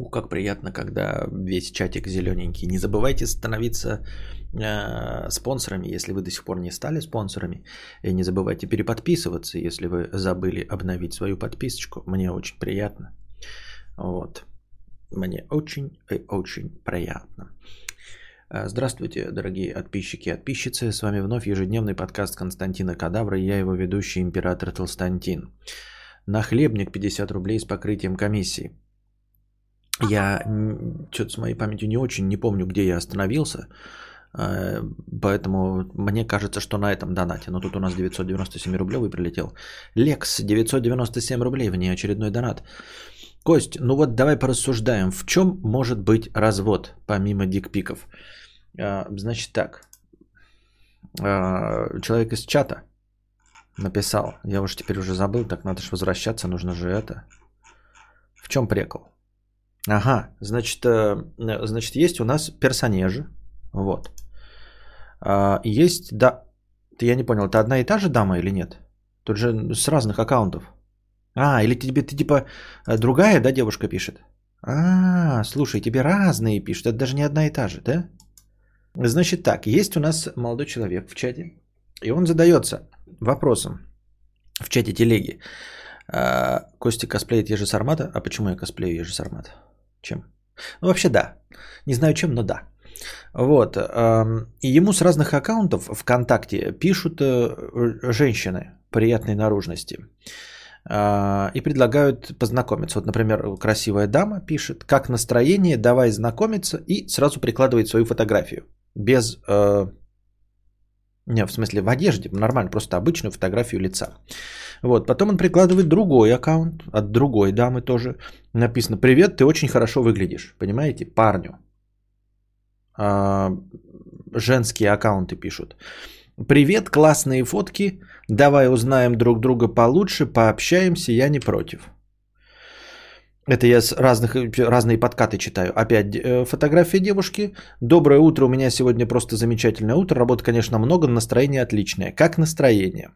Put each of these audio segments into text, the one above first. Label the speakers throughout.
Speaker 1: Ух, как приятно, когда весь чатик зелененький. Не забывайте становиться э, спонсорами, если вы до сих пор не стали спонсорами. И не забывайте переподписываться, если вы забыли обновить свою подписочку. Мне очень приятно. Вот. Мне очень и очень приятно. Э, здравствуйте, дорогие подписчики и подписчицы. С вами вновь ежедневный подкаст Константина Кадавра. И я его ведущий, император Толстантин. На хлебник 50 рублей с покрытием комиссии. Я что-то с моей памятью не очень, не помню, где я остановился. Э, поэтому мне кажется, что на этом донате. Но тут у нас 997 рублей прилетел. Лекс, 997 рублей, внеочередной донат. Кость, ну вот давай порассуждаем. В чем может быть развод, помимо дикпиков? Э, значит так. Э, человек из чата написал. Я уж теперь уже забыл, так надо же возвращаться, нужно же это. В чем прикол? Ага, значит, э, значит, есть у нас персонажи. Вот. А, есть, да, ты я не понял, это одна и та же дама или нет? Тут же с разных аккаунтов. А, или тебе ты типа э, другая, да, девушка пишет? А, слушай, тебе разные пишут, это даже не одна и та же, да? Значит так, есть у нас молодой человек в чате, и он задается вопросом в чате телеги. А, Костя косплеит Ежи Сармата. А почему я косплею Ежи Сармата? Чем? Ну, вообще да. Не знаю чем, но да. Вот. И ему с разных аккаунтов ВКонтакте пишут э, женщины приятной наружности. А, и предлагают познакомиться. Вот, например, красивая дама пишет, как настроение, давай знакомиться, и сразу прикладывает свою фотографию. Без... Э, не, в смысле в одежде, нормально, просто обычную фотографию лица. Вот, потом он прикладывает другой аккаунт от другой дамы тоже. Написано, привет, ты очень хорошо выглядишь. Понимаете, парню. А, женские аккаунты пишут. Привет, классные фотки. Давай узнаем друг друга получше, пообщаемся, я не против. Это я с разных, разные подкаты читаю. Опять э, фотография девушки. Доброе утро, у меня сегодня просто замечательное утро. Работы, конечно, много, настроение отличное. Как настроение?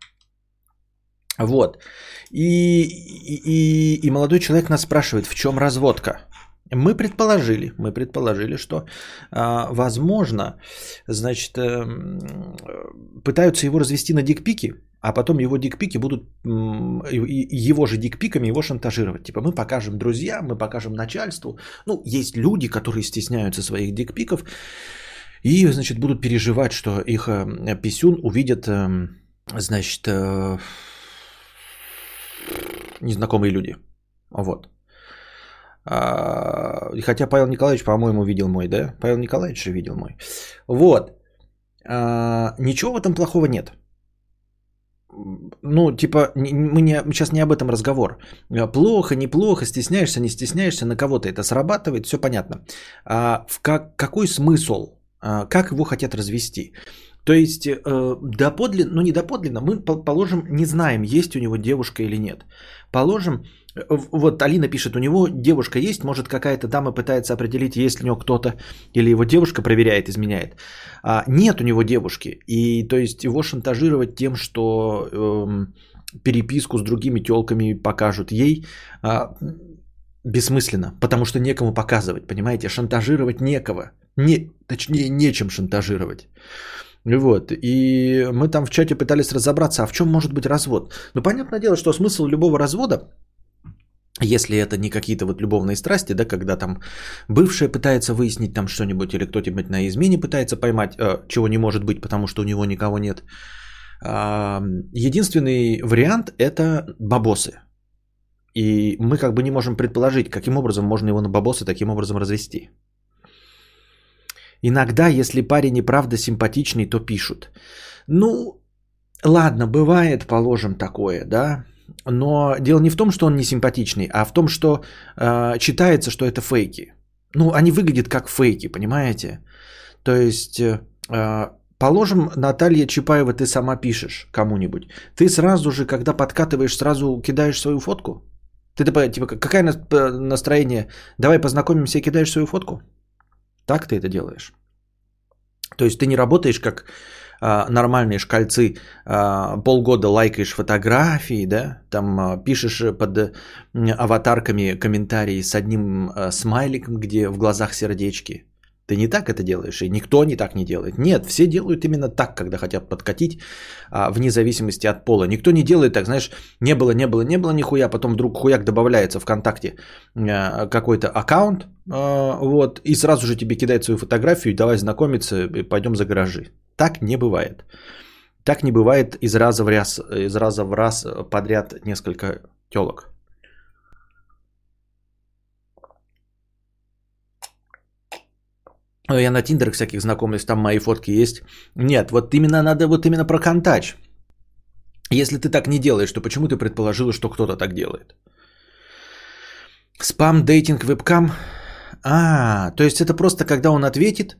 Speaker 1: Вот. И, и, и молодой человек нас спрашивает, в чем разводка? Мы предположили, мы предположили, что, а, возможно, значит, э, пытаются его развести на дикпики, а потом его дикпики будут его же дикпиками его шантажировать. Типа мы покажем друзьям, мы покажем начальству. Ну, есть люди, которые стесняются своих дикпиков и, значит, будут переживать, что их э, писюн увидят, эм, значит, э, незнакомые люди. Вот. А, хотя Павел Николаевич, по-моему, видел мой, да? Павел Николаевич же видел мой. Вот. А, ничего в этом плохого нет. Ну, типа, мы, не, сейчас не об этом разговор. Плохо, неплохо, стесняешься, не стесняешься, на кого-то это срабатывает, все понятно. А в как, какой смысл? А, как его хотят развести? То есть э, доподлинно, ну не доподлинно, мы, положим, не знаем, есть у него девушка или нет. Положим, э, вот Алина пишет, у него девушка есть, может какая-то дама пытается определить, есть ли у него кто-то, или его девушка проверяет, изменяет. А, нет у него девушки, и то есть его шантажировать тем, что э, переписку с другими телками покажут ей, э, бессмысленно, потому что некому показывать, понимаете, шантажировать некого, не, точнее нечем шантажировать. Вот. И мы там в чате пытались разобраться, а в чем может быть развод. Ну, понятное дело, что смысл любого развода, если это не какие-то вот любовные страсти, да, когда там бывшая пытается выяснить там что-нибудь, или кто-нибудь на измене пытается поймать, э, чего не может быть, потому что у него никого нет. Э, единственный вариант это бабосы. И мы как бы не можем предположить, каким образом можно его на бабосы таким образом развести. Иногда, если парень и правда симпатичный, то пишут. Ну, ладно, бывает, положим такое, да. Но дело не в том, что он не симпатичный, а в том, что э, читается, что это фейки. Ну, они выглядят как фейки, понимаете? То есть, э, положим, Наталья Чапаева, ты сама пишешь кому-нибудь. Ты сразу же, когда подкатываешь, сразу кидаешь свою фотку? Ты типа, какое настроение? Давай познакомимся и кидаешь свою фотку? Так ты это делаешь. То есть ты не работаешь как а, нормальные шкальцы, а, полгода лайкаешь фотографии, да, там а, пишешь под аватарками комментарии с одним а, смайликом, где в глазах сердечки. Ты не так это делаешь, и никто не так не делает. Нет, все делают именно так, когда хотят подкатить, а, вне зависимости от пола. Никто не делает так, знаешь, не было, не было, не было нихуя, потом вдруг хуяк добавляется ВКонтакте а, какой-то аккаунт, а, вот, и сразу же тебе кидает свою фотографию, давай знакомиться, и пойдем за гаражи. Так не бывает. Так не бывает из раза в раз, из раза в раз подряд несколько телок. Я на тиндерах всяких знакомлюсь, там мои фотки есть. Нет, вот именно надо вот именно про контач. Если ты так не делаешь, то почему ты предположила, что кто-то так делает? Спам, дейтинг, вебкам. А, то есть это просто когда он ответит,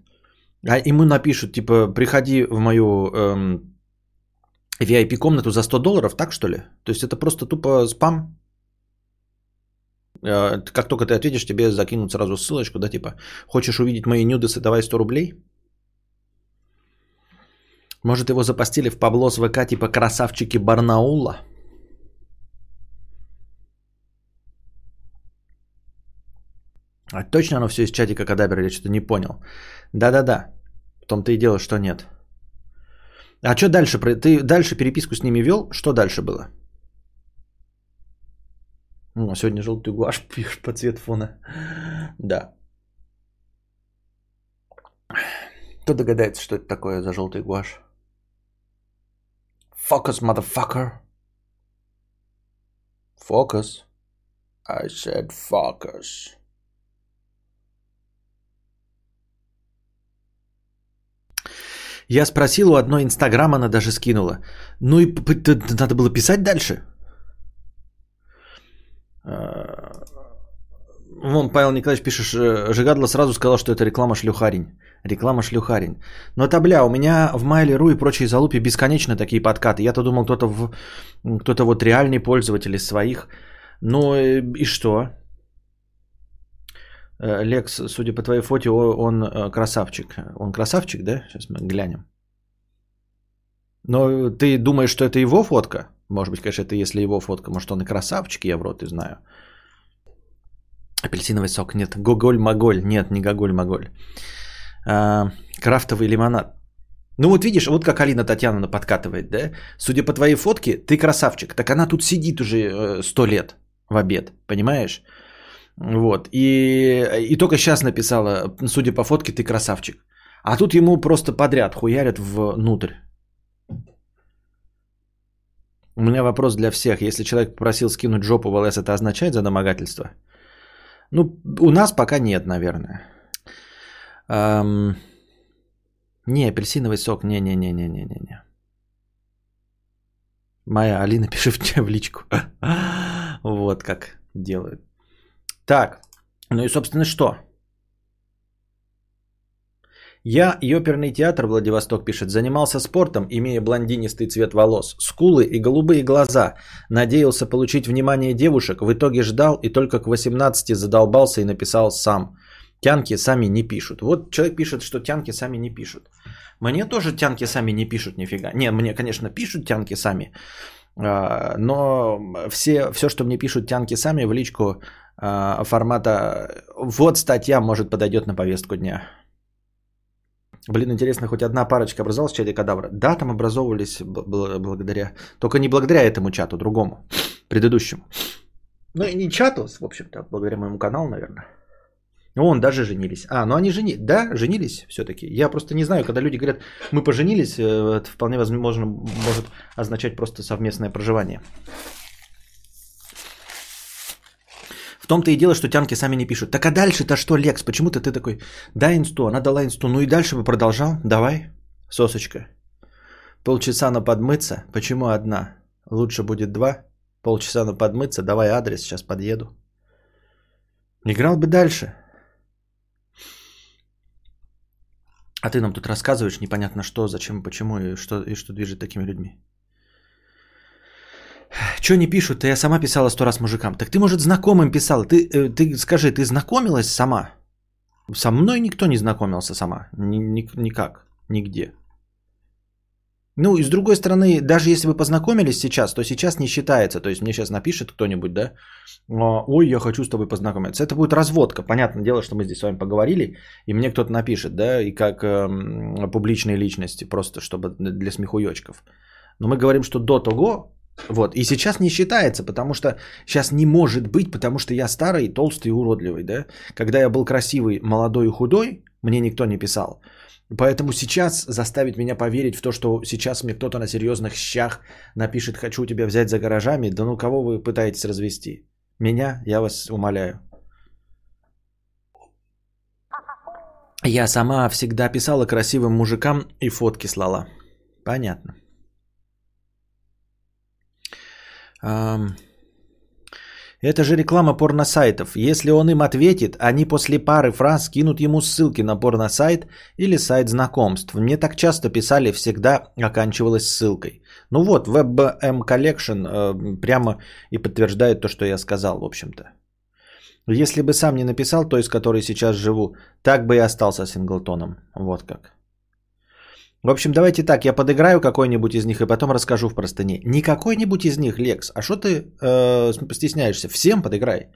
Speaker 1: а ему напишут, типа, приходи в мою эм, VIP-комнату за 100 долларов, так что ли? То есть это просто тупо спам? Э, как только ты ответишь, тебе закинут сразу ссылочку, да, типа, хочешь увидеть мои нюдесы, давай 100 рублей. Может, его запостили в Паблос ВК, типа красавчики Барнаула? А точно оно все из чатика Кадабера, я что-то не понял. Да-да-да, в том-то и дело, что нет. А что дальше? Ты дальше переписку с ними вел? Что дальше было? Ну, сегодня желтый гуашь пишешь по цвет фона. Да. Кто догадается, что это такое за желтый гуашь? Focus, motherfucker. Focus. I said focus. Я спросил у одной инстаграм, она даже скинула. Ну и надо было писать дальше. Э, вон Павел Николаевич пишет, Жигадло сразу сказал, что это реклама шлюхарень. Реклама шлюхарень. Но это, бля, у меня в Mail.ru и прочей залупе бесконечно такие подкаты. Я-то думал, кто-то, в... кто-то вот реальный пользователь из своих. Ну и что? Э, Лекс, судя по твоей фото, он э, красавчик. Он красавчик, да? Сейчас мы глянем. Но ты думаешь, что это его фотка? Может быть, конечно, это если его фотка. Может, он и красавчик, я в рот и знаю. Апельсиновый сок. Нет. Гоголь-моголь. Нет, не гоголь-моголь. А, крафтовый лимонад. Ну вот видишь, вот как Алина Татьяновна подкатывает, да? Судя по твоей фотке, ты красавчик. Так она тут сидит уже э, сто лет в обед, понимаешь? Вот. И, и только сейчас написала, судя по фотке, ты красавчик. А тут ему просто подряд хуярят внутрь. У меня вопрос для всех. Если человек попросил скинуть жопу в ЛС, это означает за домогательство? Ну, у нас пока нет, наверное. Эм... Не, апельсиновый сок, не-не-не-не-не-не. Моя Алина пишет в личку. вот как делают. Так, ну и собственно что? Я и оперный театр Владивосток пишет, занимался спортом, имея блондинистый цвет волос, скулы и голубые глаза. Надеялся получить внимание девушек, в итоге ждал и только к 18 задолбался и написал сам. Тянки сами не пишут. Вот человек пишет, что тянки сами не пишут. Мне тоже тянки сами не пишут нифига. Не, мне, конечно, пишут тянки сами. А, но все, все, что мне пишут тянки сами в личку а, формата «Вот статья, может, подойдет на повестку дня». Блин, интересно, хоть одна парочка образовалась в чате кадавра? Да, там образовывались благодаря... Только не благодаря этому чату, другому, предыдущему. Ну и не чату, в общем-то, благодаря моему каналу, наверное. Ну, он даже женились. А, ну они жени... Да, женились все-таки. Я просто не знаю, когда люди говорят, мы поженились, э, это вполне возможно может означать просто совместное проживание. В том-то и дело, что тянки сами не пишут. Так а дальше-то что, Лекс? Почему-то ты такой, дай инсту, она дала инсту. Ну и дальше бы продолжал. Давай, сосочка. Полчаса на подмыться. Почему одна? Лучше будет два. Полчаса на подмыться. Давай адрес, сейчас подъеду. Играл бы дальше. А ты нам тут рассказываешь непонятно что, зачем, почему и что, и что движет такими людьми. Что не пишут? Я сама писала сто раз мужикам. Так ты, может, знакомым писала. Ты, э, ты скажи, ты знакомилась сама? Со мной никто не знакомился сама. Ни, ни, никак. Нигде. Ну, и с другой стороны, даже если вы познакомились сейчас, то сейчас не считается. То есть мне сейчас напишет кто-нибудь, да, ой, я хочу с тобой познакомиться. Это будет разводка. Понятное дело, что мы здесь с вами поговорили, и мне кто-то напишет, да, и как э, публичные личности, просто чтобы для смехуёчков. Но мы говорим, что до того, вот, и сейчас не считается, потому что сейчас не может быть, потому что я старый, толстый и уродливый, да. Когда я был красивый, молодой и худой, мне никто не писал. Поэтому сейчас заставить меня поверить в то, что сейчас мне кто-то на серьезных щах напишет «хочу тебя взять за гаражами», да ну кого вы пытаетесь развести? Меня? Я вас умоляю. Я сама всегда писала красивым мужикам и фотки слала. Понятно. Это же реклама порносайтов. Если он им ответит, они после пары фраз кинут ему ссылки на порносайт или сайт знакомств. Мне так часто писали, всегда оканчивалось ссылкой. Ну вот, WebM Collection э, прямо и подтверждает то, что я сказал, в общем-то. Если бы сам не написал той, с которой сейчас живу, так бы и остался синглтоном. Вот как. В общем, давайте так, я подыграю какой-нибудь из них и потом расскажу в простыне. Не какой-нибудь из них, Лекс, а что ты э, стесняешься? Всем подыграй.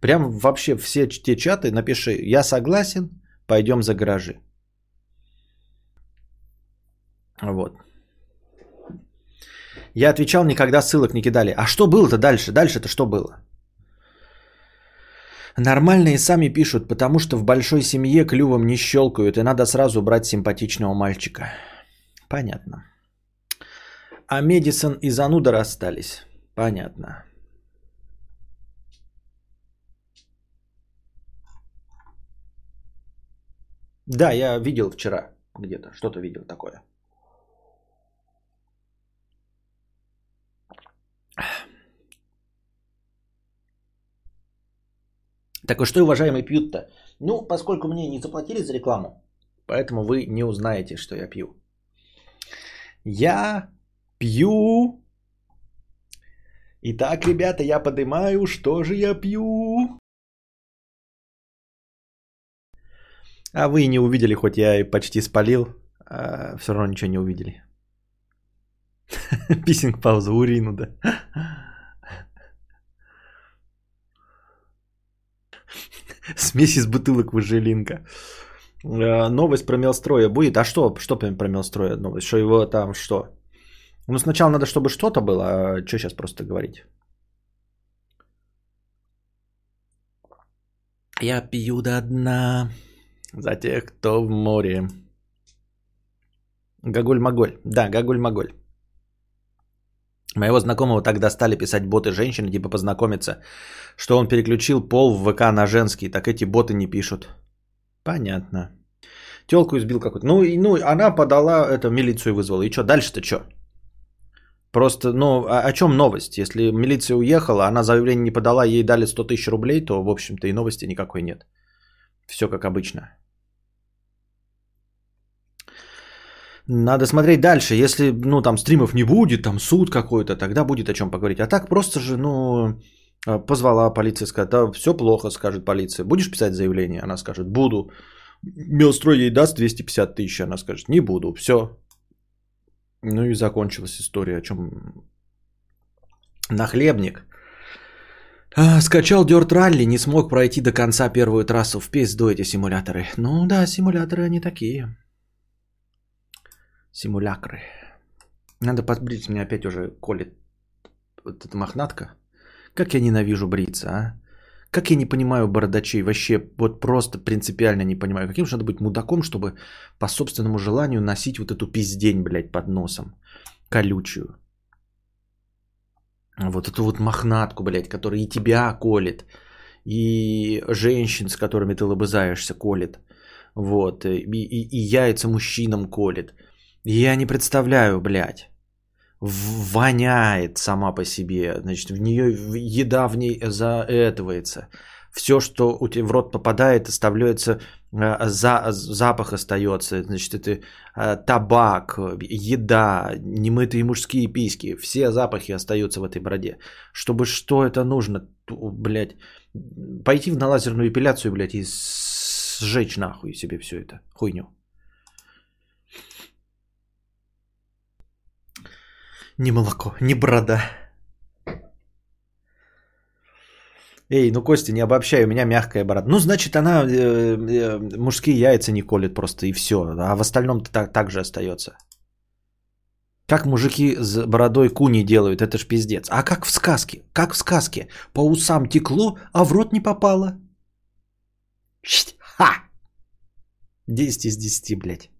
Speaker 1: Прям вообще все те чаты напиши, я согласен, пойдем за гаражи. Вот. Я отвечал, никогда ссылок не кидали. А что было-то дальше? Дальше-то что было? Нормальные сами пишут, потому что в большой семье клювом не щелкают, и надо сразу брать симпатичного мальчика. Понятно. А Медисон и Зануда расстались. Понятно. Да, я видел вчера где-то, что-то видел такое. Так и что, уважаемый, пьют-то? Ну, поскольку мне не заплатили за рекламу, поэтому вы не узнаете, что я пью. Я пью. Итак, ребята, я поднимаю, что же я пью. А вы не увидели, хоть я и почти спалил, а все равно ничего не увидели. Писинг пауза, урину, да. Смесь из бутылок выжелинка. Э, новость про Мелстроя будет. А что, что про Мелстроя новость? Что его там что? Ну, сначала надо, чтобы что-то было, а что сейчас просто говорить? Я пью до дна за тех, кто в море. Гаголь-маголь. Да, Гаголь-маголь. Моего знакомого тогда стали писать боты женщины, типа познакомиться, что он переключил пол в ВК на женский, так эти боты не пишут. Понятно. Телку избил какой-то. Ну, и, ну, она подала, это, милицию вызвала. И что, дальше-то что? Просто, ну, о, о чем новость? Если милиция уехала, она заявление не подала, ей дали 100 тысяч рублей, то, в общем-то, и новости никакой нет. Все как обычно. Надо смотреть дальше. Если, ну, там стримов не будет, там суд какой-то, тогда будет о чем поговорить. А так просто же, ну, а, позвала полиция, сказала, да, все плохо, скажет полиция. Будешь писать заявление? Она скажет, буду. Мелстрой ей даст 250 тысяч, она скажет, не буду, все. Ну и закончилась история, о чем нахлебник. А, скачал Dirt Rally, не смог пройти до конца первую трассу. В пизду эти симуляторы. Ну да, симуляторы они такие. Симулякры. Надо подбрить, меня опять уже колет вот эта мохнатка. Как я ненавижу бриться, а? Как я не понимаю бородачей, вообще вот просто принципиально не понимаю. Каким же надо быть мудаком, чтобы по собственному желанию носить вот эту пиздень, блядь, под носом. Колючую. Вот эту вот мохнатку, блядь, которая и тебя колет, и женщин, с которыми ты лобызаешься, колет. Вот, и, и, и яйца мужчинам колет. Я не представляю, блядь. Воняет сама по себе. Значит, в нее еда в ней заэтывается. Все, что у тебя в рот попадает, оставляется, э, за, запах остается. Значит, это э, табак, еда, немытые мужские письки. Все запахи остаются в этой бороде. Чтобы что это нужно, блядь, пойти на лазерную эпиляцию, блядь, и сжечь нахуй себе все это хуйню. Не молоко, не борода. Эй, ну Костя, не обобщай, у меня мягкая борода. Ну, значит, она э, э, мужские яйца не колет просто и все. А в остальном-то так, так же остается. Как мужики с бородой куни делают, это ж пиздец. А как в сказке? Как в сказке? По усам текло, а в рот не попало. Ха! 10 из 10, блядь.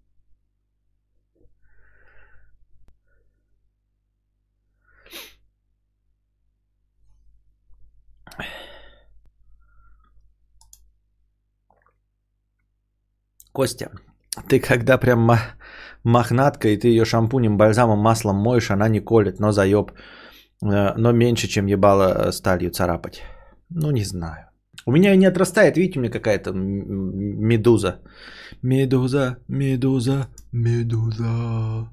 Speaker 1: Костя, ты когда прям мохнатка, и ты ее шампунем, бальзамом, маслом моешь, она не колет, но заеб. Э, но меньше, чем ебало э, сталью царапать. Ну, не знаю. У меня и не отрастает, видите, у меня какая-то медуза. Медуза, медуза, медуза.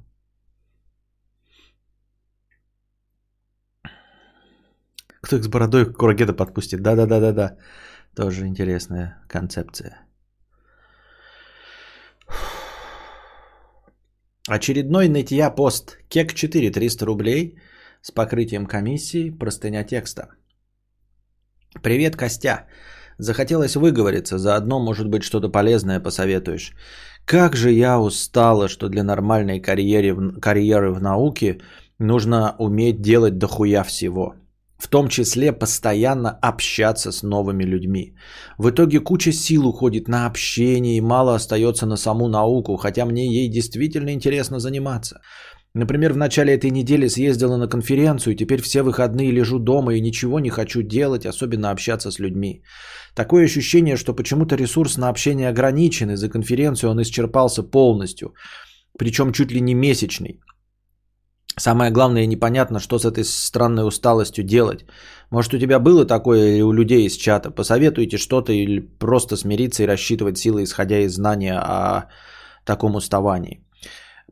Speaker 1: Кто их с бородой Курагеда подпустит? Да-да-да-да-да. Тоже интересная концепция. Очередной нытья пост. Кек 4, 300 рублей с покрытием комиссии, простыня текста. Привет, Костя. Захотелось выговориться, заодно, может быть, что-то полезное посоветуешь. Как же я устала, что для нормальной карьеры, карьеры в науке нужно уметь делать дохуя всего в том числе постоянно общаться с новыми людьми. В итоге куча сил уходит на общение и мало остается на саму науку, хотя мне ей действительно интересно заниматься. Например, в начале этой недели съездила на конференцию, и теперь все выходные лежу дома и ничего не хочу делать, особенно общаться с людьми. Такое ощущение, что почему-то ресурс на общение ограничен, и за конференцию он исчерпался полностью, причем чуть ли не месячный. Самое главное, непонятно, что с этой странной усталостью делать. Может, у тебя было такое или у людей из чата? Посоветуйте что-то или просто смириться и рассчитывать силы, исходя из знания о таком уставании.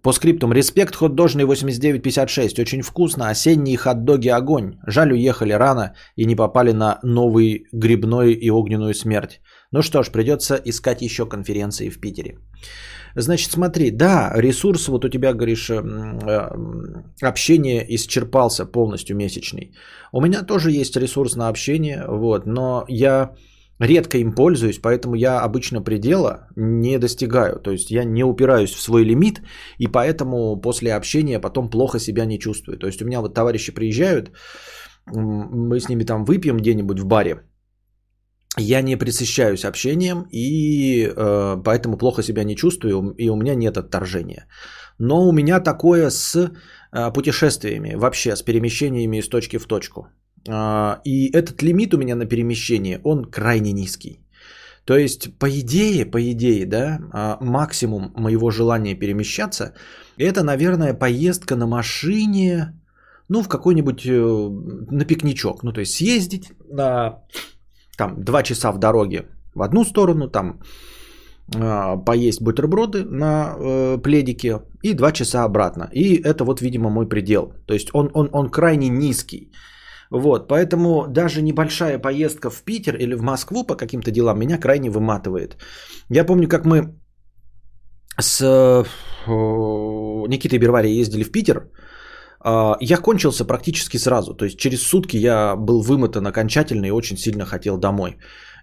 Speaker 1: По скриптум. Респект, хот-дожный 8956. Очень вкусно. Осенние хот-доги огонь. Жаль, уехали рано и не попали на новый грибной и огненную смерть. Ну что ж, придется искать еще конференции в Питере. Значит, смотри, да, ресурс, вот у тебя, говоришь, э, общение исчерпался полностью месячный. У меня тоже есть ресурс на общение, вот, но я редко им пользуюсь, поэтому я обычно предела не достигаю. То есть я не упираюсь в свой лимит, и поэтому после общения потом плохо себя не чувствую. То есть у меня вот товарищи приезжают, мы с ними там выпьем где-нибудь в баре, я не присыщаюсь общением и э, поэтому плохо себя не чувствую и у меня нет отторжения. Но у меня такое с э, путешествиями, вообще с перемещениями из точки в точку. Э, и этот лимит у меня на перемещение, он крайне низкий. То есть, по идее, по идее, да, э, максимум моего желания перемещаться, это, наверное, поездка на машине, ну, в какой-нибудь, э, на пикничок. Ну, то есть, съездить на там два часа в дороге в одну сторону, там э, поесть бутерброды на э, пледике и два часа обратно. И это вот, видимо, мой предел. То есть он, он, он крайне низкий. Вот, поэтому даже небольшая поездка в Питер или в Москву по каким-то делам меня крайне выматывает. Я помню, как мы с э, Никитой Бервари ездили в Питер, я кончился практически сразу. То есть через сутки я был вымотан окончательно и очень сильно хотел домой.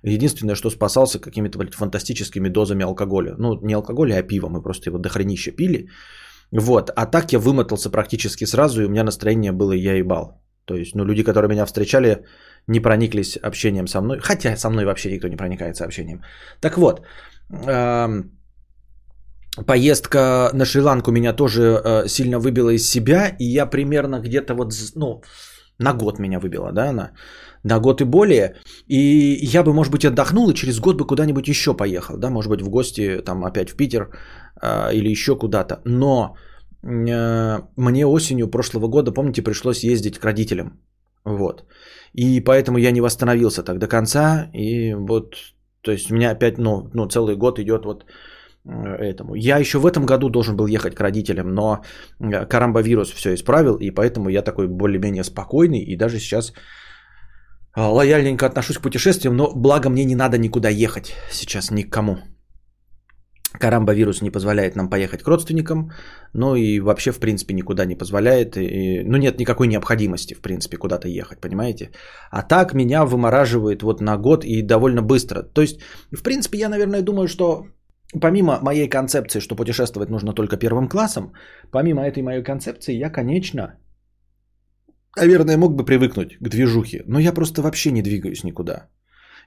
Speaker 1: Единственное, что спасался какими-то блядь, фантастическими дозами алкоголя. Ну, не алкоголя, а пива. Мы просто его дохренище пили. Вот. А так я вымотался практически сразу, и у меня настроение было я ебал. То есть, ну, люди, которые меня встречали, не прониклись общением со мной. Хотя со мной вообще никто не проникается общением. Так вот, поездка на Шри-Ланку меня тоже э, сильно выбила из себя, и я примерно где-то вот, ну, на год меня выбила, да, она, на год и более, и я бы, может быть, отдохнул, и через год бы куда-нибудь еще поехал, да, может быть, в гости, там, опять в Питер э, или еще куда-то, но э, мне осенью прошлого года, помните, пришлось ездить к родителям, вот, и поэтому я не восстановился так до конца, и вот, то есть у меня опять, ну, ну целый год идет вот этому. Я еще в этом году должен был ехать к родителям, но э, карамбовирус все исправил, и поэтому я такой более-менее спокойный, и даже сейчас э, лояльненько отношусь к путешествиям, но благо мне не надо никуда ехать сейчас никому. Карамба-вирус не позволяет нам поехать к родственникам, ну и вообще, в принципе, никуда не позволяет. И, ну, нет никакой необходимости, в принципе, куда-то ехать, понимаете? А так меня вымораживает вот на год и довольно быстро. То есть, в принципе, я, наверное, думаю, что помимо моей концепции, что путешествовать нужно только первым классом, помимо этой моей концепции, я, конечно, наверное, мог бы привыкнуть к движухе, но я просто вообще не двигаюсь никуда.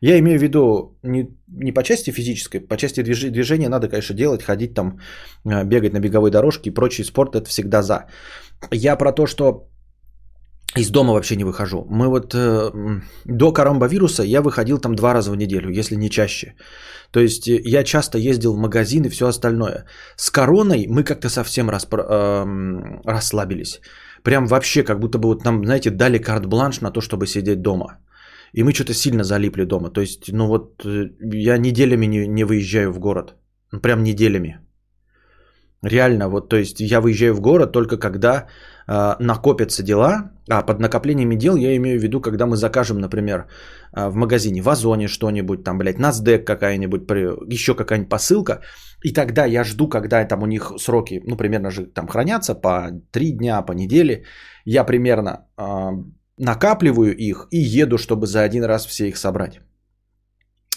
Speaker 1: Я имею в виду не, не по части физической, по части движ, движения надо, конечно, делать, ходить там, э, бегать на беговой дорожке и прочий спорт, это всегда за. Я про то, что из дома вообще не выхожу. Мы вот э, до коронавируса я выходил там два раза в неделю, если не чаще. То есть э, я часто ездил в магазин и все остальное. С короной мы как-то совсем распро- э, расслабились. Прям вообще, как будто бы вот нам, знаете, дали карт-бланш на то, чтобы сидеть дома. И мы что-то сильно залипли дома. То есть, ну вот, э, я неделями не, не выезжаю в город. Прям неделями. Реально, вот, то есть я выезжаю в город только когда накопятся дела, а под накоплениями дел я имею в виду, когда мы закажем, например, э, в магазине в Озоне что-нибудь, там, блядь, NASDAQ какая-нибудь, еще какая-нибудь посылка, и тогда я жду, когда там у них сроки, ну, примерно же там хранятся по 3 дня, по неделе, я примерно э, накапливаю их и еду, чтобы за один раз все их собрать.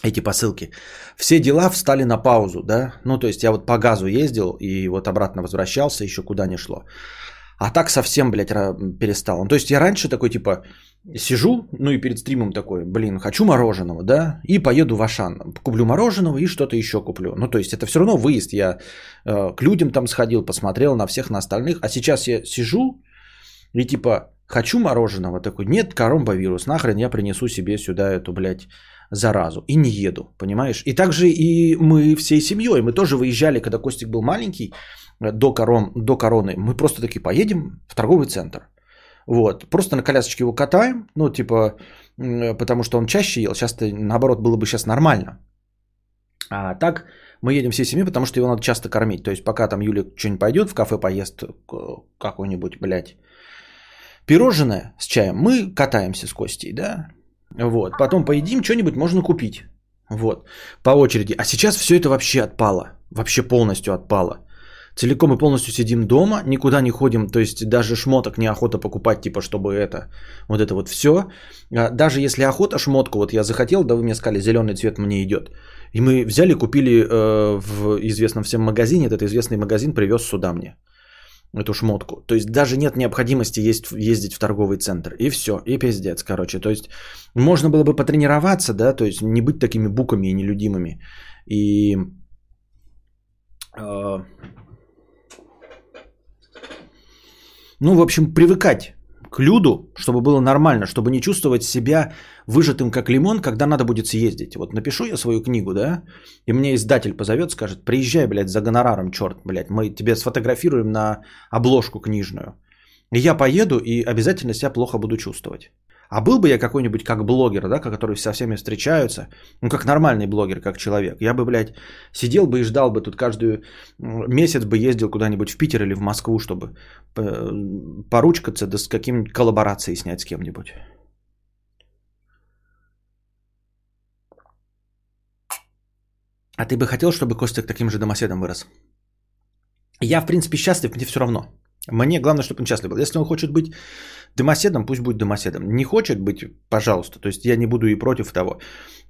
Speaker 1: Эти посылки. Все дела встали на паузу, да? Ну, то есть я вот по газу ездил и вот обратно возвращался, еще куда не шло. А так совсем, блядь, перестал. Ну, то есть я раньше такой, типа, сижу, ну и перед стримом такой, блин, хочу мороженого, да, и поеду в Ашан. Куплю мороженого и что-то еще куплю. Ну, то есть это все равно выезд. Я э, к людям там сходил, посмотрел на всех, на остальных. А сейчас я сижу и типа, Хочу мороженого. Такой, нет, коронавирус, нахрен я принесу себе сюда эту, блядь, заразу. И не еду, понимаешь? И также и мы всей семьей. Мы тоже выезжали, когда Костик был маленький, до, корон, до короны. Мы просто таки поедем в торговый центр. Вот. Просто на колясочке его катаем. Ну, типа, потому что он чаще ел. Сейчас, наоборот, было бы сейчас нормально. А так мы едем всей семьей, потому что его надо часто кормить. То есть, пока там Юля что-нибудь пойдет в кафе поест какой-нибудь, блядь, Пирожное с чаем мы катаемся с Костей, да? Вот. Потом поедим, что-нибудь можно купить. Вот. По очереди. А сейчас все это вообще отпало. Вообще полностью отпало. Целиком и полностью сидим дома, никуда не ходим, то есть даже шмоток неохота покупать, типа, чтобы это, вот это вот все. А даже если охота шмотку, вот я захотел, да вы мне сказали, зеленый цвет мне идет. И мы взяли, купили э, в известном всем магазине, этот известный магазин привез сюда мне эту шмотку. То есть даже нет необходимости есть, ездить в торговый центр. И все, и пиздец, короче. То есть можно было бы потренироваться, да, то есть не быть такими буками и нелюдимыми. И э, ну, в общем, привыкать к люду, чтобы было нормально, чтобы не чувствовать себя выжатым как лимон, когда надо будет съездить. Вот напишу я свою книгу, да, и мне издатель позовет, скажет, приезжай, блядь, за гонораром, черт, блядь, мы тебе сфотографируем на обложку книжную. И я поеду и обязательно себя плохо буду чувствовать. А был бы я какой-нибудь как блогер, да, который со всеми встречаются, ну, как нормальный блогер, как человек, я бы, блядь, сидел бы и ждал бы тут каждый месяц бы ездил куда-нибудь в Питер или в Москву, чтобы э, поручкаться, да с каким-нибудь коллаборацией снять с кем-нибудь. А ты бы хотел, чтобы Костик таким же домоседом вырос? Я, в принципе, счастлив, мне все равно. Мне главное, чтобы он счастлив был. Если он хочет быть домоседом, пусть будет домоседом. Не хочет быть, пожалуйста. То есть я не буду и против того.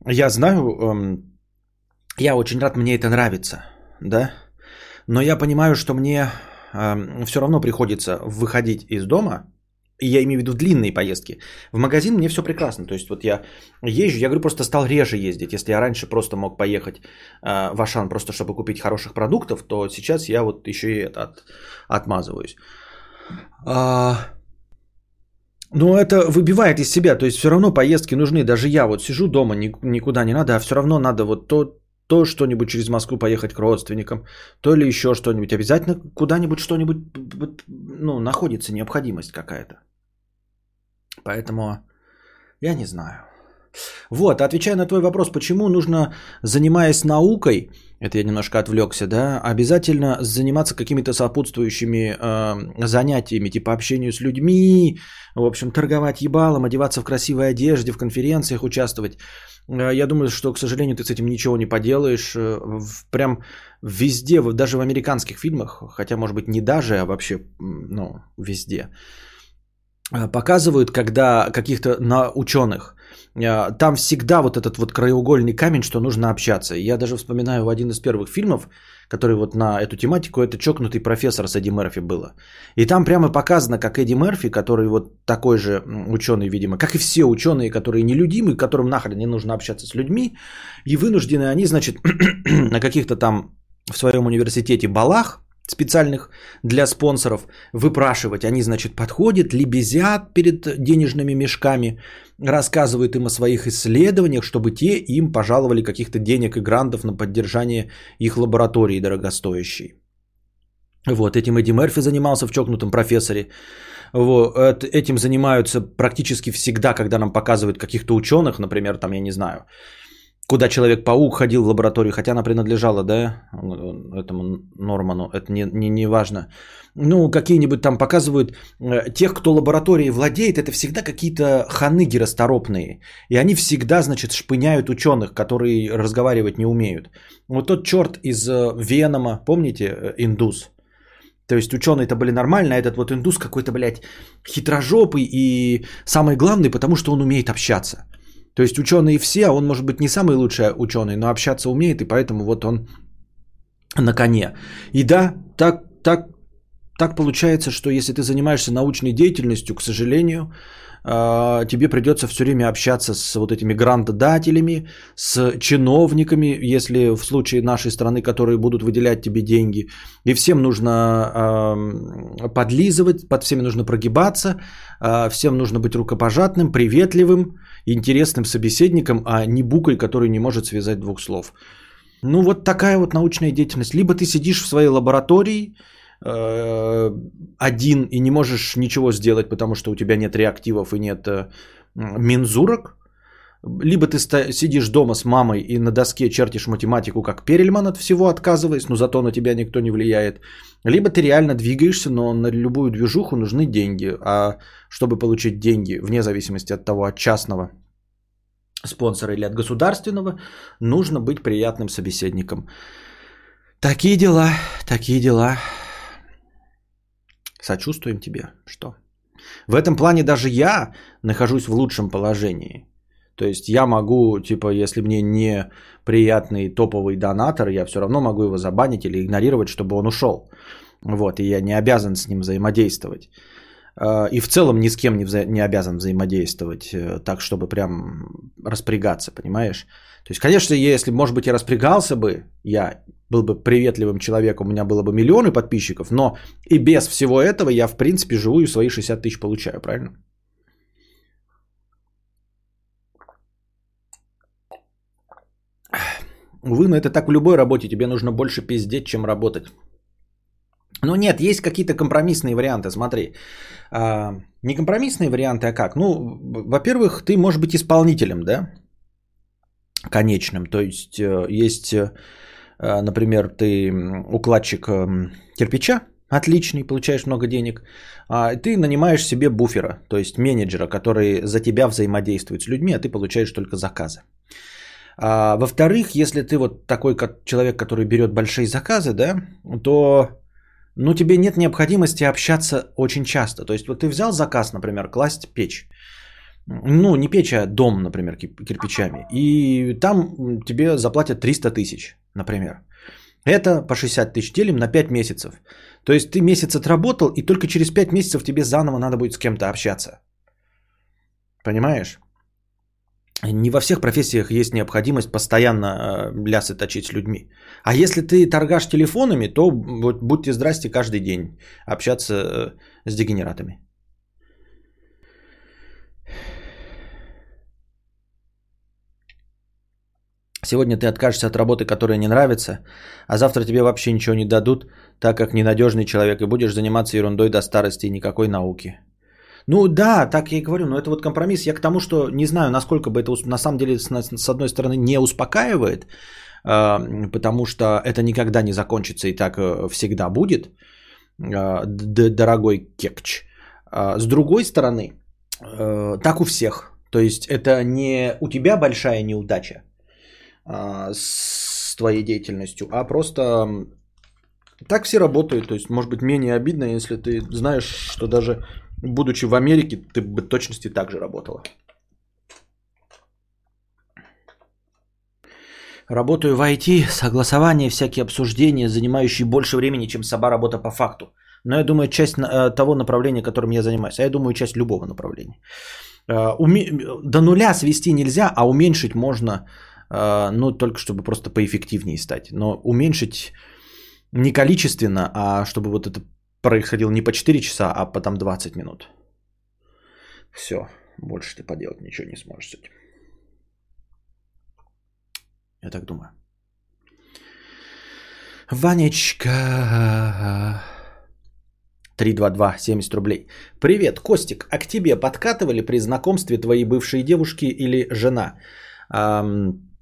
Speaker 1: Я знаю, эм, я очень рад, мне это нравится, да. Но я понимаю, что мне эм, все равно приходится выходить из дома я имею в виду длинные поездки. В магазин мне все прекрасно. То есть вот я езжу, я говорю, просто стал реже ездить. Если я раньше просто мог поехать э, в Ашан просто чтобы купить хороших продуктов, то сейчас я вот еще и это от, отмазываюсь. А, но это выбивает из себя. То есть все равно поездки нужны. Даже я вот сижу дома, никуда не надо, а все равно надо вот то, то что-нибудь через Москву поехать к родственникам, то или еще что-нибудь. Обязательно куда-нибудь что-нибудь ну, находится необходимость какая-то. Поэтому я не знаю. Вот, отвечая на твой вопрос, почему нужно, занимаясь наукой, Это я немножко отвлекся, да? Обязательно заниматься какими-то сопутствующими э, занятиями, типа общению с людьми, в общем, торговать ебалом, одеваться в красивой одежде, в конференциях участвовать. Э, я думаю, что, к сожалению, ты с этим ничего не поделаешь. Э, прям везде, даже в американских фильмах, хотя, может быть, не даже, а вообще, ну, везде, показывают, когда каких-то на ученых – а, там всегда вот этот вот краеугольный камень, что нужно общаться. Я даже вспоминаю один из первых фильмов, который вот на эту тематику, это «Чокнутый профессор» с Эдди Мерфи было. И там прямо показано, как Эдди Мерфи, который вот такой же ученый, видимо, как и все ученые, которые нелюдимы, которым нахрен не нужно общаться с людьми, и вынуждены они, значит, на каких-то там в своем университете балах, специальных для спонсоров выпрашивать. Они, значит, подходят, лебезят перед денежными мешками, рассказывают им о своих исследованиях, чтобы те им пожаловали каких-то денег и грантов на поддержание их лаборатории дорогостоящей. Вот, этим Эдди Мерфи занимался в «Чокнутом профессоре». Вот, этим занимаются практически всегда, когда нам показывают каких-то ученых, например, там, я не знаю, куда Человек-паук ходил в лабораторию, хотя она принадлежала, да, этому Норману, это не, не, не важно. Ну, какие-нибудь там показывают э, тех, кто лабораторией владеет, это всегда какие-то ханыги расторопные. И они всегда, значит, шпыняют ученых, которые разговаривать не умеют. Вот тот черт из э, Венома, помните, э, индус? То есть ученые-то были нормальные, а этот вот индус какой-то, блядь, хитрожопый и самый главный, потому что он умеет общаться. То есть ученые все, а он может быть не самый лучший ученый, но общаться умеет, и поэтому вот он на коне. И да, так, так, так получается, что если ты занимаешься научной деятельностью, к сожалению, а, тебе придется все время общаться с вот этими грантодателями, с чиновниками, если в случае нашей страны, которые будут выделять тебе деньги. И всем нужно подлизывать, под всеми нужно прогибаться, а, всем нужно быть рукопожатным, приветливым, интересным собеседником, а не букой, который не может связать двух слов. Ну вот такая вот научная деятельность. Либо ты сидишь в своей лаборатории э, один и не можешь ничего сделать, потому что у тебя нет реактивов и нет э, мензурок, либо ты сидишь дома с мамой и на доске чертишь математику, как Перельман от всего отказываясь, но зато на тебя никто не влияет. Либо ты реально двигаешься, но на любую движуху нужны деньги. А чтобы получить деньги, вне зависимости от того, от частного спонсора или от государственного, нужно быть приятным собеседником. Такие дела, такие дела. Сочувствуем тебе. Что? В этом плане даже я нахожусь в лучшем положении. То есть я могу, типа, если мне не приятный топовый донатор, я все равно могу его забанить или игнорировать, чтобы он ушел. Вот, и я не обязан с ним взаимодействовать. А, и в целом ни с кем не, вза- не обязан взаимодействовать э, так, чтобы прям распрягаться, понимаешь? То есть, конечно, если, может быть, я распрягался бы, я был бы приветливым человеком, у меня было бы миллионы подписчиков, но и без всего этого я, в принципе, живу и свои 60 тысяч получаю, правильно? Увы, но это так в любой работе. Тебе нужно больше пиздеть, чем работать. Ну нет, есть какие-то компромиссные варианты. Смотри, а, не компромиссные варианты, а как? Ну, во-первых, ты можешь быть исполнителем, да? Конечным. То есть э, есть, э, например, ты укладчик эм, кирпича, отличный, получаешь много денег, а ты нанимаешь себе буфера, то есть менеджера, который за тебя взаимодействует с людьми, а ты получаешь только заказы. А, во-вторых, если ты вот такой как человек, который берет большие заказы, да, то ну, тебе нет необходимости общаться очень часто. То есть вот ты взял заказ, например, класть печь. Ну, не печь, а дом, например, кирпичами. И там тебе заплатят 300 тысяч, например. Это по 60 тысяч делим на 5 месяцев. То есть ты месяц отработал, и только через 5 месяцев тебе заново надо будет с кем-то общаться. Понимаешь? Не во всех профессиях есть необходимость постоянно э, лясы точить с людьми. А если ты торгаш телефонами, то будьте здрасте каждый день общаться э, с дегенератами. Сегодня ты откажешься от работы, которая не нравится, а завтра тебе вообще ничего не дадут, так как ненадежный человек, и будешь заниматься ерундой до старости и никакой науки. Ну да, так я и говорю, но это вот компромисс. Я к тому, что не знаю, насколько бы это на самом деле с, одной стороны не успокаивает, э, потому что это никогда не закончится и так э, всегда будет, э, дорогой кекч. А с другой стороны, э, так у всех. То есть это не у тебя большая неудача а, с твоей деятельностью, а просто так все работают. То есть может быть менее обидно, если ты знаешь, что даже будучи в Америке, ты бы точности так же работала. Работаю в IT, согласование, всякие обсуждения, занимающие больше времени, чем сама работа по факту. Но я думаю, часть э, того направления, которым я занимаюсь, а я думаю, часть любого направления. Э, до нуля свести нельзя, а уменьшить можно, э, ну, только чтобы просто поэффективнее стать. Но уменьшить не количественно, а чтобы вот это происходило не по 4 часа, а потом 20 минут. Все, больше ты поделать ничего не сможешь с этим. Я так думаю. Ванечка. 322, 70 рублей. Привет, Костик, а к тебе подкатывали при знакомстве твои бывшие девушки или жена? Эм,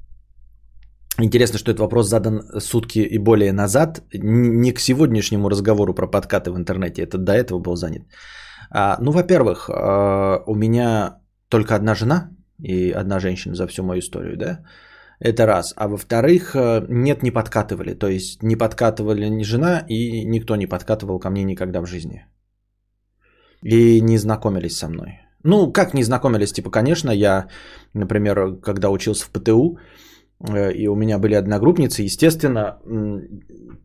Speaker 1: интересно, что этот вопрос задан сутки и более назад. Не к сегодняшнему разговору про подкаты в интернете, это до этого был занят. А, ну, во-первых, э, у меня только одна жена и одна женщина за всю мою историю, да? Это раз. А во-вторых, э, нет, не подкатывали. То есть не подкатывали ни жена, и никто не подкатывал ко мне никогда в жизни. И не знакомились со мной. Ну, как не знакомились? Типа, конечно, я, например, когда учился в ПТУ, и у меня были одногруппницы, естественно,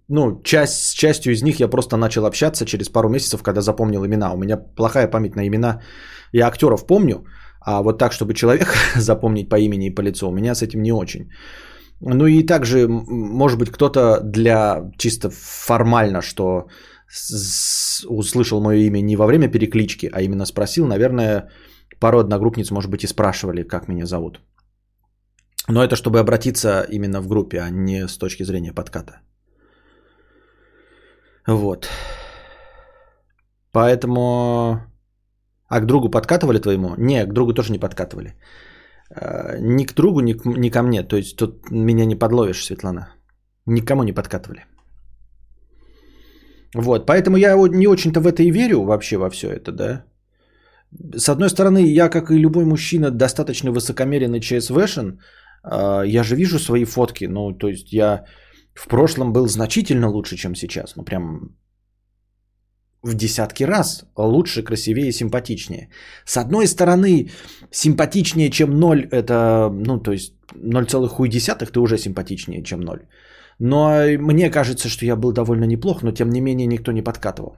Speaker 1: ну, часть, с частью из них я просто начал общаться через пару месяцев, когда запомнил имена. У меня плохая память на имена. Я актеров помню, а вот так, чтобы человека запомнить по имени и по лицу, у меня с этим не очень. Ну и также, может быть, кто-то для чисто формально, что услышал мое имя не во время переклички, а именно спросил, наверное, пару одногруппниц, может быть, и спрашивали, как меня зовут. Но это чтобы обратиться именно в группе, а не с точки зрения подката. Вот. Поэтому а к другу подкатывали твоему? Не, к другу тоже не подкатывали. Э, ни к другу, ни, к, ни ко мне. То есть тут меня не подловишь, Светлана. Никому не подкатывали. Вот, поэтому я не очень-то в это и верю вообще во все это, да. С одной стороны, я, как и любой мужчина, достаточно высокомерен и ЧСВшен. Э, я же вижу свои фотки. Ну, то есть я в прошлом был значительно лучше, чем сейчас. Ну, прям в десятки раз лучше, красивее симпатичнее. С одной стороны, симпатичнее, чем 0, это, ну, то есть 0,1 ты уже симпатичнее, чем 0. Но мне кажется, что я был довольно неплох, но тем не менее никто не подкатывал.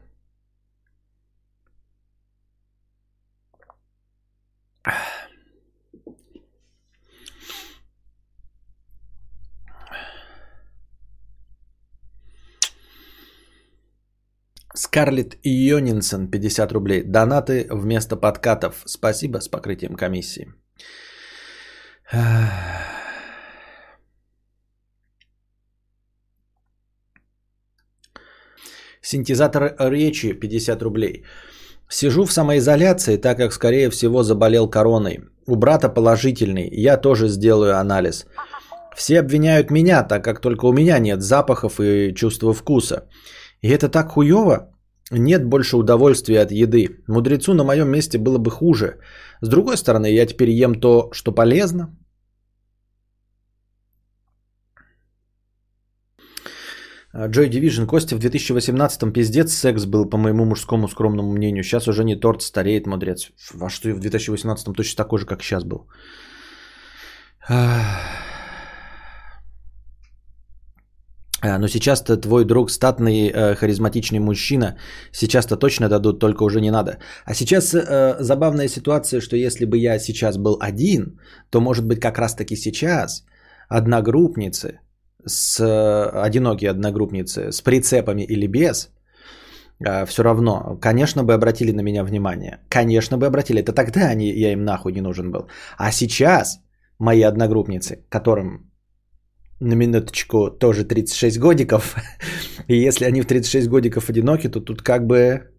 Speaker 1: Скарлетт Йонинсон, 50 рублей. Донаты вместо подкатов. Спасибо с покрытием комиссии. Синтезатор речи 50 рублей. Сижу в самоизоляции, так как скорее всего заболел короной. У брата положительный, я тоже сделаю анализ. Все обвиняют меня, так как только у меня нет запахов и чувства вкуса. И это так хуево. Нет больше удовольствия от еды. Мудрецу на моем месте было бы хуже. С другой стороны, я теперь ем то, что полезно. Joy Division. Костя в 2018-м пиздец секс был, по моему мужскому скромному мнению. Сейчас уже не торт, стареет мудрец. Во что и в 2018-м точно такой же, как сейчас был. А, но сейчас-то твой друг статный, э, харизматичный мужчина. Сейчас-то точно дадут, только уже не надо. А сейчас э, забавная ситуация, что если бы я сейчас был один, то может быть как раз-таки сейчас одногруппницы, с, э, одинокие одногруппницы с прицепами или без, э, все равно, конечно бы обратили на меня внимание. Конечно бы обратили. Это тогда они, я им нахуй не нужен был. А сейчас мои одногруппницы, которым на минуточку тоже 36 годиков. И если они в 36 годиков одиноки, то тут как бы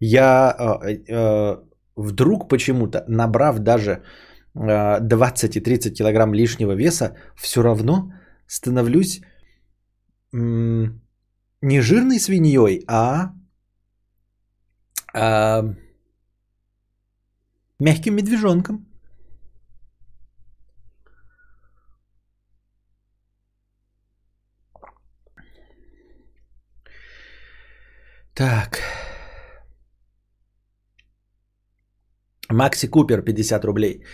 Speaker 1: я э, э, вдруг почему-то, набрав даже э, 20 и 30 килограмм лишнего веса, все равно становлюсь м- не жирной свиньей, а, а мягким медвежонком. Так. Макси Купер, 50 рублей.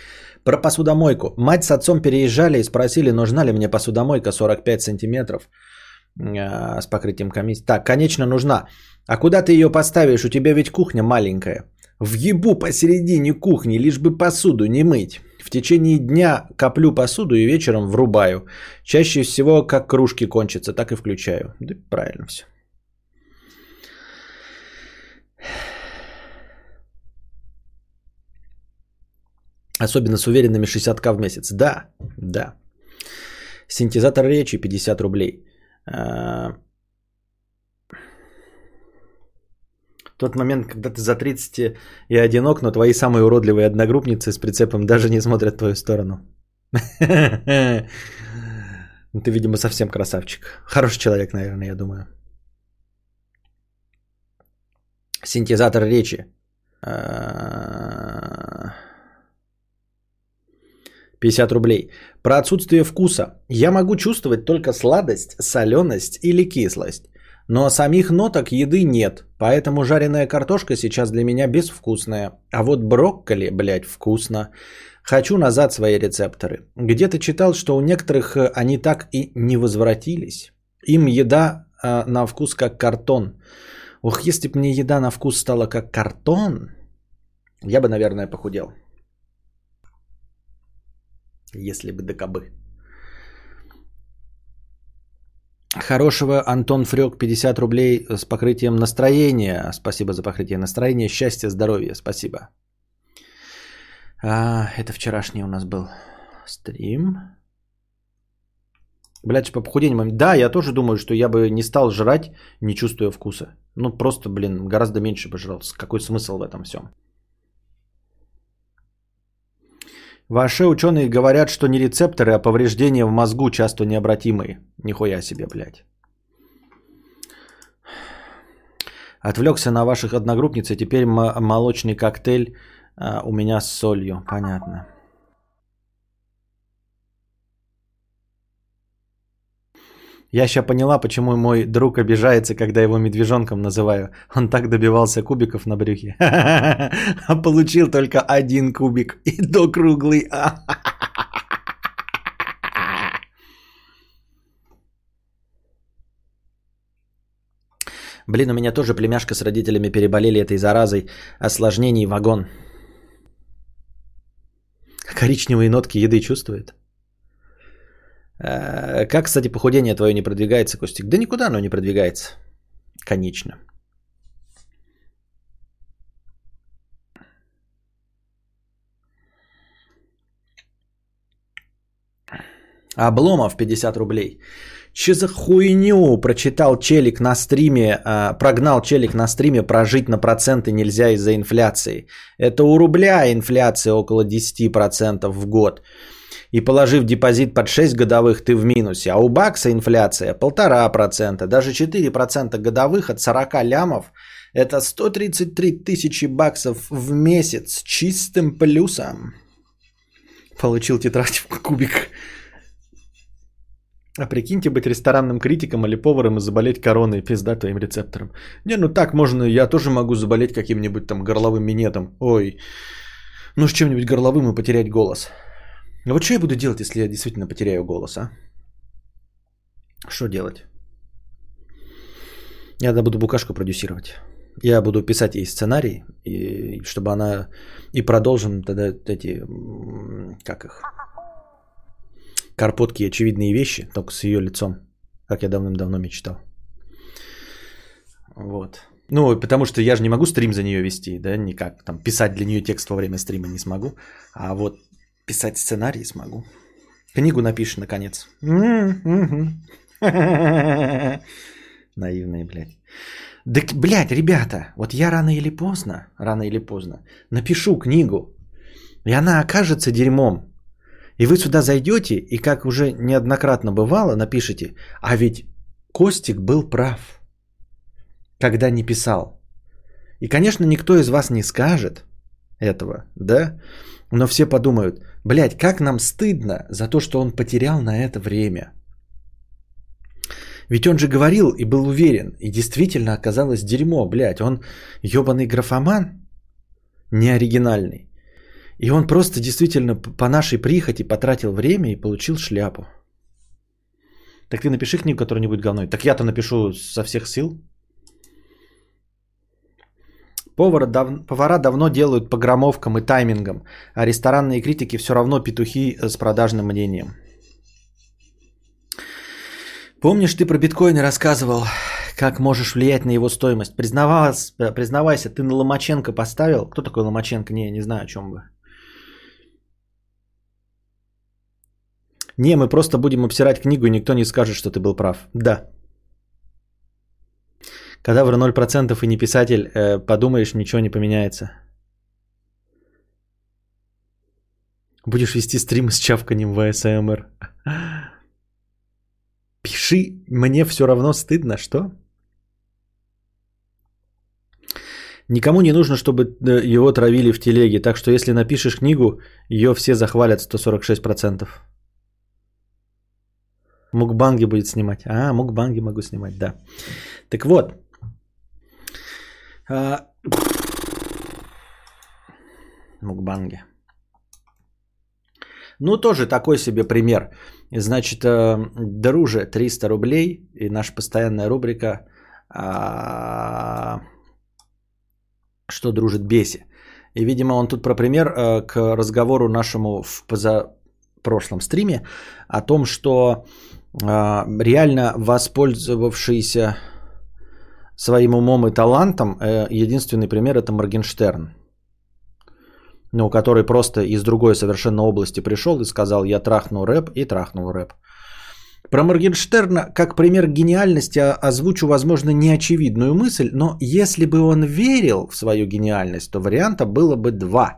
Speaker 1: Про посудомойку. Мать с отцом переезжали и спросили, нужна ли мне посудомойка 45 сантиметров э, с покрытием комиссии. Так, конечно, нужна. А куда ты ее поставишь? У тебя ведь кухня маленькая. В ебу посередине кухни, лишь бы посуду не мыть. В течение дня коплю посуду и вечером врубаю. Чаще всего, как кружки кончатся, так и включаю. Да правильно все. Особенно с уверенными 60к в месяц. Да, да. Синтезатор речи 50 рублей. А, тот момент, когда ты за 30 и одинок, но твои самые уродливые одногруппницы с прицепом даже не смотрят в твою сторону. Ну, ты, видимо, совсем красавчик. Хороший человек, наверное, я думаю. Синтезатор речи. А, 50 рублей. Про отсутствие вкуса. Я могу чувствовать только сладость, соленость или кислость. Но самих ноток еды нет, поэтому жареная картошка сейчас для меня безвкусная. А вот брокколи, блядь, вкусно. Хочу назад свои рецепторы. Где-то читал, что у некоторых э, они так и не возвратились. Им еда э, на вкус как картон. Ох, если бы мне еда на вкус стала как картон, я бы, наверное, похудел. Если бы докобы. Хорошего Антон Фрёк 50 рублей с покрытием настроения. Спасибо за покрытие настроения. Счастья, здоровья. Спасибо. А, это вчерашний у нас был стрим. Блядь, по похудению. Да, я тоже думаю, что я бы не стал жрать, не чувствуя вкуса. Ну, просто, блин, гораздо меньше бы жрал. Какой смысл в этом всем? Ваши ученые говорят, что не рецепторы, а повреждения в мозгу часто необратимые. Нихуя себе, блядь. Отвлекся на ваших одногруппниц, и теперь молочный коктейль а, у меня с солью. Понятно. Я сейчас поняла, почему мой друг обижается, когда его медвежонком называю. Он так добивался кубиков на брюхе. А получил только один кубик. И до круглый. Блин, у меня тоже племяшка с родителями переболели этой заразой. Осложнений вагон. Коричневые нотки еды чувствует. Э, как, кстати, похудение твое не продвигается, Костик? Да никуда оно не продвигается. Конечно. Обломов 50 рублей. Че за хуйню прочитал челик на стриме, э, прогнал челик на стриме, прожить на проценты нельзя из-за инфляции. Это у рубля инфляция около 10% в год и положив депозит под 6 годовых, ты в минусе. А у бакса инфляция 1,5%, даже 4% годовых от 40 лямов – это 133 тысячи баксов в месяц чистым плюсом. Получил тетрадь в кубик. А прикиньте быть ресторанным критиком или поваром и заболеть короной, пизда твоим рецептором. Не, ну так можно, я тоже могу заболеть каким-нибудь там горловым минетом. Ой, ну с чем-нибудь горловым и потерять голос. А вот что я буду делать, если я действительно потеряю голос, а? Что делать? Я буду букашку продюсировать. Я буду писать ей сценарий, и, чтобы она... И продолжим тогда эти... Как их? Карпотки очевидные вещи, только с ее лицом. Как я давным-давно мечтал. Вот. Ну, потому что я же не могу стрим за нее вести, да, никак. Там писать для нее текст во время стрима не смогу. А вот Писать сценарий смогу. Книгу напишешь, наконец. Наивные, блядь. Да, блядь, ребята, вот я рано или поздно, рано или поздно напишу книгу, и она окажется дерьмом. И вы сюда зайдете, и как уже неоднократно бывало, напишите, а ведь Костик был прав, когда не писал. И, конечно, никто из вас не скажет этого, да? Но все подумают, блядь, как нам стыдно за то, что он потерял на это время. Ведь он же говорил и был уверен, и действительно оказалось дерьмо, блядь, он ебаный графоман, не оригинальный. И он просто действительно по нашей прихоти потратил время и получил шляпу. Так ты напиши книгу, которая не будет говной. Так я-то напишу со всех сил. Повара, дав... Повара давно делают по громовкам и таймингам, а ресторанные критики все равно петухи с продажным мнением. Помнишь, ты про биткоины рассказывал, как можешь влиять на его стоимость? Признавайся, признавайся, ты на Ломаченко поставил? Кто такой Ломаченко? Не, не знаю, о чем вы. Не, мы просто будем обсирать книгу, и никто не скажет, что ты был прав. Да. Когда в 0% и не писатель, э, подумаешь, ничего не поменяется. Будешь вести стрим с чавканием в АСМР. Пиши, мне все равно стыдно, что? Никому не нужно, чтобы э, его травили в телеге, так что если напишешь книгу, ее все захвалят 146%. Мукбанги будет снимать. А, мукбанги могу снимать, да. Так вот. А... Мукбанги. Ну, тоже такой себе пример. Значит, э, друже, 300 рублей и наша постоянная рубрика а... «Что дружит беси». И, видимо, он тут про пример э, к разговору нашему в позапрошлом стриме о том, что а, реально воспользовавшийся своим умом и талантом, э, единственный пример это Моргенштерн. Ну, который просто из другой совершенно области пришел и сказал, я трахну рэп и трахнул рэп. Про Моргенштерна как пример гениальности озвучу, возможно, неочевидную мысль, но если бы он верил в свою гениальность, то варианта было бы два.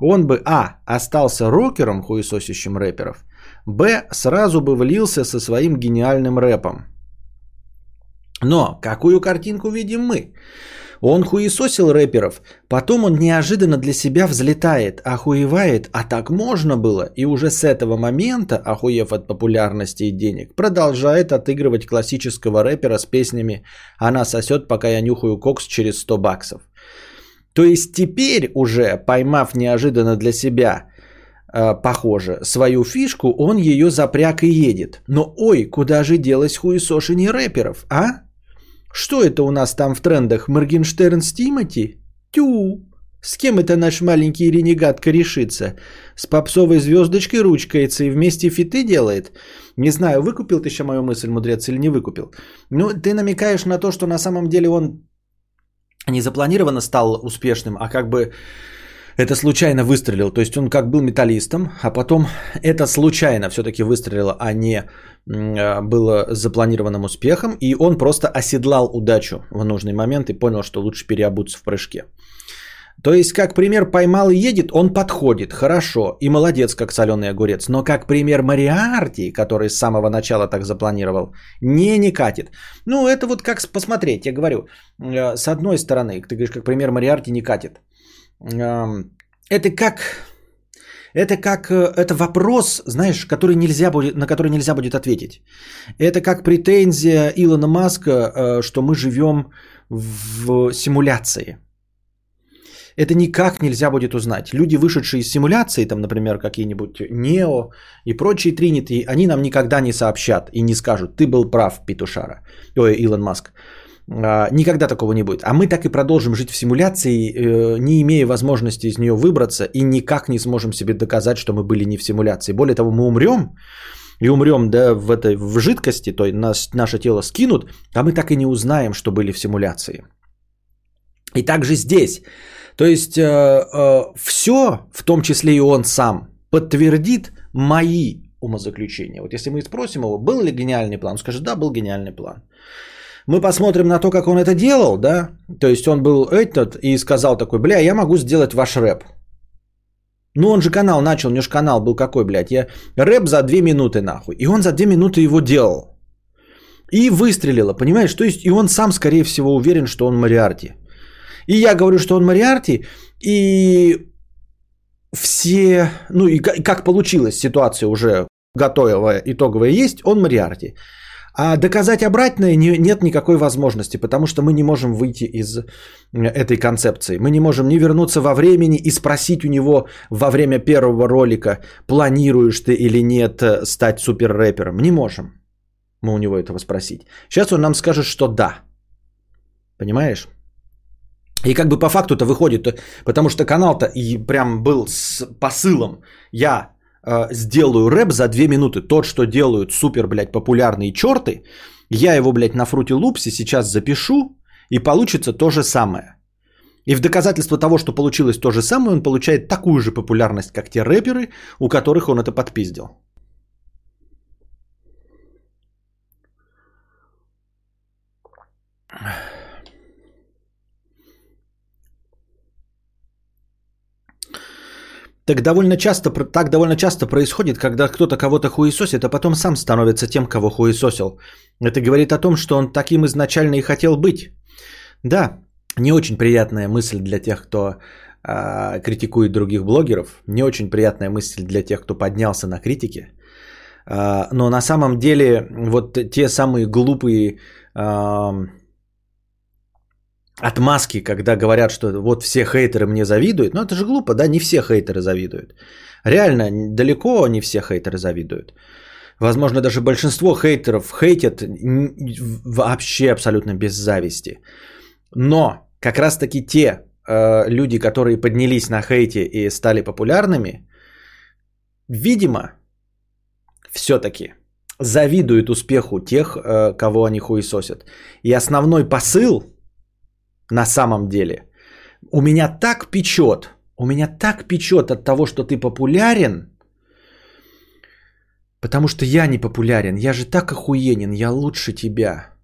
Speaker 1: Он бы, а, остался рокером, хуесосящим рэперов, Б сразу бы влился со своим гениальным рэпом. Но какую картинку видим мы? Он хуесосил рэперов, потом он неожиданно для себя взлетает, охуевает, а так можно было, и уже с этого момента, охуев от популярности и денег, продолжает отыгрывать классического рэпера с песнями «Она сосет, пока я нюхаю кокс через 100 баксов». То есть теперь уже, поймав неожиданно для себя Э, похоже, свою фишку, он ее запряг и едет. Но ой, куда же делось хуесошение рэперов, а? Что это у нас там в трендах? Моргенштерн с Тимати? Тю! С кем это наш маленький ренегат корешится? С попсовой звездочкой ручкается и вместе фиты делает? Не знаю, выкупил ты еще мою мысль, мудрец, или не выкупил. Ну, ты намекаешь на то, что на самом деле он не запланированно стал успешным, а как бы это случайно выстрелил. То есть он как был металлистом, а потом это случайно все-таки выстрелило, а не а, было запланированным успехом. И он просто оседлал удачу в нужный момент и понял, что лучше переобуться в прыжке. То есть, как пример поймал и едет, он подходит, хорошо, и молодец, как соленый огурец. Но как пример Мариарти, который с самого начала так запланировал, не, не катит. Ну, это вот как посмотреть, я говорю, э, с одной стороны, ты говоришь, как пример Мариарти не катит. Это как... Это как... Э, это вопрос, знаешь, который нельзя будет, на который нельзя будет ответить. Это как претензия Илона Маска, э, что мы живем в симуляции. Это никак нельзя будет узнать. Люди, вышедшие из симуляции, там, например, какие-нибудь Нео и прочие Тринити, они нам никогда не сообщат и не скажут, ты был прав, Петушара, ой, Илон Маск. А, никогда такого не будет. А мы так и продолжим жить в симуляции, э, не имея возможности из нее выбраться и никак не сможем себе доказать, что мы были не в симуляции. Более того, мы умрем и умрем да, в, этой, в жидкости, то нас, наше тело скинут, а мы так и не узнаем, что были в симуляции. И также здесь. То есть э, э, все, в том числе и он сам, подтвердит мои умозаключения. Вот если мы спросим его, был ли гениальный план, он скажет, да, был гениальный план мы посмотрим на то, как он это делал, да, то есть он был этот и сказал такой, бля, я могу сделать ваш рэп. Ну, он же канал начал, у него же канал был какой, блядь, я рэп за две минуты, нахуй. И он за две минуты его делал. И выстрелило, понимаешь? То есть, и он сам, скорее всего, уверен, что он Мариарти. И я говорю, что он Мариарти, и все, ну и как получилась ситуация уже готовая, итоговая есть, он Мариарти. А доказать обратное не, нет никакой возможности, потому что мы не можем выйти из этой концепции. Мы не можем не вернуться во времени и спросить у него во время первого ролика, планируешь ты или нет э, стать супер рэпером. Не можем мы у него этого спросить. Сейчас он нам скажет, что да. Понимаешь? И как бы по факту-то выходит, потому что канал-то и прям был с посылом. Я э, сделаю рэп за две минуты. Тот, что делают супер, блядь, популярные черты. Я его, блядь, на фруте лупсе сейчас запишу. И получится то же самое. И в доказательство того, что получилось то же самое, он получает такую же популярность, как те рэперы, у которых он это подпиздил. Так довольно часто, так довольно часто происходит, когда кто-то кого-то хуесосит, а потом сам становится тем, кого хуесосил. Это говорит о том, что он таким изначально и хотел быть. Да, не очень приятная мысль для тех, кто э, критикует других блогеров, не очень приятная мысль для тех, кто поднялся на критике. Э, но на самом деле вот те самые глупые э, отмазки, когда говорят, что вот все хейтеры мне завидуют. Ну, это же глупо, да, не все хейтеры завидуют. Реально, далеко не все хейтеры завидуют. Возможно, даже большинство хейтеров хейтят вообще абсолютно без зависти. Но как раз-таки те э, люди, которые поднялись на хейте и стали популярными, видимо, все-таки завидуют успеху тех, э, кого они хуесосят. И основной посыл на самом деле. У меня так печет, у меня так печет от того, что ты популярен, потому что я не популярен, я же так охуенен, я лучше тебя.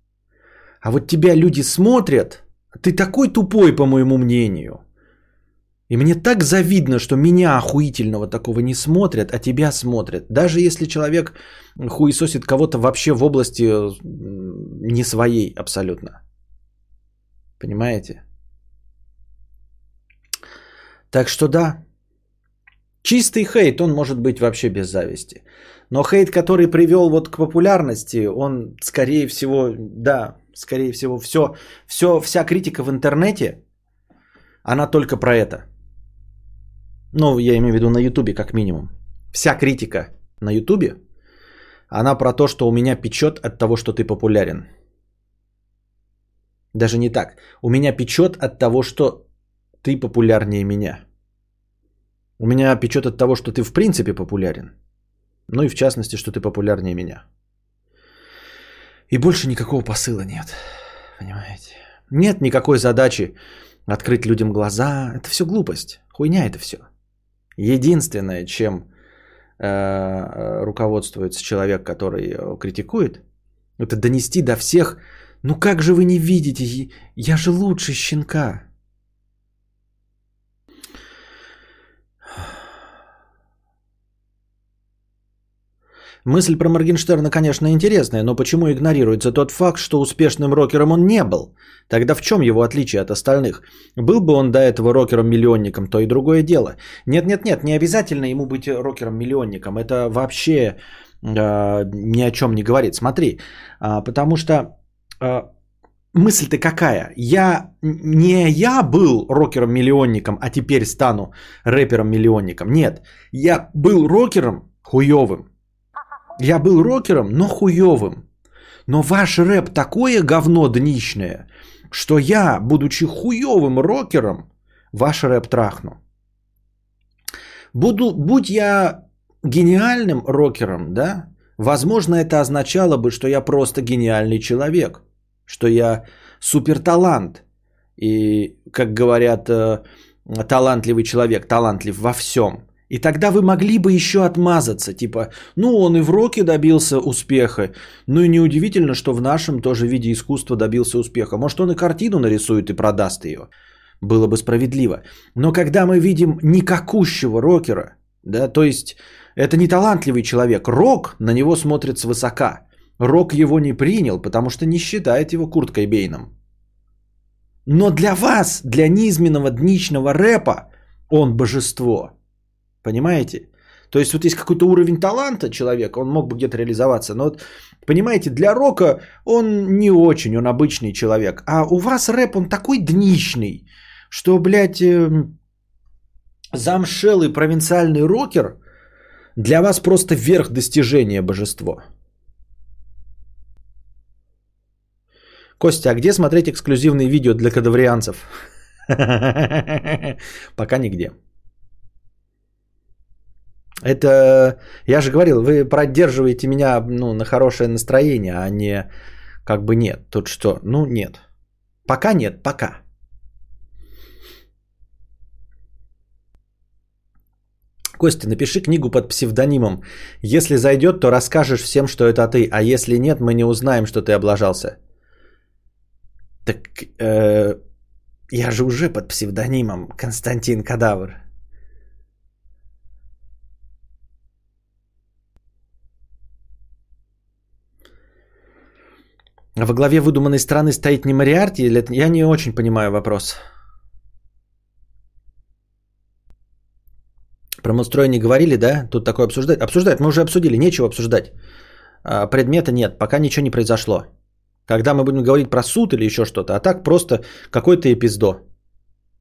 Speaker 1: А вот тебя люди смотрят, ты такой тупой, по моему мнению. И мне так завидно, что меня охуительного такого не смотрят, а тебя смотрят. Даже если человек хуесосит кого-то вообще в области не своей абсолютно. Понимаете? Так что да, чистый хейт, он может быть вообще без зависти. Но хейт, который привел вот к популярности, он скорее всего, да, скорее всего, все, все, вся критика в интернете, она только про это. Ну, я имею в виду на Ютубе как минимум. Вся критика на Ютубе, она про то, что у меня печет от того, что ты популярен. Даже не так. У меня печет от того, что ты популярнее меня. У меня печет от того, что ты в принципе популярен. Ну и в частности, что ты популярнее меня. И больше никакого посыла нет. Понимаете? Нет никакой задачи открыть людям глаза. Это все глупость. Хуйня это все. Единственное, чем э, руководствуется человек, который критикует, это донести до всех ну как же вы не видите? Я же лучше щенка. Мысль про Моргенштерна, конечно, интересная, но почему игнорируется тот факт, что успешным рокером он не был? Тогда в чем его отличие от остальных? Был бы он до этого рокером-миллионником, то и другое дело. Нет-нет-нет, не обязательно ему быть рокером-миллионником. Это вообще э, ни о чем не говорит. Смотри, э, потому что мысль-то какая? Я не я был рокером-миллионником, а теперь стану рэпером-миллионником. Нет, я был рокером хуевым. Я был рокером, но хуевым. Но ваш рэп такое говно днищное, что я, будучи хуевым рокером, ваш рэп трахну. Буду, будь я гениальным рокером, да, возможно, это означало бы, что я просто гениальный человек – что я супер талант. И, как говорят, э, талантливый человек, талантлив во всем. И тогда вы могли бы еще отмазаться, типа, ну он и в роке добился успеха, ну и неудивительно, что в нашем тоже виде искусства добился успеха. Может он и картину нарисует и продаст ее. было бы справедливо. Но когда мы видим никакущего рокера, да, то есть это не талантливый человек, рок на него смотрит свысока. Рок его не принял, потому что не считает его Курткой Бейном. Но для вас, для низменного дничного рэпа, он божество. Понимаете? То есть вот есть какой-то уровень таланта человека, он мог бы где-то реализоваться. Но вот, понимаете, для рока он не очень, он обычный человек. А у вас рэп, он такой дничный, что, блядь, эм, замшелый провинциальный рокер для вас просто верх достижения божество. Костя, а где смотреть эксклюзивные видео для кадаврианцев? Пока нигде. Это, я же говорил, вы поддерживаете меня ну, на хорошее настроение, а не как бы нет. Тут что? Ну, нет. Пока нет, пока. Костя, напиши книгу под псевдонимом. Если зайдет, то расскажешь всем, что это ты, а если нет, мы не узнаем, что ты облажался. Так э, я же уже под псевдонимом Константин Кадавр. Во главе выдуманной страны стоит не Мариарти или. Я не очень понимаю вопрос. Про Мустрой не говорили, да? Тут такое обсуждать. Обсуждать, мы уже обсудили, нечего обсуждать. А, предмета нет, пока ничего не произошло. Когда мы будем говорить про суд или еще что-то, а так просто какой-то эпиздо.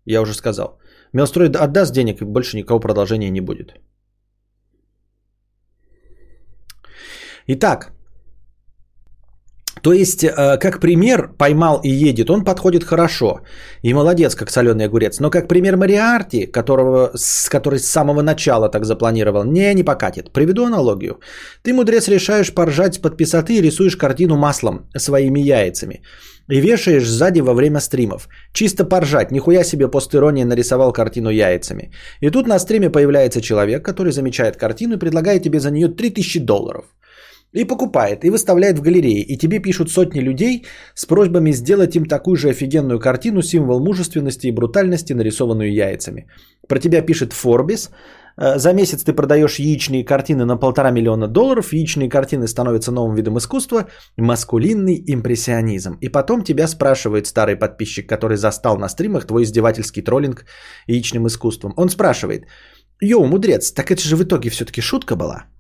Speaker 1: Я уже сказал. Мелстрой отдаст денег, и больше никакого продолжения не будет. Итак, то есть, э, как пример поймал и едет, он подходит хорошо. И молодец, как соленый огурец. Но как пример Мариарти, которого, с, который с самого начала так запланировал, не, не покатит. Приведу аналогию. Ты, мудрец, решаешь поржать с подписоты и рисуешь картину маслом своими яйцами. И вешаешь сзади во время стримов. Чисто поржать, нихуя себе постирония нарисовал картину яйцами. И тут на стриме появляется человек, который замечает картину и предлагает тебе за нее 3000 долларов. И покупает, и выставляет в галерее. И тебе пишут сотни людей с просьбами сделать им такую же офигенную картину, символ мужественности и брутальности, нарисованную яйцами. Про тебя пишет Forbes. Э, за месяц ты продаешь яичные картины на полтора миллиона долларов. Яичные картины становятся новым видом искусства. Маскулинный импрессионизм. И потом тебя спрашивает старый подписчик, который застал на стримах твой издевательский троллинг яичным искусством. Он спрашивает, йоу, мудрец, так это же в итоге все-таки шутка была?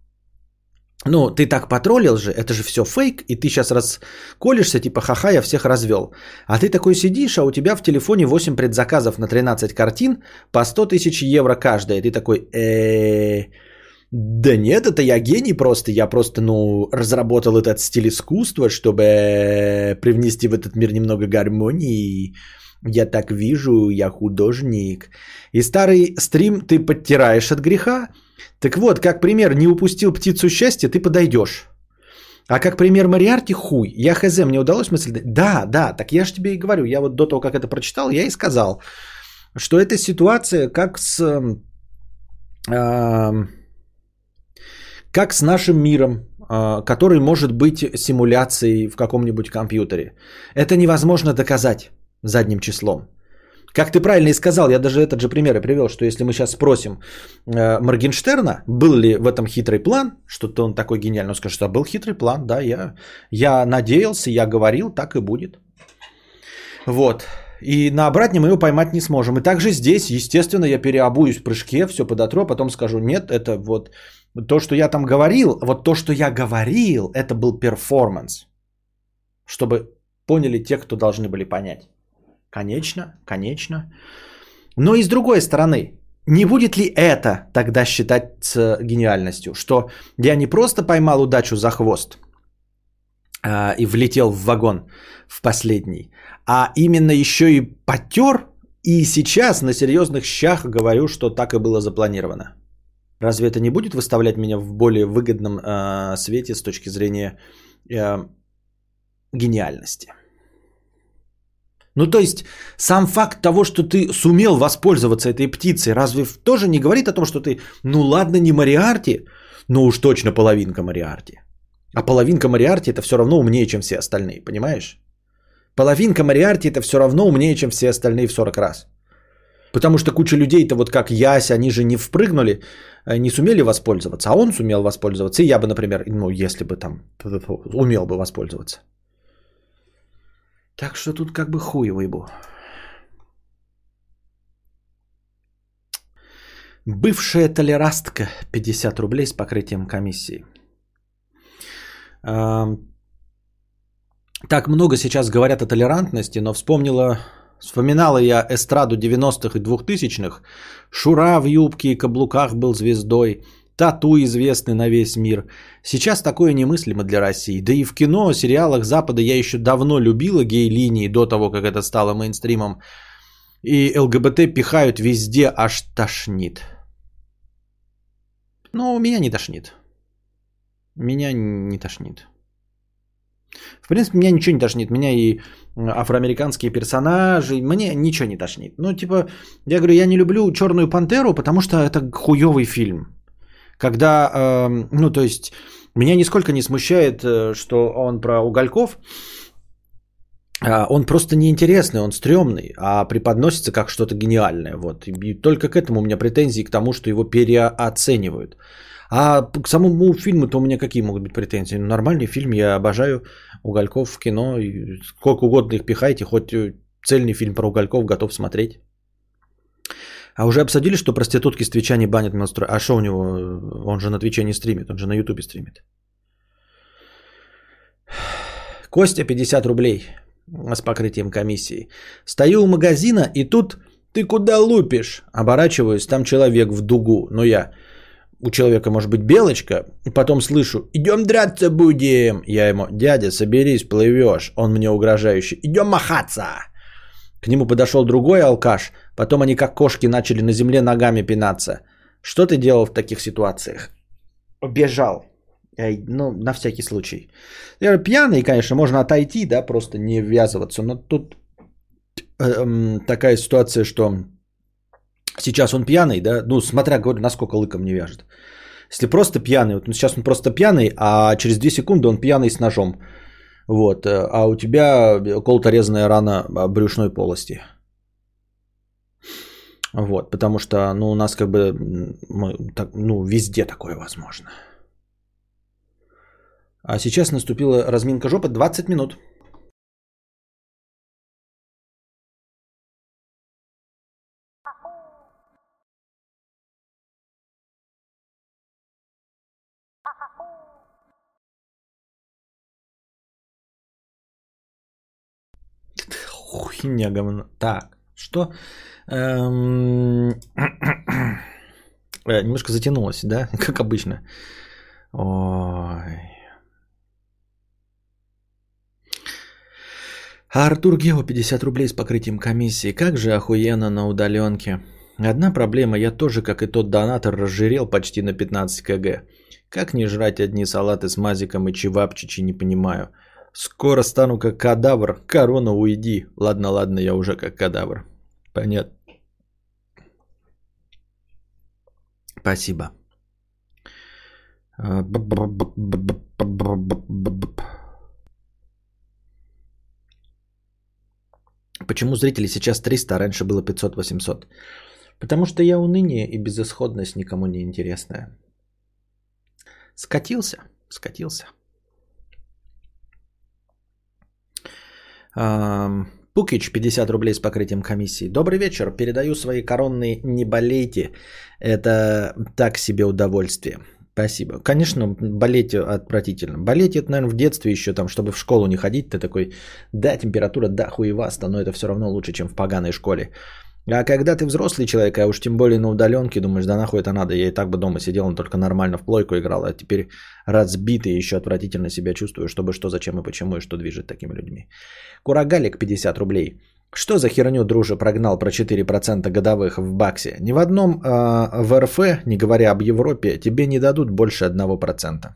Speaker 1: Ну, ты так потроллил же, это же все фейк, и ты сейчас расколешься, типа, ха-ха, я всех развел. А ты такой сидишь, а у тебя в телефоне 8 предзаказов на 13 картин по 100 тысяч евро каждая. Ты такой, э да нет, это я гений просто, я просто, ну, разработал этот стиль искусства, чтобы привнести в этот мир немного гармонии. Я так вижу, я художник. И старый стрим ты подтираешь от греха, так вот, как пример не упустил птицу счастья, ты подойдешь. А как пример Мариарти хуй. Я хз, мне удалось мысль... Да, да, так я же тебе и говорю. Я вот до того, как это прочитал, я и сказал, что эта ситуация как с... Э, как с нашим миром, э, который может быть симуляцией в каком-нибудь компьютере. Это невозможно доказать задним числом. Как ты правильно и сказал, я даже этот же пример и привел, что если мы сейчас спросим э, Моргенштерна, был ли в этом хитрый план, что-то он такой гениальный, он скажет, что был хитрый план, да, я, я надеялся, я говорил, так и будет. Вот. И на обратне мы его поймать не сможем. И также здесь, естественно, я переобуюсь в прыжке, все подотру, а потом скажу, нет, это вот то, что я там говорил, вот то, что я говорил, это был перформанс. Чтобы поняли те, кто должны были понять. Конечно, конечно. Но и с другой стороны, не будет ли это тогда считаться гениальностью? Что я не просто поймал удачу за хвост а, и влетел в вагон в последний, а именно еще и потер и сейчас на серьезных щах говорю, что так и было запланировано. Разве это не будет выставлять меня в более выгодном э, свете с точки зрения э, гениальности? Ну то есть сам факт того, что ты сумел воспользоваться этой птицей, разве тоже не говорит о том, что ты, ну ладно, не Мариарти, но уж точно половинка Мариарти. А половинка Мариарти это все равно умнее, чем все остальные, понимаешь? Половинка Мариарти это все равно умнее, чем все остальные в 40 раз. Потому что куча людей-то вот как Яся, они же не впрыгнули, э, не сумели воспользоваться, а он сумел воспользоваться. И я бы, например, ну, если бы там умел бы воспользоваться. Так что тут как бы хуй выебу. Бывшая толерастка 50 рублей с покрытием комиссии. Так много сейчас говорят о толерантности, но вспомнила, вспоминала я эстраду 90-х и 2000-х. Шура в юбке и каблуках был звездой. Тату известный на весь мир. Сейчас такое немыслимо для России. Да и в кино, сериалах Запада я еще давно любила гей-линии до того, как это стало мейнстримом. И ЛГБТ пихают везде, аж тошнит. Ну, меня не тошнит. Меня не тошнит. В принципе, меня ничего не тошнит. Меня и афроамериканские персонажи, мне ничего не тошнит. Ну, типа, я говорю, я не люблю Черную пантеру, потому что это хуевый фильм. Когда, э, ну, то есть, меня нисколько не смущает, э, что он про угольков. А, он просто неинтересный, он стрёмный, а преподносится как что-то гениальное. Вот. И только к этому у меня претензии к тому, что его переоценивают. А к самому фильму-то у меня какие могут быть претензии? Ну, нормальный фильм, я обожаю угольков в кино. Сколько угодно их пихайте, хоть э, цельный фильм про угольков готов смотреть. А уже обсудили, что проститутки с Твича не банят монстру? А что у него? Он же на Твиче не стримит, он же на Ютубе стримит. Костя 50 рублей с покрытием комиссии. Стою у магазина, и тут ты куда лупишь? Оборачиваюсь, там человек в дугу. Но я у человека может быть белочка, и потом слышу, идем драться будем. Я ему, дядя, соберись, плывешь. Он мне угрожающий, идем махаться. К нему подошел другой алкаш, потом они как кошки начали на земле ногами пинаться. Что ты делал в таких ситуациях? Бежал. Ну, на всякий случай. Пьяный, конечно, можно отойти, да, просто не ввязываться. Но тут э, такая ситуация, что сейчас он пьяный, да, ну, смотря, говорю, насколько лыком не вяжет. Если просто пьяный, вот сейчас он просто пьяный, а через 2 секунды он пьяный с ножом. Вот, э, а у тебя колото-резанная рана брюшной полости. Вот, потому что, ну, у нас как бы, мы, так, ну, везде такое возможно. А сейчас наступила разминка жопы 20 минут. Хуйня говно. Так, что? Эм... Э, немножко затянулось, да? Как обычно. Ой. Артур Гео 50 рублей с покрытием комиссии. Как же охуенно на удаленке. Одна проблема, я тоже, как и тот донатор, разжирел почти на 15 кг. Как не жрать одни салаты с мазиком и чевапчичи, не понимаю. Скоро стану как кадавр. Корона, уйди. Ладно, ладно, я уже как кадавр. Понятно. Спасибо. Почему зрители сейчас 300, а раньше было 500-800? Потому что я уныние и безысходность никому не интересная. Скатился, скатился. Пукич, 50 рублей с покрытием комиссии. Добрый вечер. Передаю свои коронные «Не болейте». Это так себе удовольствие. Спасибо. Конечно, болеть отвратительно. Болеть это, наверное, в детстве еще, там, чтобы в школу не ходить, ты такой, да, температура, да, хуеваста, но это все равно лучше, чем в поганой школе. А когда ты взрослый человек, а уж тем более на удаленке, думаешь, да нахуй это надо, я и так бы дома сидел, он только нормально в плойку играл, а теперь разбитый еще отвратительно себя чувствую, чтобы что, зачем и почему, и что движет такими людьми. Курагалик 50 рублей. Что за херню, друже, прогнал про 4% годовых в баксе? Ни в одном э, в РФ, не говоря об Европе, тебе не дадут больше 1%.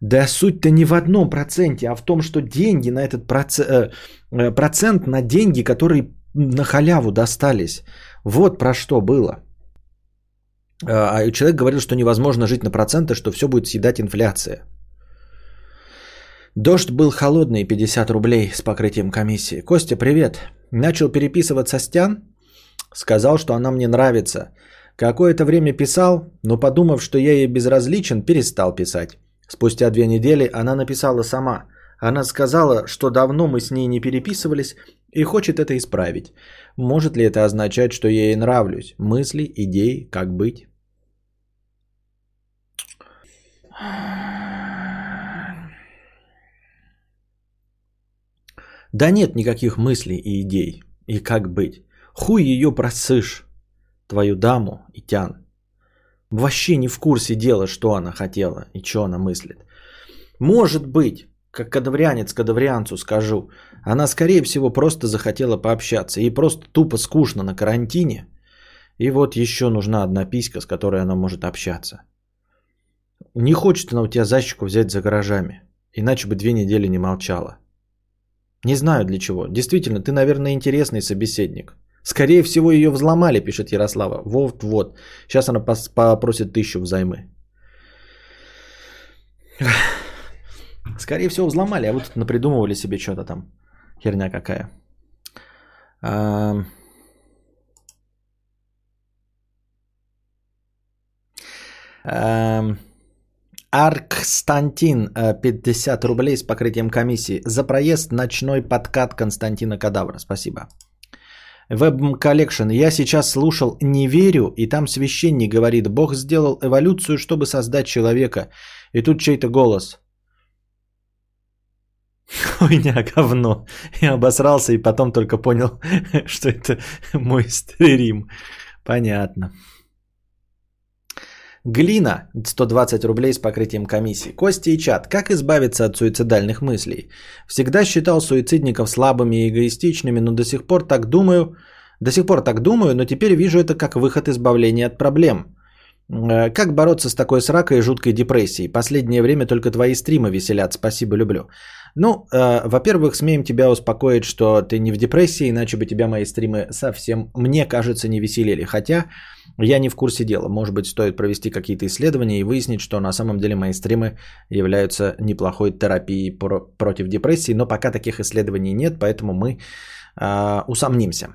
Speaker 1: Да суть-то не в одном проценте, а в том, что деньги на этот процент, э, э, процент на деньги, которые на халяву достались. Вот про что было. А человек говорил, что невозможно жить на проценты, что все будет съедать инфляция. Дождь был холодный, 50 рублей с покрытием комиссии. Костя, привет. Начал переписываться с Тян. Сказал, что она мне нравится. Какое-то время писал, но подумав, что я ей безразличен, перестал писать. Спустя две недели она написала сама. Она сказала, что давно мы с ней не переписывались и хочет это исправить. Может ли это означать, что я ей нравлюсь? Мысли, идеи, как быть? Да нет никаких мыслей и идей. И как быть? Хуй ее просышь, твою даму и тян. Вообще не в курсе дела, что она хотела и что она мыслит. Может быть, как кадаврянец кадаврянцу скажу, она, скорее всего, просто захотела пообщаться. Ей просто тупо скучно на карантине. И вот еще нужна одна писька, с которой она может общаться. Не хочет она у тебя защику взять за гаражами. Иначе бы две недели не молчала. Не знаю для чего. Действительно, ты, наверное, интересный собеседник. Скорее всего, ее взломали, пишет Ярослава. Вот, вот. Сейчас она попросит тысячу взаймы. Скорее всего, взломали, а вы тут напридумывали себе что-то там. Херня какая. Аркстантин, 50 рублей с покрытием комиссии. За проезд ночной подкат Константина Кадавра. Спасибо. Web Collection. Я сейчас слушал «Не верю», и там священник говорит, Бог сделал эволюцию, чтобы создать человека. И тут чей-то голос. Хуйня, говно. Я обосрался и потом только понял, что это мой стрим. Понятно. Глина, 120 рублей с покрытием комиссии. Кости и чат. Как избавиться от суицидальных мыслей? Всегда считал суицидников слабыми и эгоистичными, но до сих пор так думаю, до сих пор так думаю, но теперь вижу это как выход избавления от проблем. Э, как бороться с такой сракой и жуткой депрессией? Последнее время только твои стримы веселят. Спасибо, люблю. Ну, э, во-первых, смеем тебя успокоить, что ты не в депрессии, иначе бы тебя мои стримы совсем, мне кажется, не веселили. Хотя я не в курсе дела. Может быть, стоит провести какие-то исследования и выяснить, что на самом деле мои стримы являются неплохой терапией про- против депрессии. Но пока таких исследований нет, поэтому мы э, усомнимся.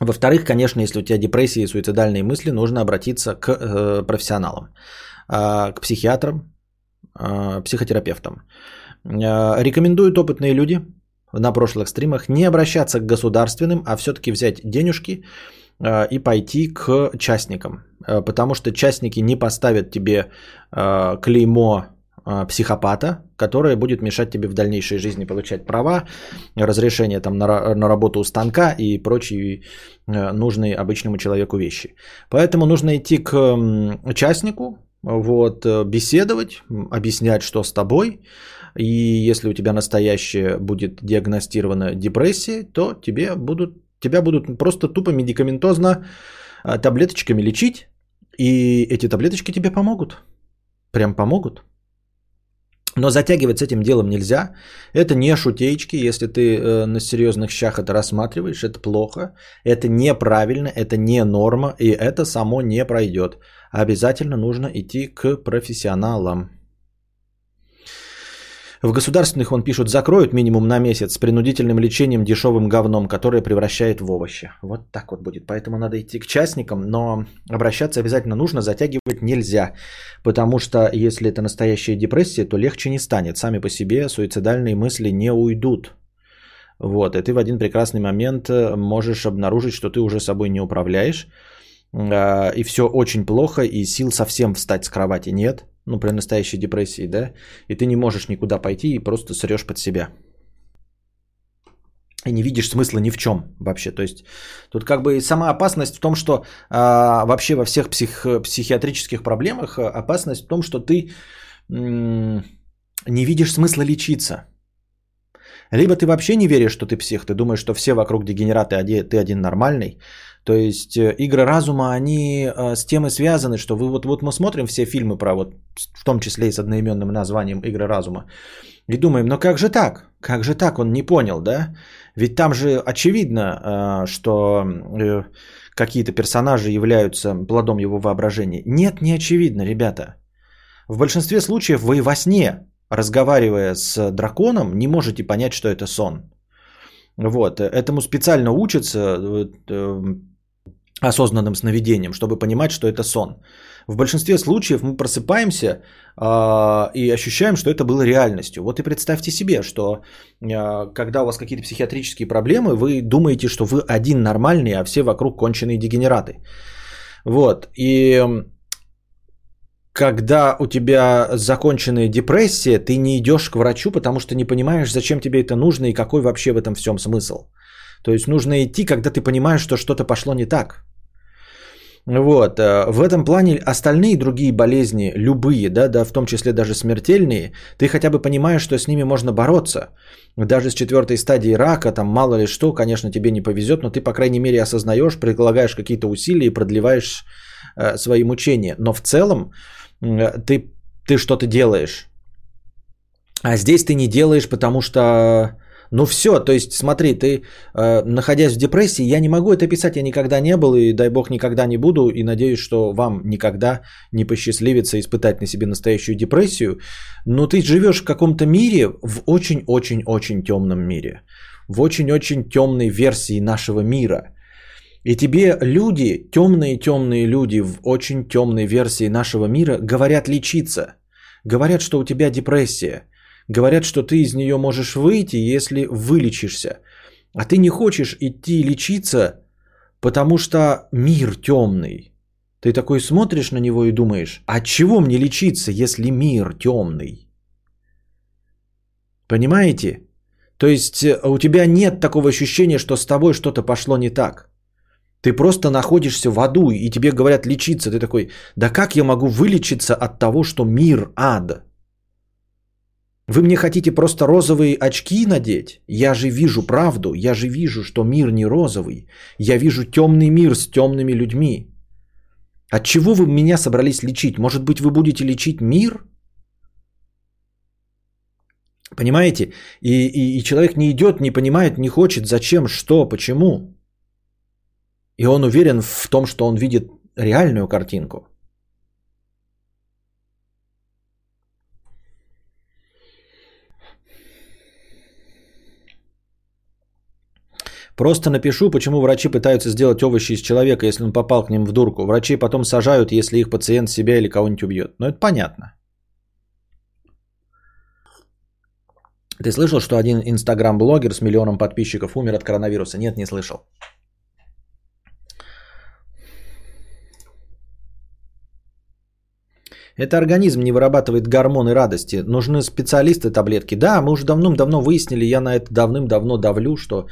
Speaker 1: Во-вторых, конечно, если у тебя депрессия и суицидальные мысли, нужно обратиться к э, профессионалам, э, к психиатрам, э, психотерапевтам. Э, рекомендуют опытные люди на прошлых стримах не обращаться к государственным, а все-таки взять денежки э, и пойти к частникам, э, потому что частники не поставят тебе клеймо психопата, которая будет мешать тебе в дальнейшей жизни получать права, разрешение там на, на работу у станка и прочие нужные обычному человеку вещи. Поэтому нужно идти к участнику, вот, беседовать, объяснять, что с тобой. И если у тебя настоящая будет диагностирована депрессия, то тебе будут, тебя будут просто тупо медикаментозно а, таблеточками лечить. И эти таблеточки тебе помогут. Прям помогут. Но затягивать с этим делом нельзя. Это не шутеечки, если ты э, на серьезных щах это рассматриваешь, это плохо, это неправильно, это не норма, и это само не пройдет. Обязательно нужно идти к профессионалам. В государственных, он пишут, закроют минимум на месяц с принудительным лечением дешевым говном, которое превращает в овощи. Вот так вот будет. Поэтому надо идти к частникам, но обращаться обязательно нужно, затягивать нельзя. Потому что если это настоящая депрессия, то легче не станет. Сами по себе суицидальные мысли не уйдут. Вот, и ты в один прекрасный момент э, можешь обнаружить, что ты уже собой не управляешь, а, и все очень плохо, и сил совсем встать с кровати нет – ну, при настоящей депрессии, да, и ты не можешь никуда пойти и просто срешь под себя. И не видишь смысла ни в чем вообще. То есть тут как бы сама опасность в том, что а, вообще во всех псих, психиатрических проблемах а, опасность в том, что ты м- не видишь смысла лечиться. Либо ты вообще не веришь, что ты псих, ты думаешь, что все вокруг дегенераты, а ты один нормальный. То есть э, игры разума, они э, с тем связаны, что вы вот, вот мы смотрим все фильмы про вот, в том числе и с одноименным названием игры разума, и думаем, ну как же так? Как же так? Он не понял, да? Ведь там же очевидно, э, что какие-то персонажи являются плодом его воображения. Нет, не очевидно, ребята. В большинстве случаев вы во сне, разговаривая с драконом, не можете понять, что это сон. Вот. Этому специально учатся э, осознанным сновидением, чтобы понимать, что это сон. В большинстве случаев мы просыпаемся э, и ощущаем, что это было реальностью. Вот и представьте себе, что э, когда у вас какие-то психиатрические проблемы, вы думаете, что вы один нормальный, а все вокруг конченые дегенераты. Вот. И когда у тебя законченная депрессия, ты не идешь к врачу, потому что не понимаешь, зачем тебе это нужно и какой вообще в этом всем смысл. То есть нужно идти, когда ты понимаешь, что что-то пошло не так. Вот. Э, в этом плане остальные другие болезни, любые, да, да, в том числе даже смертельные, ты хотя бы понимаешь, что с ними можно бороться. Даже с четвертой стадии рака, там мало ли что, конечно, тебе не повезет, но ты, по крайней мере, осознаешь, предлагаешь какие-то усилия и продлеваешь э, свои мучения. Но в целом э, ты, ты что-то делаешь. А здесь ты не делаешь, потому что ну все, то есть смотри, ты, э, находясь в депрессии, я не могу это писать, я никогда не был, и дай бог никогда не буду, и надеюсь, что вам никогда не посчастливится испытать на себе настоящую депрессию, но ты живешь в каком-то мире, в очень-очень-очень темном мире, в очень-очень темной версии нашего мира. И тебе люди, темные-темные люди в очень темной версии нашего мира говорят лечиться, говорят, что у тебя депрессия – Говорят, что ты из нее можешь выйти, если вылечишься. А ты не хочешь идти лечиться, потому что мир темный. Ты такой смотришь на него и думаешь, а чего мне лечиться, если мир темный? Понимаете? То есть э, у тебя нет такого ощущения, что с тобой что-то пошло не так. Ты просто находишься в аду, и тебе говорят лечиться. Ты такой, да как я могу вылечиться от того, что мир ад? Вы мне хотите просто розовые очки надеть? Я же вижу правду, я же вижу, что мир не розовый. Я вижу темный мир с темными людьми. От чего вы меня собрались лечить? Может быть, вы будете лечить мир? Понимаете? И, и, и человек не идет, не понимает, не хочет, зачем, что, почему. И он уверен в том, что он видит реальную картинку. Просто напишу, почему врачи пытаются сделать овощи из человека, если он попал к ним в дурку. Врачи потом сажают, если их пациент себя или кого-нибудь убьет. Но это понятно. Ты слышал, что один инстаграм-блогер с миллионом подписчиков умер от коронавируса? Нет, не слышал. Это организм не вырабатывает гормоны радости. Нужны специалисты таблетки. Да, мы уже давным-давно выяснили, я на это давным-давно давлю, что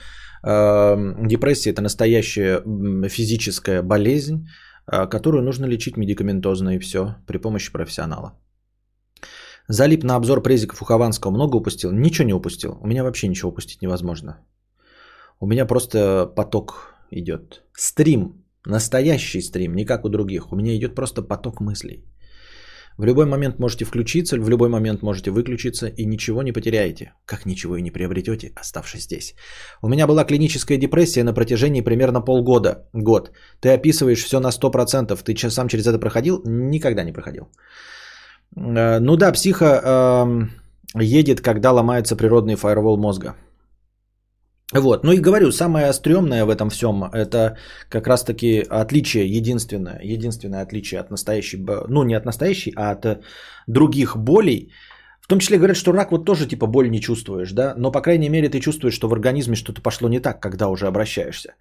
Speaker 1: Эм, депрессия – это настоящая физическая болезнь, э, которую нужно лечить медикаментозно и все при помощи профессионала. Залип на обзор презиков у Хованского. Много упустил? Ничего не упустил. У меня вообще ничего упустить невозможно. У меня просто поток идет. Стрим. Настоящий стрим, не как у других. У меня идет просто поток мыслей. В любой момент можете включиться, в любой момент можете выключиться и ничего не потеряете. Как ничего и не приобретете, оставшись здесь. У меня была клиническая депрессия на протяжении примерно полгода. Год. Ты описываешь все на 100%. Ты сам через это проходил? Никогда не проходил. Э, ну да, психо э, едет, когда ломается природный фаервол мозга. Вот, ну и говорю, самое стрёмное в этом всем, это как раз-таки отличие, единственное, единственное отличие от настоящей, ну не от настоящей, а от других болей. В том числе говорят, что рак вот тоже типа боль не чувствуешь, да, но по крайней мере ты чувствуешь, что в организме что-то пошло не так, когда уже обращаешься.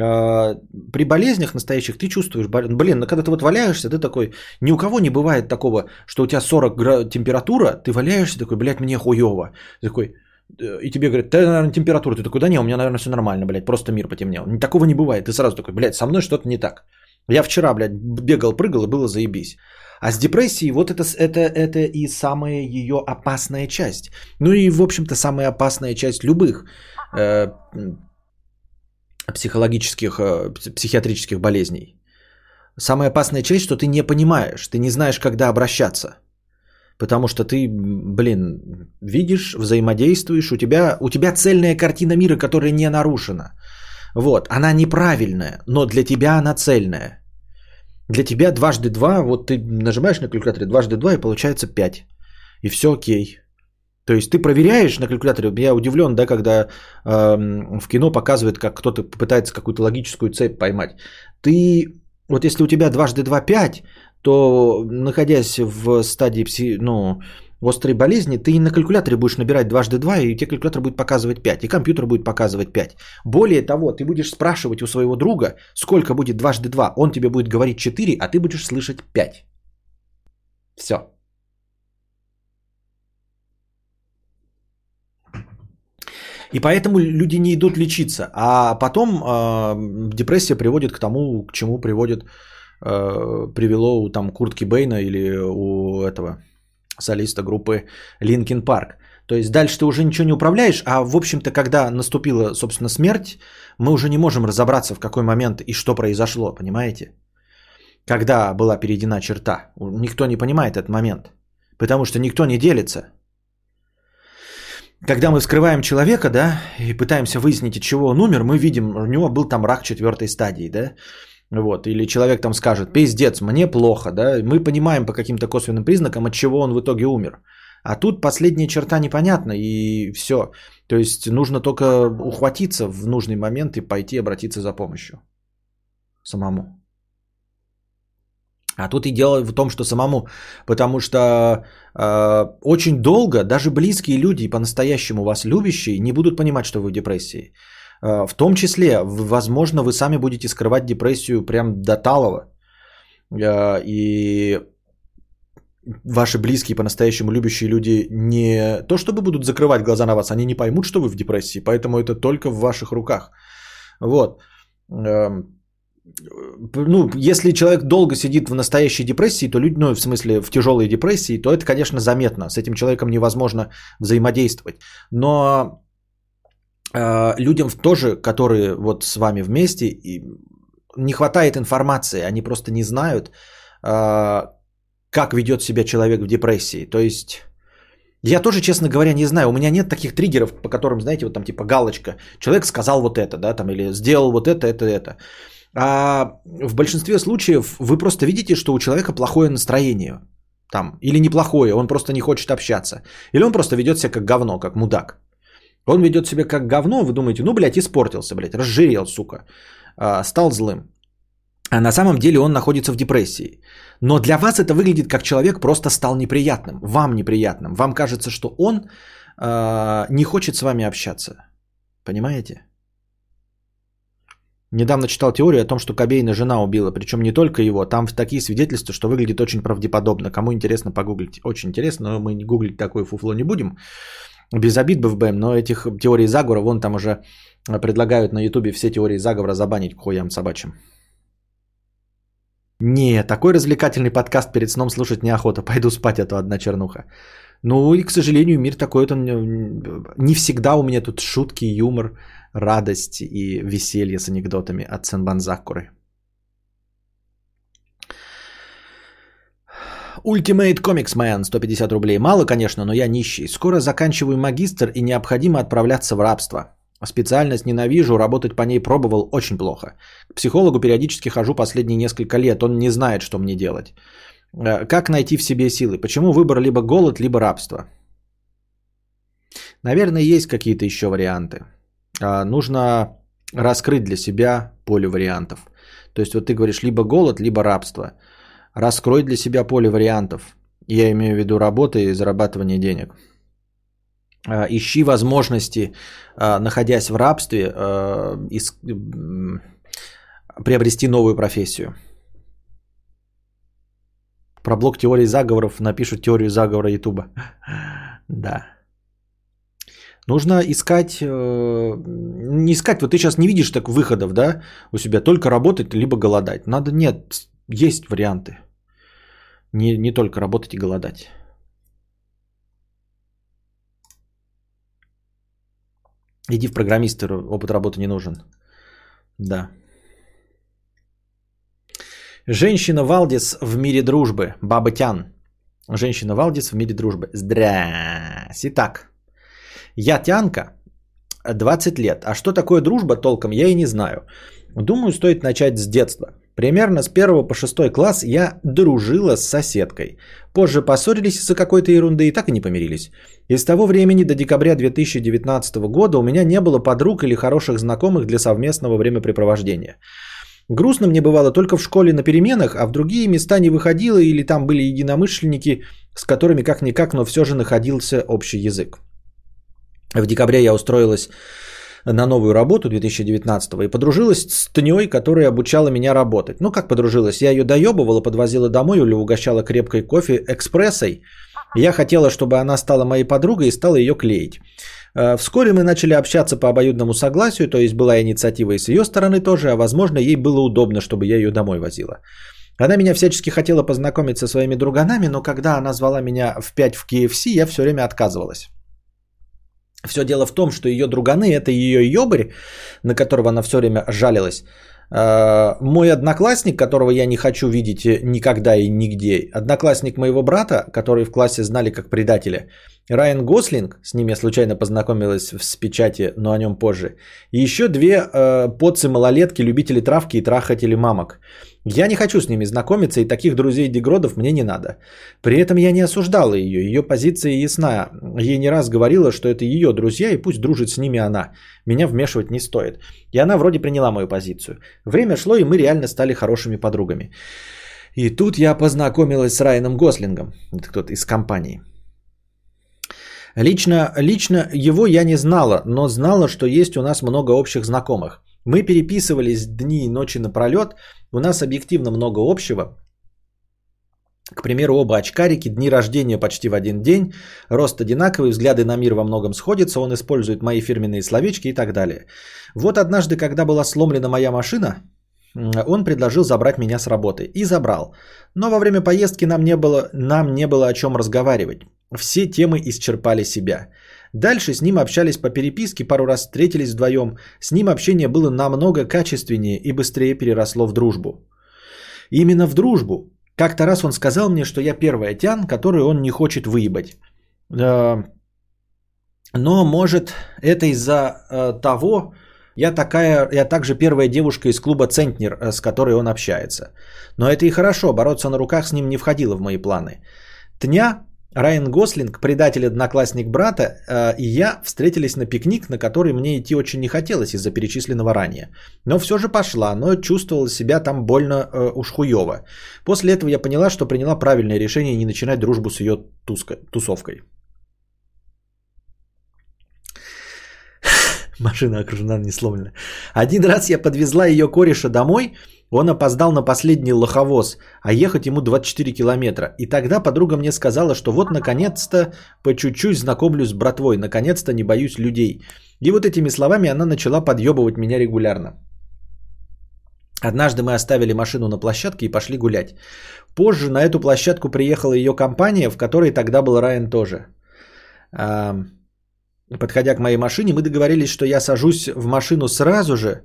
Speaker 1: А, при болезнях настоящих ты чувствуешь, блин, ну когда ты вот валяешься, ты такой, ни у кого не бывает такого, что у тебя 40 градусов температура, ты валяешься такой, блядь, мне хуево. Ты такой, и тебе говорят, ты, наверное, температура. Ты такой, да не, у меня, наверное, все нормально, блядь, просто мир потемнел. Такого не бывает. Ты сразу такой, блядь, со мной что-то не так. Я вчера, блядь, бегал, прыгал и было заебись. А с депрессией вот это, это, это и самая ее опасная часть. Ну и, в общем-то, самая опасная часть любых э, психологических, э, психиатрических болезней. Самая опасная часть, что ты не понимаешь, ты не знаешь, когда обращаться. Потому что ты, блин, видишь, взаимодействуешь, у тебя, у тебя цельная картина мира, которая не нарушена. Вот, она неправильная, но для тебя она цельная. Для тебя дважды два, вот ты нажимаешь на калькуляторе дважды два и получается пять. И все окей. То есть ты проверяешь на калькуляторе. Я удивлен, да, когда э, в кино показывают, как кто-то пытается какую-то логическую цепь поймать. Ты, вот если у тебя дважды два пять, то находясь в стадии пси, ну, острой болезни, ты на калькуляторе будешь набирать дважды два, и тебе калькулятор будет показывать 5, и компьютер будет показывать 5. Более того, ты будешь спрашивать у своего друга, сколько будет дважды два, он тебе будет говорить 4, а ты будешь слышать 5. Все. И поэтому люди не идут лечиться. А потом э, депрессия приводит к тому, к чему приводит, э, привело у там Куртки Бейна или у этого солиста группы Linkin Park. То есть дальше ты уже ничего не управляешь, а в общем-то, когда наступила, собственно, смерть, мы уже не можем разобраться, в какой момент и что произошло, понимаете? Когда была перейдена черта. Никто не понимает этот момент, потому что никто не делится. Когда мы вскрываем человека, да, и пытаемся выяснить, от чего он умер, мы видим, у него был там рак четвертой стадии, да, вот, или человек там скажет, пиздец, мне плохо, да, мы понимаем по каким-то косвенным признакам, от чего он в итоге умер. А тут последняя черта непонятна, и все. То есть нужно только ухватиться в нужный момент и пойти обратиться за помощью самому. А тут и дело в том, что самому, потому что э, очень долго даже близкие люди, по-настоящему вас любящие, не будут понимать, что вы в депрессии. Э, в том числе, возможно, вы сами будете скрывать депрессию прям до талого. Э, и ваши близкие, по-настоящему любящие люди не то чтобы будут закрывать глаза на вас, они не поймут, что вы в депрессии, поэтому это только в ваших руках. Вот. Эм, ну, если человек долго сидит в настоящей депрессии, то люди, ну, в смысле, в тяжелой депрессии, то это, конечно, заметно. С этим человеком невозможно взаимодействовать. Но людям тоже, которые вот с вами вместе, и не хватает информации, они просто не знают, э, как ведет себя человек в депрессии. То есть я тоже, честно говоря, не знаю. У меня нет таких триггеров, по которым, знаете, вот там типа галочка. Человек сказал вот это, да, там, или сделал вот это, это, это. А в большинстве случаев вы просто видите, что у человека плохое настроение. Там, или неплохое, он просто не хочет общаться. Или он просто ведет себя как говно, как мудак. Он ведет себя как говно, вы думаете, ну, блядь, испортился, блядь, разжирел, сука, а, стал злым. А на самом деле он находится в депрессии. Но для вас это выглядит как человек просто стал неприятным, вам неприятным. Вам кажется, что он э, не хочет с вами общаться. Понимаете? Недавно читал теорию о том, что Кобейна жена убила, причем не только его, там такие свидетельства, что выглядит очень правдеподобно. Кому интересно, погуглить. Очень интересно, но мы не гуглить такое фуфло не будем. Без обид бы в БМ, но этих теорий заговора, вон там уже предлагают на ютубе все теории заговора забанить к хуям собачьим. Не, такой развлекательный подкаст перед сном слушать неохота. Пойду спать, а одна чернуха. Ну и, к сожалению, мир такой, это не всегда у меня тут шутки, юмор, радость и веселье с анекдотами от Сенбанзакуры. Ultimate Comics Man 150 рублей. Мало, конечно, но я нищий. Скоро заканчиваю магистр и необходимо отправляться в рабство. Специальность ненавижу, работать по ней пробовал очень плохо. К психологу периодически хожу последние несколько лет, он не знает, что мне делать. Э, как найти в себе силы? Почему выбор либо голод, либо рабство? Наверное, есть какие-то еще варианты. А, нужно раскрыть для себя поле вариантов. То есть вот ты говоришь либо голод, либо рабство. Раскрой для себя поле вариантов. Я имею в виду работы и зарабатывание денег. А, ищи возможности, а, находясь в рабстве, приобрести новую профессию. Про блок теории заговоров напишут теорию заговора Ютуба. Да. Нужно искать, э, не искать, вот ты сейчас не видишь так выходов, да, у себя, только работать, либо голодать. Надо, нет, есть варианты. Не, не только работать и голодать. Иди в программисты, опыт работы не нужен. Да. Женщина Валдис в мире дружбы. Баба Тян. Женщина Валдис в мире дружбы. Здрасте. Так. Я Тянка, 20 лет. А что такое дружба толком, я и не знаю. Думаю, стоит начать с детства. Примерно с 1 по 6 класс я дружила с соседкой. Позже поссорились из-за какой-то ерунды и так и не помирились. И с того времени до декабря 2019 года у меня не было подруг или хороших знакомых для совместного времяпрепровождения. Грустно мне бывало только в школе на переменах, а в другие места не выходило или там были единомышленники, с которыми как-никак, но все же находился общий язык. В декабре я устроилась на новую работу 2019 и подружилась с Тней, которая обучала меня работать. Ну, как подружилась? Я ее доебывала, подвозила домой или угощала крепкой кофе экспрессой. Я хотела, чтобы она стала моей подругой и стала ее клеить. Э, вскоре мы начали общаться по обоюдному согласию, то есть была инициатива и с ее стороны тоже, а возможно ей было удобно, чтобы я ее домой возила. Она меня всячески хотела познакомить со своими друганами, но когда она звала меня в 5 в KFC, я все время отказывалась. Все дело в том, что ее друганы это ее ебарь, на которого она все время жалилась. Э, мой одноклассник, которого я не хочу видеть никогда и нигде, одноклассник моего брата, который в классе знали как предателя, Райан Гослинг, с ним я случайно познакомилась с печати, но о нем позже. И еще две э, подцы-малолетки, любители травки и трахатели мамок. Я не хочу с ними знакомиться, и таких друзей-дегродов мне не надо. При этом я не осуждала ее, ее позиция ясна. Ей не раз говорила, что это ее друзья, и пусть дружит с ними она. Меня вмешивать не стоит. И она вроде приняла мою позицию. Время шло, и мы реально стали хорошими подругами. И тут я познакомилась с Райаном Гослингом, это кто-то из компании. Лично, лично его я не знала, но знала, что есть у нас много общих знакомых. Мы переписывались дни и ночи напролет, у нас объективно много общего. К примеру, оба очкарики, дни рождения почти в один день, рост одинаковый, взгляды на мир во многом сходятся, он использует мои фирменные словечки и так далее. Вот однажды, когда была сломлена моя машина, он предложил забрать меня с работы. И забрал. Но во время поездки нам не было, нам не было о чем разговаривать. Все темы исчерпали себя. Дальше с ним общались по переписке, пару раз встретились вдвоем. С ним общение было намного качественнее и быстрее переросло в дружбу. Именно в дружбу. Как-то раз он сказал мне, что я первая тян, которую он не хочет выебать. Э, но может это из-за э, того, я такая, я также первая девушка из клуба Центнер, э, с которой он общается. Но это и хорошо, бороться на руках с ним не входило в мои планы. Тня Райан Гослинг, предатель одноклассник брата, э, и я встретились на пикник, на который мне идти очень не хотелось из-за перечисленного ранее. Но все же пошла, но чувствовала себя там больно э, уж хуево. После этого я поняла, что приняла правильное решение не начинать дружбу с ее туска, тусовкой. Машина окружена, не сломлена. Один раз я подвезла ее кореша домой, он опоздал на последний лоховоз, а ехать ему 24 километра. И тогда подруга мне сказала, что вот наконец-то по чуть-чуть знакомлюсь с братвой, наконец-то не боюсь людей. И вот этими словами она начала подъебывать меня регулярно. Однажды мы оставили машину на площадке и пошли гулять. Позже на эту площадку приехала ее компания, в которой тогда был Райан тоже. Подходя к моей машине, мы договорились, что я сажусь в машину сразу же,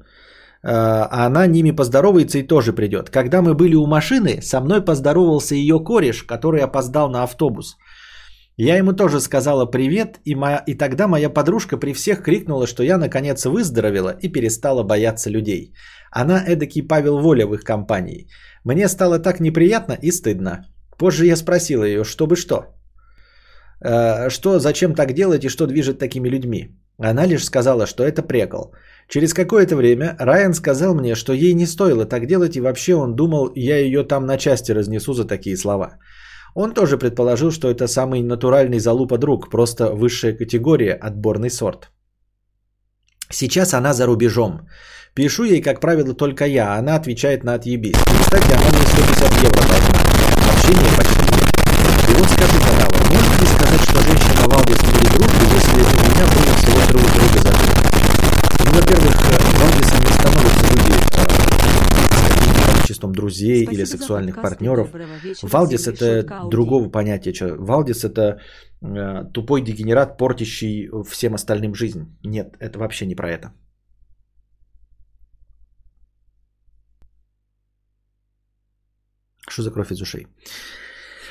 Speaker 1: а она ними поздоровается и тоже придет. Когда мы были у машины, со мной поздоровался ее кореш, который опоздал на автобус. Я ему тоже сказала привет, и, моя, и тогда моя подружка при всех крикнула, что я наконец выздоровела и перестала бояться людей. Она эдакий Павел Воля в их компании. Мне стало так неприятно и стыдно. Позже я спросила ее, чтобы что. Э, что, зачем так делать и что движет такими людьми? Она лишь сказала, что это прекол. Через какое-то время Райан сказал мне, что ей не стоило так делать, и вообще он думал, я ее там на части разнесу за такие слова. Он тоже предположил, что это самый натуральный залупа друг, просто высшая категория, отборный сорт. Сейчас она за рубежом. Пишу ей, как правило, только я, а она отвечает на отъебись. И, кстати, она мне 150 евро должна. Общение почти нет. И вот скажи, Канава, можно ли сказать, что женщина Валдис были дружбы, если у меня было всего друг друга за Ну, во-первых, Валдисом не становятся люди э, с количеством друзей Спасибо или сексуальных партнеров. Валдис это другого понятия. Валдис это э, тупой дегенерат, портящий всем остальным жизнь. Нет, это вообще не про это. Что за кровь из ушей?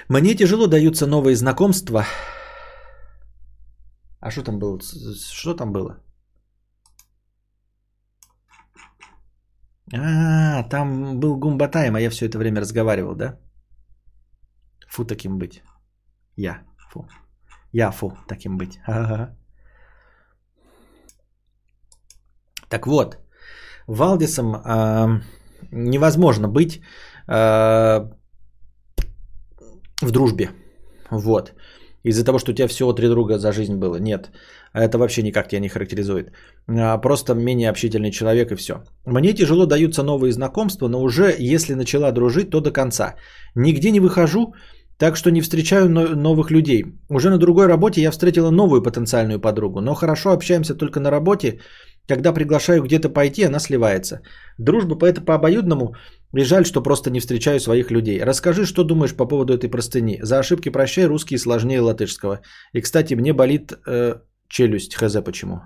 Speaker 1: Мне тяжело даются новые знакомства. А что там было? Что там было? А, там был Гумбатайм, а я все это время разговаривал, да? Фу таким быть. Я, фу. Я, фу, таким быть. Ага. Так вот, Валдисом э, невозможно быть э, в дружбе. Вот. Из-за того, что у тебя всего три друга за жизнь было. Нет. Это вообще никак тебя не характеризует. А, просто менее общительный человек и все. Мне тяжело даются новые знакомства, но уже если начала дружить, то до конца. Нигде не выхожу, так что не встречаю новых людей. Уже на другой работе я встретила новую потенциальную подругу, но хорошо общаемся только на работе. Когда приглашаю где-то пойти, она сливается. Дружба по это по обоюдному, и жаль, что просто не встречаю своих людей. Расскажи, что думаешь по поводу этой простыни. За ошибки прощай, русский сложнее латышского. И, кстати, мне болит э, челюсть, хз почему.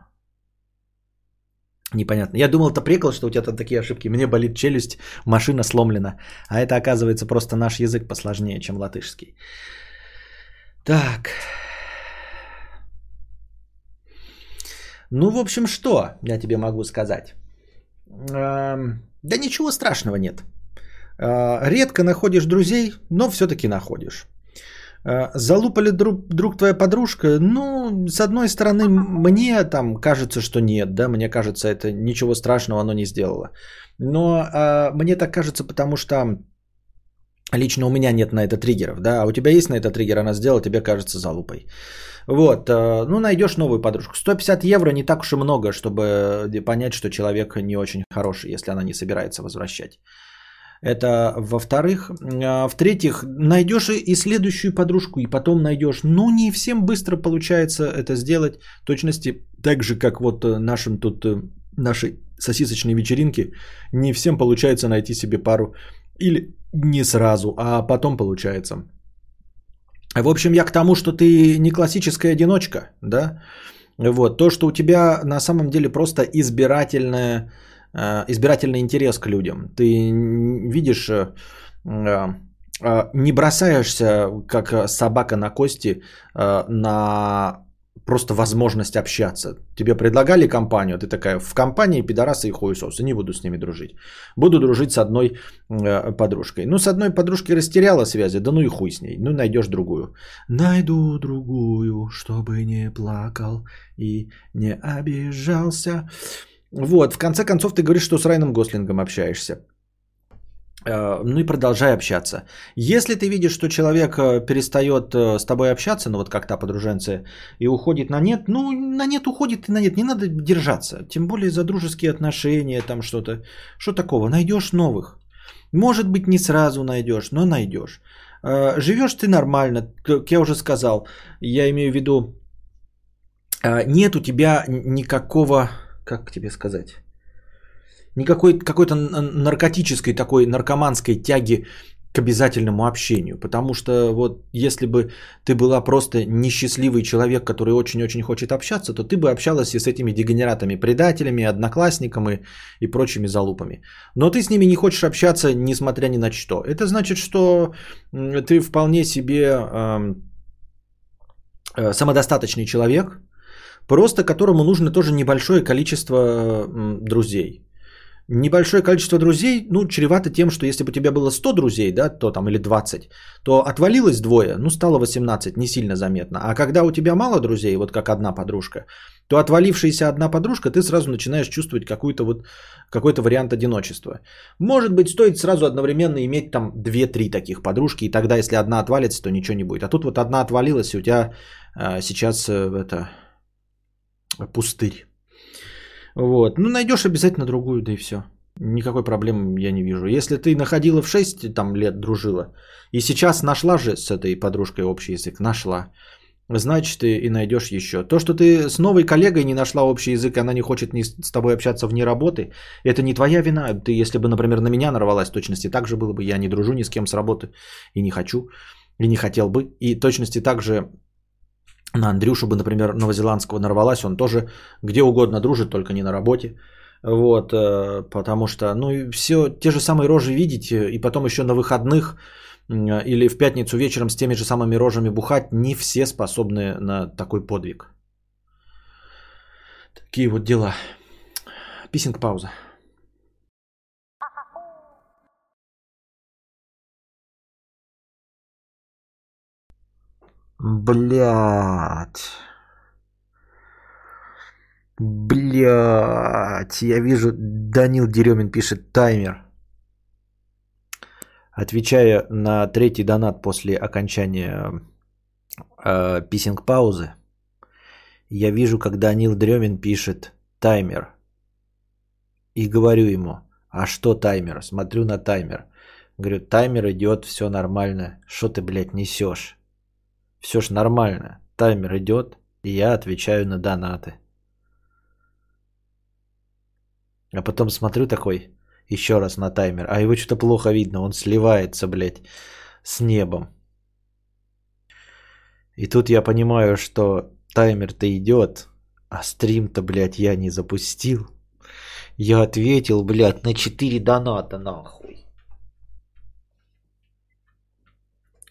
Speaker 1: Непонятно. Я думал, это прикол, что у тебя там такие ошибки. Мне болит челюсть, машина сломлена. А это оказывается просто наш язык посложнее, чем латышский. Так. Ну, в общем, что я тебе могу сказать? Эм, да ничего страшного нет. Э, редко находишь друзей, но все-таки находишь. Э, залупали друг, друг твоя подружка? Ну, с одной стороны, мне там кажется, что нет, да, мне кажется, это ничего страшного оно не сделало. Но э, мне так кажется, потому что лично у меня нет на это триггеров, да, а у тебя есть на это триггер, она сделала, тебе кажется залупой. Вот, э, ну, найдешь новую подружку. 150 евро не так уж и много, чтобы понять, что человек не очень хороший, если она не собирается возвращать. Это во-вторых. А, в-третьих, найдешь и следующую подружку, и потом найдешь. Ну, не всем быстро получается это сделать. В точности так же, как вот э, нашим тут, э, нашей сосисочной вечеринке, не всем получается найти себе пару. Или не сразу, а потом получается. В общем, я к тому, что ты не классическая одиночка, да? Вот, то, что у тебя на самом деле просто избирательная избирательный интерес к людям. Ты видишь, э, э, не бросаешься, как собака на кости, на просто возможность общаться. Тебе предлагали компанию, ты такая, в компании пидорасы и хуесосы, не буду с ними дружить. Буду дружить с одной подружкой. Ну, с одной подружкой растеряла связи, да ну и хуй с ней, ну найдешь другую. Найду другую, чтобы не плакал и не обижался. Вот, в конце концов, ты говоришь, что с Райаном Гослингом общаешься. Э, ну и продолжай общаться. Если ты видишь, что человек э, перестает э, с тобой общаться, ну вот как та подруженция, и уходит на нет, ну на нет уходит и на нет, не надо держаться. Тем более за дружеские отношения, там что-то. Что такого? Найдешь новых. Может быть, не сразу найдешь, но найдешь. Живешь ты нормально, как я уже сказал, я имею в виду, нет у тебя никакого как тебе сказать, никакой какой-то наркотической такой наркоманской тяги к обязательному общению. Потому что вот если бы ты была просто несчастливый человек, который очень-очень хочет общаться, то ты бы общалась и с этими дегенератами, предателями, одноклассниками и прочими залупами. Но ты с ними не хочешь общаться, несмотря ни на что. Это значит, что ты вполне себе э, самодостаточный человек, просто которому нужно тоже небольшое количество друзей. Небольшое количество друзей, ну, чревато тем, что если бы у тебя было 100 друзей, да, то там или 20, то отвалилось двое, ну, стало 18, не сильно заметно. А когда у тебя мало друзей, вот как одна подружка, то отвалившаяся одна подружка, ты сразу начинаешь чувствовать какой-то вот, какой-то вариант одиночества. Может быть, стоит сразу одновременно иметь там 2-3 таких подружки, и тогда, если одна отвалится, то ничего не будет. А тут вот одна отвалилась, и у тебя э, сейчас э, это пустырь. Вот. Ну, найдешь обязательно другую, да и все. Никакой проблемы я не вижу. Если ты находила в 6 там, лет, дружила, и сейчас нашла же с этой подружкой общий язык, нашла, значит, ты и найдешь еще. То, что ты с новой коллегой не нашла общий язык, и она не хочет ни с тобой общаться вне работы, это не твоя вина. Ты, если бы, например, на меня нарвалась, точности так же было бы. Я не дружу ни с кем с работы и не хочу, и не хотел бы. И точности так же на Андрюшу бы, например, новозеландского нарвалась, он тоже где угодно дружит, только не на работе. Вот, э, потому что, ну, и все, те же самые рожи видеть, и потом еще на выходных или в пятницу вечером с теми же самыми рожами бухать, не все способны на такой подвиг. Такие вот дела. Писинг Блять. Блять. Я вижу, Данил Деремин пишет таймер. Отвечая на третий донат после окончания э, писинг-паузы, я вижу, как Данил Дремин пишет таймер. И говорю ему, а что таймер? Смотрю на таймер. Говорю, таймер идет, все нормально. Что ты, блядь, несешь? Все ж нормально. Таймер идет, и я отвечаю на донаты. А потом смотрю такой, еще раз на таймер. А его что-то плохо видно, он сливается, блядь, с небом. И тут я понимаю, что таймер-то идет, а стрим-то, блядь, я не запустил. Я ответил, блядь, на 4 доната, нахуй.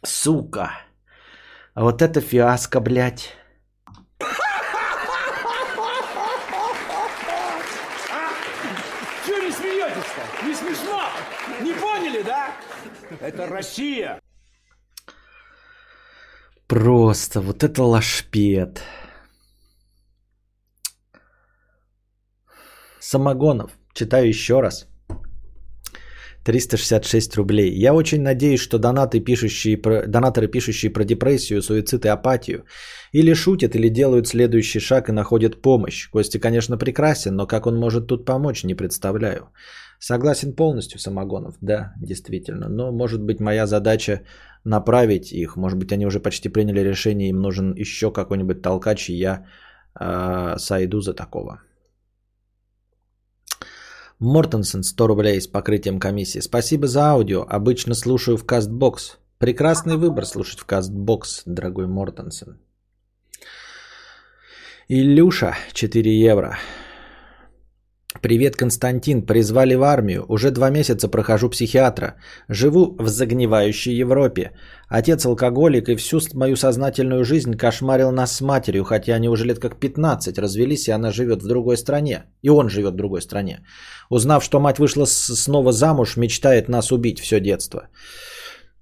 Speaker 1: Сука. А вот это фиаско, блядь.
Speaker 2: Чего не смеетесь-то? Не смешно? Не поняли, да? Это Россия.
Speaker 1: Просто вот это лашпед. Самогонов. Читаю еще раз. 366 рублей. Я очень надеюсь, что донаты, пишущие про, донаторы, пишущие про депрессию, суицид и апатию, или шутят, или делают следующий шаг и находят помощь. Костя, конечно, прекрасен, но как он может тут помочь, не представляю. Согласен полностью, Самогонов, да, действительно. Но, может быть, моя задача направить их. Может быть, они уже почти приняли решение, им нужен еще какой-нибудь толкач, и я э, сойду за такого. Мортенсен 100 рублей с покрытием комиссии. Спасибо за аудио. Обычно слушаю в Castbox. Прекрасный выбор слушать в Castbox, дорогой Мортенсен. Илюша 4 евро. Привет, Константин. Призвали в армию. Уже два месяца прохожу психиатра. Живу в загнивающей Европе. Отец алкоголик и всю мою сознательную жизнь кошмарил нас с матерью, хотя они уже лет как 15 развелись, и она живет в другой стране. И он живет в другой стране. Узнав, что мать вышла снова замуж, мечтает нас убить все детство.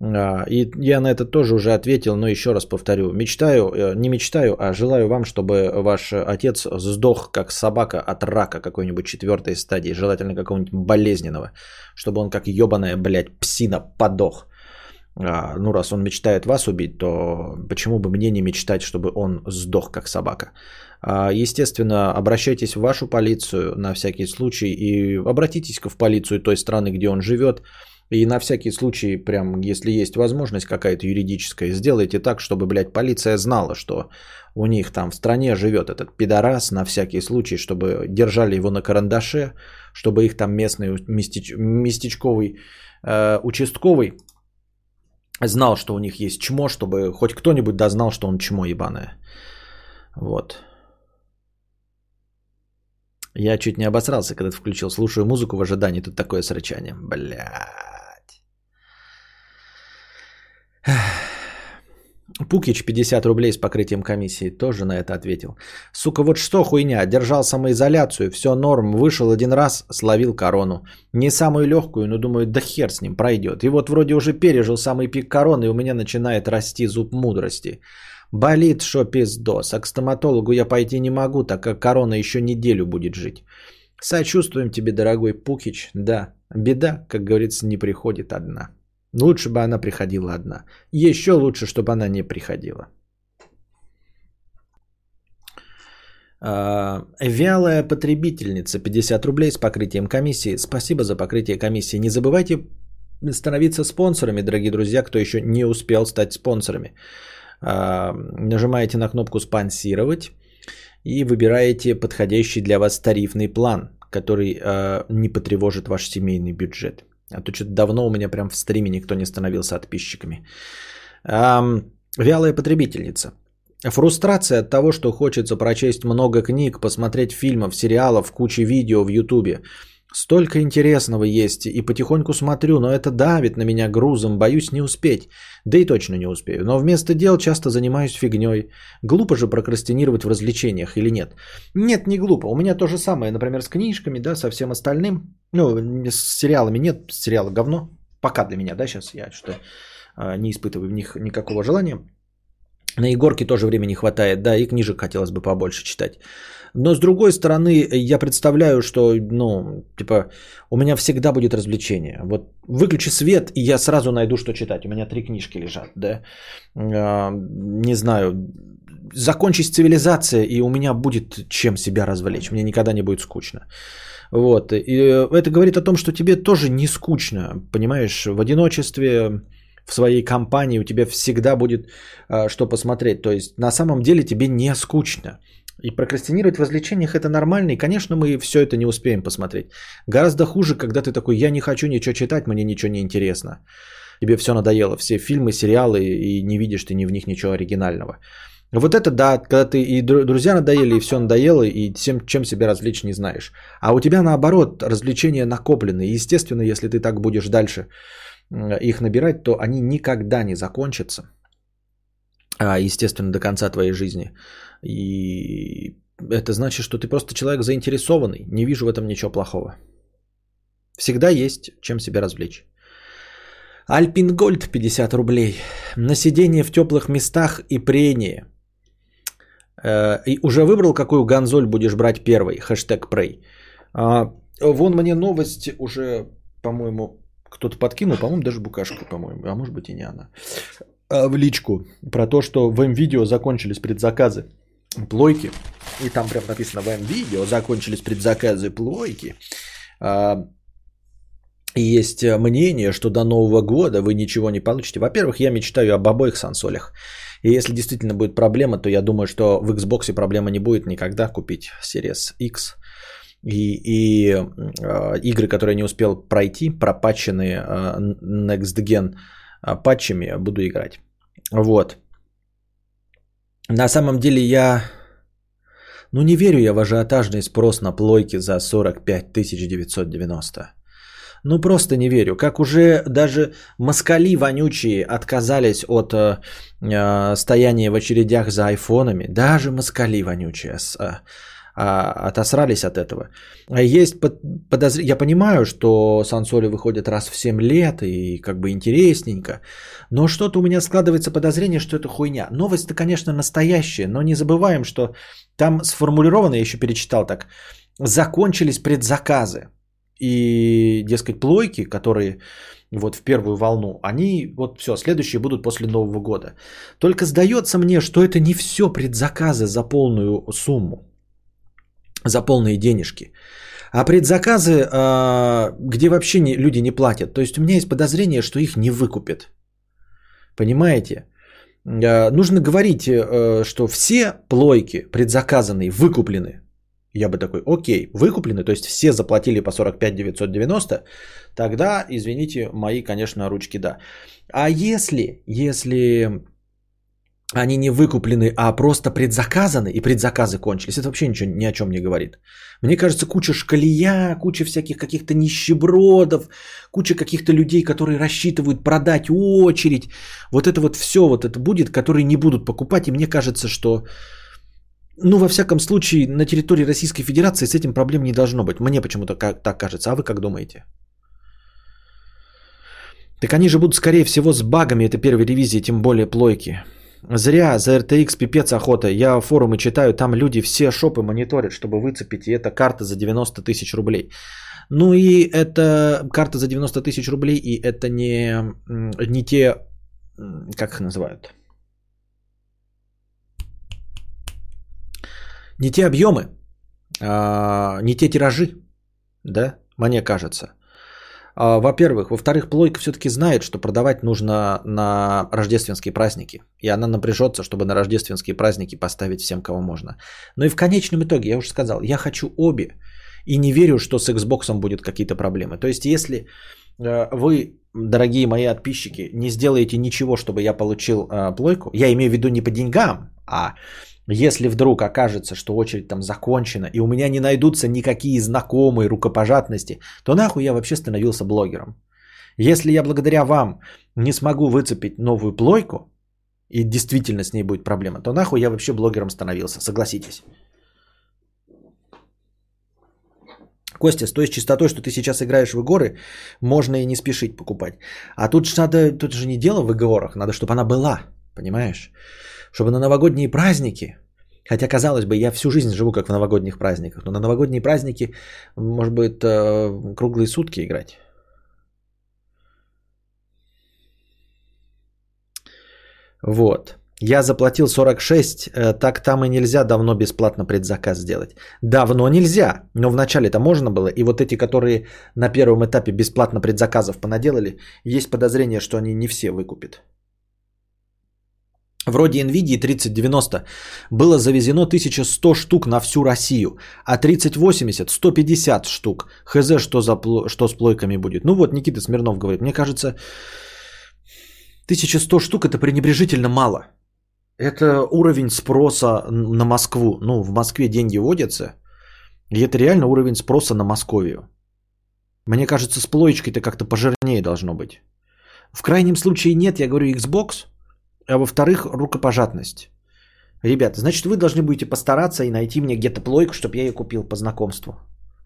Speaker 1: А, и я на это тоже уже ответил, но еще раз повторю. Мечтаю, э, не мечтаю, а желаю вам, чтобы ваш отец сдох как собака от рака какой-нибудь четвертой стадии, желательно какого-нибудь болезненного, чтобы он как ебаная, блядь, псина подох. А, ну, раз он мечтает вас убить, то почему бы мне не мечтать, чтобы он сдох как собака? А, естественно, обращайтесь в вашу полицию на всякий случай и обратитесь в полицию той страны, где он живет, и на всякий случай, прям если есть возможность какая-то юридическая, сделайте так, чтобы, блядь, полиция знала, что у них там в стране живет этот пидорас на всякий случай, чтобы держали его на карандаше, чтобы их там местный местеч... местечковый э, участковый знал, что у них есть чмо, чтобы хоть кто-нибудь дознал, что он чмо ебаное. Вот. Я чуть не обосрался, когда включил. Слушаю музыку в ожидании. Тут такое срычание. Блядь. Пукич 50 рублей с покрытием комиссии тоже на это ответил. Сука, вот что хуйня, держал самоизоляцию, все норм, вышел один раз, словил корону. Не самую легкую, но думаю, да хер с ним пройдет. И вот вроде уже пережил самый пик короны, и у меня начинает расти зуб мудрости. Болит, шо пиздос, а к стоматологу я пойти не могу, так как корона еще неделю будет жить. Сочувствуем тебе, дорогой Пукич, да, беда, как говорится, не приходит одна. Лучше бы она приходила одна. Еще лучше, чтобы она не приходила. А, вялая потребительница 50 рублей с покрытием комиссии. Спасибо за покрытие комиссии. Не забывайте становиться спонсорами, дорогие друзья, кто еще не успел стать спонсорами. А, нажимаете на кнопку «Спонсировать» и выбираете подходящий для вас тарифный план, который а, не потревожит ваш семейный бюджет. А то что-то давно у меня прям в стриме никто не становился подписчиками. Эм, вялая потребительница. Фрустрация от того, что хочется прочесть много книг, посмотреть фильмов, сериалов, куча видео в Ютубе. Столько интересного есть, и потихоньку смотрю, но это давит на меня грузом, боюсь не успеть. Да и точно не успею. Но вместо дел часто занимаюсь фигней. Глупо же прокрастинировать в развлечениях или нет? Нет, не глупо. У меня то же самое, например, с книжками, да, со всем остальным. Ну, с сериалами нет, сериалы говно. Пока для меня, да, сейчас я что-то а, не испытываю в них никакого желания. На Егорке тоже времени хватает, да, и книжек хотелось бы побольше читать. Но с другой стороны, я представляю, что, ну, типа, у меня всегда будет развлечение. Вот выключи свет, и я сразу найду, что читать. У меня три книжки лежат, да. А, не знаю, закончись цивилизация, и у меня будет чем себя развлечь. Мне никогда не будет скучно. Вот. И это говорит о том, что тебе тоже не скучно, понимаешь, в одиночестве, в своей компании у тебя всегда будет э, что посмотреть. То есть на самом деле тебе не скучно. И прокрастинировать в развлечениях это нормально, и, конечно, мы все это не успеем посмотреть. Гораздо хуже, когда ты такой, я не хочу ничего читать, мне ничего не интересно. Тебе все надоело, все фильмы, сериалы, и не видишь ты ни в них ничего оригинального. Вот это да, когда ты и друзья надоели, и все надоело, и тем, чем себя развлечь не знаешь. А у тебя наоборот развлечения накоплены. И естественно, если ты так будешь дальше их набирать, то они никогда не закончатся. А, естественно, до конца твоей жизни. И это значит, что ты просто человек заинтересованный. Не вижу в этом ничего плохого. Всегда есть чем себя развлечь. Альпингольд 50 рублей. На сидение в теплых местах и прение. Э, и уже выбрал, какую гонзоль будешь брать первой? Хэштег прей. А, вон мне новость уже, по-моему, кто-то подкинул, по-моему, даже Букашка, по-моему, а может быть и не она, а, в личку про то, что в М-видео закончились предзаказы плойки. И там прям написано в М-видео закончились предзаказы плойки. А, и есть мнение, что до Нового года вы ничего не получите. Во-первых, я мечтаю об обоих сансолях. И если действительно будет проблема, то я думаю, что в Xbox проблема не будет никогда купить Series X. И, и э, игры, которые не успел пройти, пропатченные э, Next Gen э, патчами, буду играть. Вот. На самом деле я... Ну не верю я в ажиотажный спрос на плойки за 45 990. Ну просто не верю. Как уже даже москали вонючие отказались от э, э, стояния в очередях за айфонами. Даже москали вонючие э, а, отосрались от этого. А есть под, подозр... Я понимаю, что сансоли выходят раз в 7 лет и как бы интересненько, но что-то у меня складывается подозрение, что это хуйня. Новость-то, конечно, настоящая, но не забываем, что там сформулировано, я еще перечитал так, закончились предзаказы. И, дескать, плойки, которые вот в первую волну, они вот все, следующие будут после Нового года. Только сдается мне, что это не все предзаказы за полную сумму за полные денежки. А предзаказы, а, где вообще люди не платят. То есть у меня есть подозрение, что их не выкупят. Понимаете? А, нужно говорить, э, что все плойки предзаказанные выкуплены. Я бы такой, окей, выкуплены, то есть все заплатили по 45 990, тогда, извините, мои, конечно, ручки да. А если, если они не выкуплены, а просто предзаказаны, и предзаказы кончились. Это вообще ничего ни о чем не говорит. Мне кажется, куча шкалия, куча всяких каких-то нищебродов, куча каких-то людей, которые рассчитывают продать очередь. Вот это вот все вот это будет, которые не будут покупать. И мне кажется, что, ну, во всяком случае, на территории Российской Федерации с этим проблем не должно быть. Мне почему-то так кажется. А вы как думаете? Так они же будут, скорее всего, с багами этой первой ревизии, тем более плойки. Зря за RTX пипец охота. Я форумы читаю, там люди все шопы мониторят, чтобы выцепить. И это карта за 90 тысяч рублей. Ну и это карта за 90 тысяч рублей, и это не, не те, как их называют, не те объемы, а, не те тиражи, да, мне кажется. А, во-первых. Во-вторых, плойка все-таки знает, что продавать нужно на рождественские праздники. И она напряжется, чтобы на рождественские праздники поставить всем, кого можно. Но и в конечном итоге, я уже сказал, я хочу обе. И не верю, что с Xbox будет какие-то проблемы. То есть, если э, вы, дорогие мои подписчики, не сделаете ничего, чтобы я получил э, плойку, я имею в виду не по деньгам, а если вдруг окажется, что очередь там закончена, и у меня не найдутся никакие знакомые рукопожатности, то нахуй я вообще становился блогером. Если я благодаря вам не смогу выцепить новую плойку, и действительно с ней будет проблема, то нахуй я вообще блогером становился, согласитесь. Костя, с той частотой, что ты сейчас играешь в игры, можно и не спешить покупать. А тут же надо, тут же не дело в играх, надо, чтобы она была. Понимаешь? Чтобы на новогодние праздники, хотя, казалось бы, я всю жизнь живу как в новогодних праздниках, но на новогодние праздники, может быть, э, круглые сутки играть. Вот. Я заплатил 46, э, так там и нельзя давно бесплатно предзаказ сделать. Давно нельзя, но вначале это можно было. И вот эти, которые на первом этапе бесплатно предзаказов понаделали, есть подозрение, что они не все выкупят. Вроде NVIDIA 3090 было завезено 1100 штук на всю Россию, а 3080 150 штук. Хз, что, за, что с плойками будет. Ну вот Никита Смирнов говорит, мне кажется, 1100 штук это пренебрежительно мало. Это уровень спроса на Москву. Ну, в Москве деньги водятся. И это реально уровень спроса на Московию. Мне кажется, с плоечкой-то как-то пожирнее должно быть. В крайнем случае нет, я говорю Xbox. А во-вторых, рукопожатность. Ребята, значит, вы должны будете постараться и найти мне где-то плойку, чтобы я ее купил по знакомству.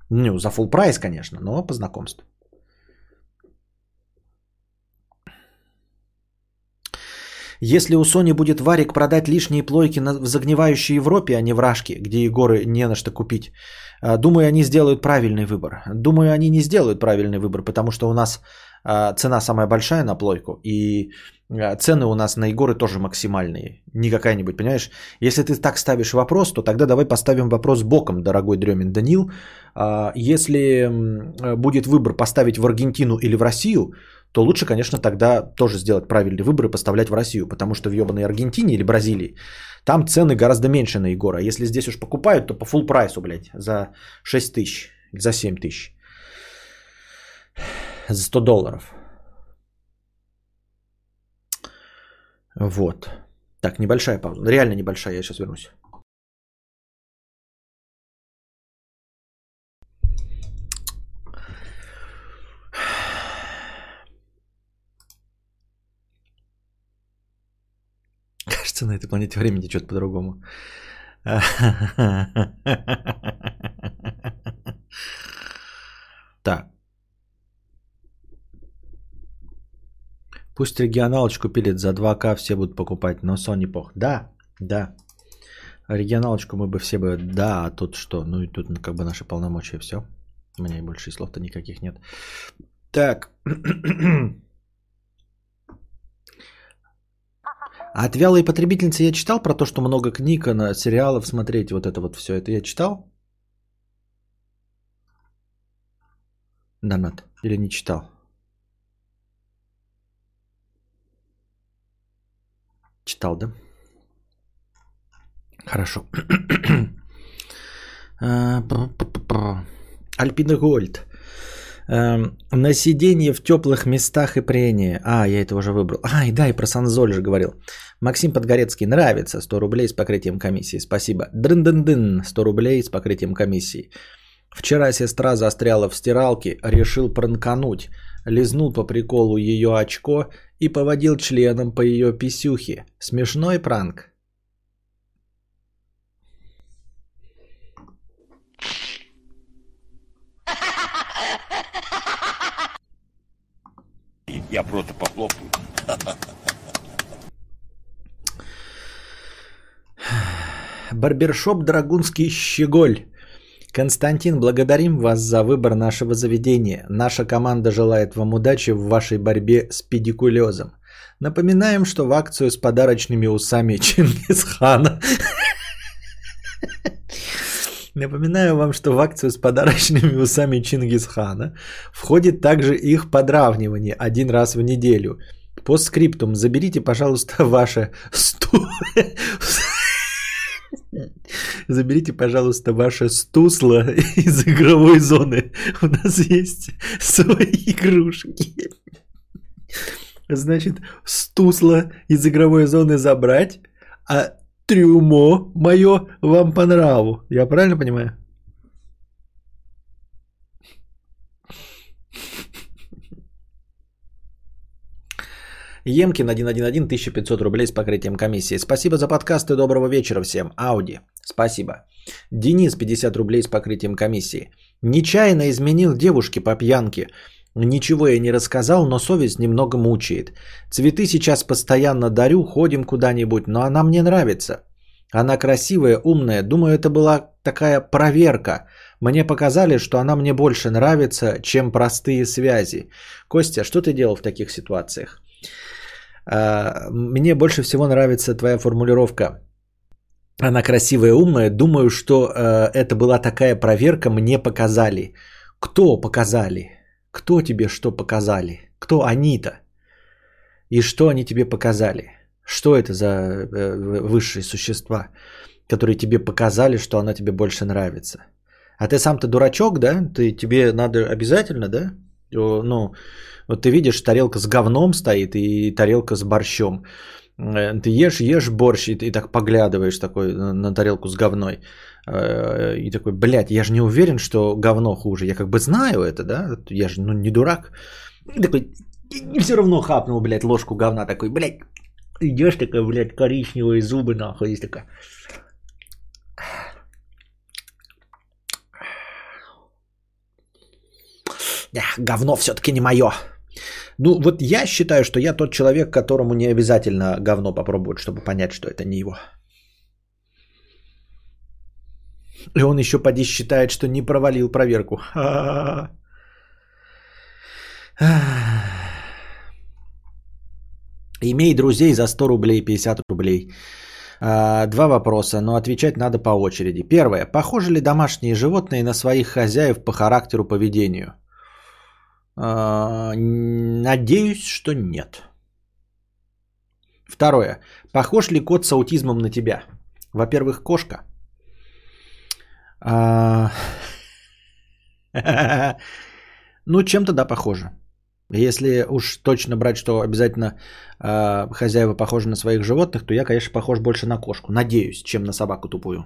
Speaker 1: Ну, за full прайс, конечно, но по знакомству. Если у Sony будет варик продать лишние плойки в загнивающей Европе, а не в Рашке, где Егоры не на что купить, а, думаю, они сделают правильный выбор. Думаю, они не сделают правильный выбор, потому что у нас а, цена самая большая на плойку, и цены у нас на Егоры тоже максимальные. Не какая-нибудь, понимаешь? Если ты так ставишь вопрос, то тогда давай поставим вопрос боком, дорогой Дремин Данил. Если будет выбор поставить в Аргентину или в Россию, то лучше, конечно, тогда тоже сделать правильный выбор и поставлять в Россию, потому что в ебаной Аргентине или Бразилии там цены гораздо меньше на Егора. Если здесь уж покупают, то по full прайсу, блядь, за 6 тысяч, за 7 тысяч, за 100 долларов. Вот. Так, небольшая пауза. Реально небольшая, я сейчас вернусь. Кажется, на этой планете время течет по-другому. Так. Пусть регионалочку пилит за 2К, все будут покупать, но Sony пох. Да, да. Регионалочку мы бы все бы... Да, а тут что? Ну и тут как бы наши полномочия, все. У меня и больше слов-то никаких нет. Так. А от вялой потребительницы я читал про то, что много книг на сериалов смотреть, вот это вот все. Это я читал? Донат. Или не читал? Читал, да? Хорошо. А, Альпина Гольд. Эм, на сиденье в теплых местах и прение. А, я это уже выбрал. А, и да, и про Санзоль же говорил. Максим Подгорецкий, нравится. 100 рублей с покрытием комиссии. Спасибо. Дрын-дын-дын, 100 рублей с покрытием комиссии. Вчера сестра застряла в стиралке, решил пранкануть. Лизнул по приколу ее очко и поводил членом по ее писюхе. Смешной пранк.
Speaker 2: Я просто похлопаю.
Speaker 1: Барбершоп Драгунский Щеголь. Константин, благодарим вас за выбор нашего заведения. Наша команда желает вам удачи в вашей борьбе с педикулезом. Напоминаем, что в акцию с подарочными усами Чингисхана Напоминаю вам, что в акцию с подарочными усами Чингисхана входит также их подравнивание один раз в неделю. По скриптум заберите, пожалуйста, ваше сту... Заберите, пожалуйста, ваше стусло из игровой зоны. У нас есть свои игрушки. Значит, стусло из игровой зоны забрать, а трюмо мое вам по нраву. Я правильно понимаю? Емкин 111 1500 рублей с покрытием комиссии. Спасибо за подкасты. Доброго вечера всем. Ауди. Спасибо. Денис 50 рублей с покрытием комиссии. Нечаянно изменил девушке по пьянке. Ничего я не рассказал, но совесть немного мучает. Цветы сейчас постоянно дарю, ходим куда-нибудь, но она мне нравится. Она красивая, умная. Думаю, это была такая проверка. Мне показали, что она мне больше нравится, чем простые связи. Костя, что ты делал в таких ситуациях? А, мне больше всего нравится твоя формулировка. Она красивая, умная. Думаю, что э, это была такая проверка, мне показали. Кто показали? Кто тебе что показали? Кто они-то? И что они тебе показали? Что это за э, высшие существа, которые тебе показали, что она тебе больше нравится? А ты сам-то дурачок, да? Ты, тебе надо обязательно, да? Ну, вот ты видишь, тарелка с говном стоит и тарелка с борщом. Э, ты ешь, ешь борщ, и ты так поглядываешь такой на, на тарелку с говной. Э, и такой, блядь, я же не уверен, что говно хуже. Я как бы знаю это, да? Я же ну, не дурак. И такой, и все равно хапнул, блядь, ложку говна. Такой, блядь, идешь такой, блядь, коричневые зубы, нахуй. Есть такая. Говно все-таки не мое. Ну, вот я считаю, что я тот человек, которому не обязательно говно попробовать, чтобы понять, что это не его. И он еще поди считает, что не провалил проверку. Имей друзей за 100 рублей, 50 рублей. А, два вопроса, но отвечать надо по очереди. Первое. Похожи ли домашние животные на своих хозяев по характеру поведению? А, надеюсь, что нет. Второе. Похож ли кот с аутизмом на тебя? Во-первых, кошка. А, ну, чем-то да, похоже. Если уж точно брать, что обязательно э, хозяева похожи на своих животных, то я, конечно, похож больше на кошку. Надеюсь, чем на собаку тупую.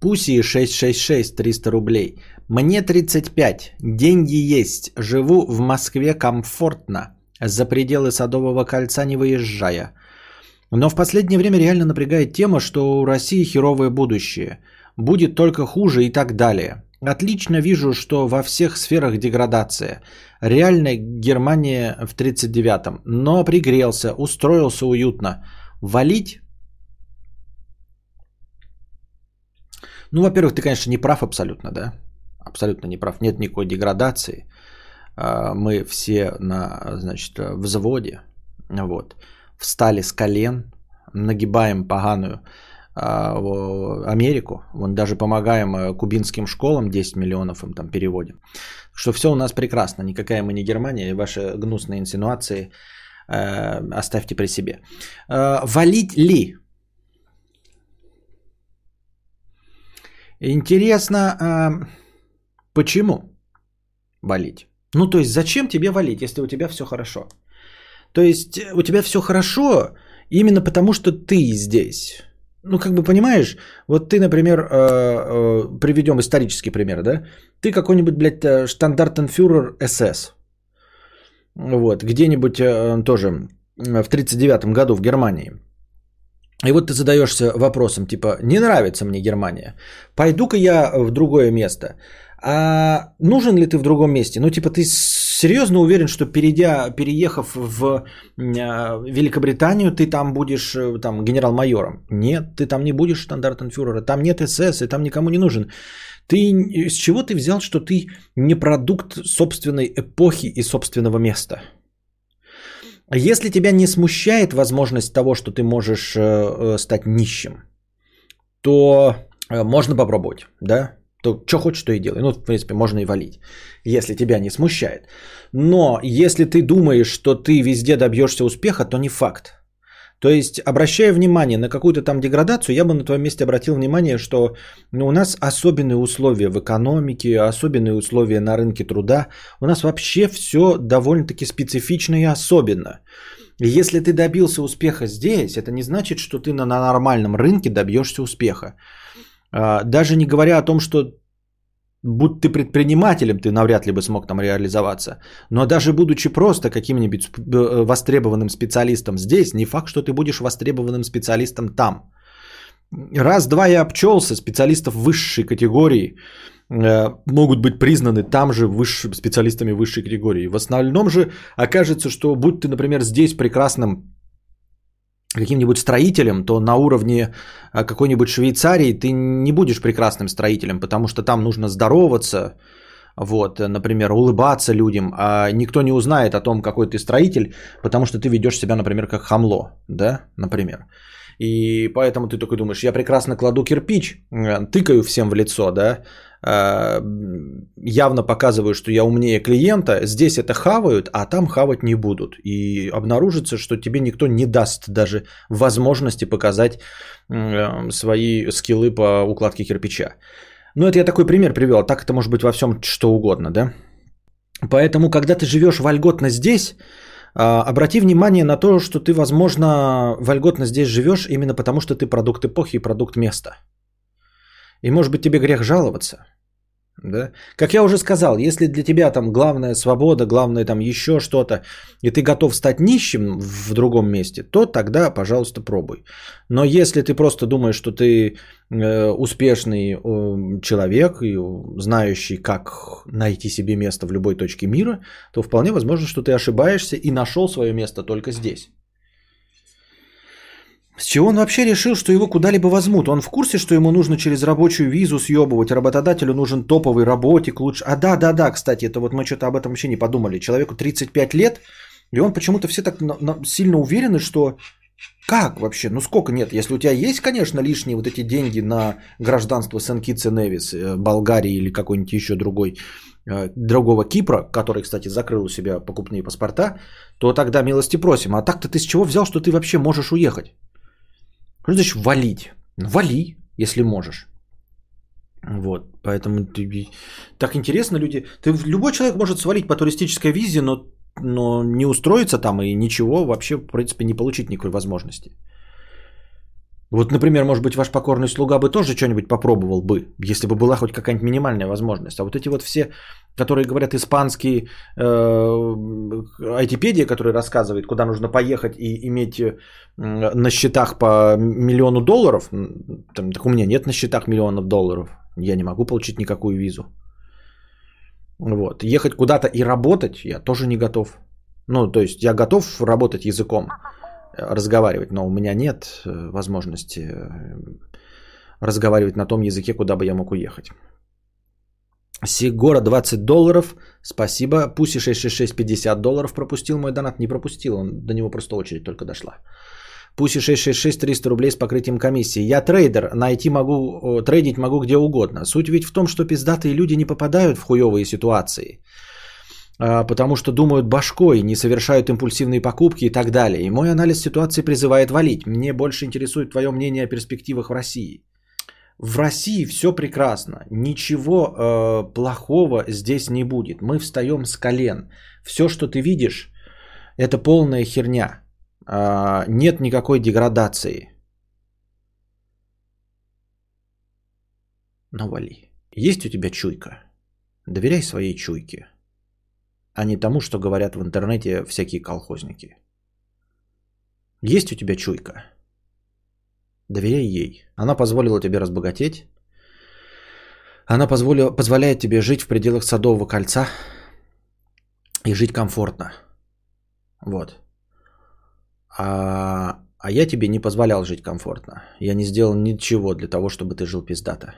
Speaker 1: Пуси 666 300 рублей. Мне 35. Деньги есть. Живу в Москве комфортно. За пределы Садового кольца не выезжая. Но в последнее время реально напрягает тема, что у России херовое будущее. Будет только хуже и так далее. Отлично вижу, что во всех сферах деградация. Реально Германия в 39-м. Но пригрелся, устроился уютно. Валить? Ну, во-первых, ты, конечно, не прав абсолютно, да? Абсолютно не прав. Нет никакой деградации. А, мы все на, значит, взводе. Вот встали с колен, нагибаем поганую а, Америку, вон даже помогаем э, кубинским школам, 10 миллионов им там переводим. Что все у нас прекрасно, никакая мы не Германия, и ваши гнусные инсинуации э, оставьте при себе. Э, валить ли? Интересно, э, почему валить? Ну, то есть, зачем тебе валить, если у тебя все хорошо? То есть э, у тебя все хорошо именно потому, что ты здесь. Ну, как бы понимаешь, вот ты, например, э, э, приведем исторический пример, да? Ты какой-нибудь, блядь, штандартенфюрер СС. Вот, где-нибудь тоже в 1939 году в Германии. И вот ты задаешься вопросом, типа, не нравится мне Германия, пойду-ка я в другое место. А нужен ли ты в другом месте? Ну, типа, ты серьезно уверен, что перейдя, переехав в а, Великобританию, ты там будешь э, там, генерал-майором? Нет, ты там не будешь стандартенфюрера, там нет СС, и там никому не нужен. Ты с чего ты взял, что ты не продукт собственной эпохи и собственного места? Если тебя не смущает возможность того, что ты можешь э, э, стать нищим, то можно попробовать, да? то что хочешь, то и делай. Ну, в принципе, можно и валить, если тебя не смущает. Но если ты думаешь, что ты везде добьешься успеха, то не факт. То есть, обращая внимание на какую-то там деградацию, я бы на твоем месте обратил внимание, что ну, у нас особенные условия в экономике, особенные условия на рынке труда. У нас вообще все довольно-таки специфично и особенно. Если ты добился успеха здесь, это не значит, что ты на нормальном рынке добьешься успеха. А, даже не говоря о том, что будь ты предпринимателем, ты навряд ли бы смог там реализоваться. Но даже будучи просто каким-нибудь э, востребованным специалистом здесь, не факт, что ты будешь востребованным специалистом там. Раз-два я обчелся специалистов высшей категории э, могут быть признаны там же выше, специалистами высшей категории. В основном же окажется, что будь ты, например, здесь прекрасным каким-нибудь строителем, то на уровне э, какой-нибудь Швейцарии ты не будешь прекрасным строителем, потому что там нужно здороваться, вот, например, улыбаться людям, а никто не узнает о том, какой ты строитель, потому что ты ведешь себя, например, как хамло, да, например. И поэтому ты такой думаешь, я прекрасно кладу кирпич, э, тыкаю всем в лицо, да, явно показываю, что я умнее клиента, здесь это хавают, а там хавать не будут. И обнаружится, что тебе никто не даст даже возможности показать э, свои скиллы по укладке кирпича. Ну, это я такой пример привел. Так это может быть во всем что угодно, да? Поэтому, когда ты живешь вольготно здесь, а, обрати внимание на то, что ты, возможно, вольготно здесь живешь именно потому, что ты продукт эпохи и продукт места. И может быть тебе грех жаловаться. Да? Как я уже сказал, если для тебя там главная свобода, главное там еще что-то, и ты готов стать нищим в другом месте, то тогда, пожалуйста, пробуй. Но если ты просто думаешь, что ты э, успешный э, человек, и знающий, как найти себе место в любой точке мира, то вполне возможно, что ты ошибаешься и нашел свое место только здесь. С чего он вообще решил, что его куда-либо возьмут? Он в курсе, что ему нужно через рабочую визу съебывать, работодателю нужен топовый работик лучше. А да, да, да, кстати, это вот мы что-то об этом вообще не подумали. Человеку 35 лет, и он почему-то все так на, на, сильно уверены, что как вообще? Ну сколько нет? Если у тебя есть, конечно, лишние вот эти деньги на гражданство Сен-Китс Невис, э, Болгарии или какой-нибудь еще другой, э, другого Кипра, который, кстати, закрыл у себя покупные паспорта, то тогда милости просим. А так-то ты с чего взял, что ты вообще можешь уехать? Что значит валить? Вали, если можешь. Вот, поэтому ты, так интересно люди. Ты, любой человек может свалить по туристической визе, но, но не устроиться там и ничего вообще, в принципе, не получить никакой возможности. Вот, например, может быть, ваш покорный слуга бы тоже что-нибудь попробовал бы, если бы была хоть какая-нибудь минимальная возможность. А вот эти вот все, которые говорят испанский, э, айтипедия, который рассказывает, куда нужно поехать и иметь на счетах по миллиону долларов, там, так у меня нет на счетах миллионов долларов, я не могу получить никакую визу. Вот. Ехать куда-то и работать я тоже не готов. Ну, то есть я готов работать языком, разговаривать, но у меня нет э, возможности э, разговаривать на том языке, куда бы я мог уехать. Сигора 20 долларов. Спасибо. Пуси 666 50 долларов пропустил. Мой донат не пропустил. Он, до него просто очередь только дошла. Пуси 666 300 рублей с покрытием комиссии. Я трейдер. Найти могу, трейдить могу где угодно. Суть ведь в том, что пиздатые люди не попадают в хуевые ситуации. А, потому что думают башкой, не совершают импульсивные покупки и так далее. И мой анализ ситуации призывает валить. Мне больше интересует твое мнение о перспективах в России. В России все прекрасно, ничего э, плохого здесь не будет. Мы встаем с колен. Все, что ты видишь, это полная херня. Э, нет никакой деградации. Но вали. Есть у тебя чуйка? Доверяй своей чуйке а не тому, что говорят в интернете всякие колхозники. Есть у тебя чуйка? Доверяй ей. Она позволила тебе разбогатеть. Она позволила, позволяет тебе жить в пределах Садового кольца и жить комфортно. Вот. А, а я тебе не позволял жить комфортно. Я не сделал ничего для того, чтобы ты жил пиздато.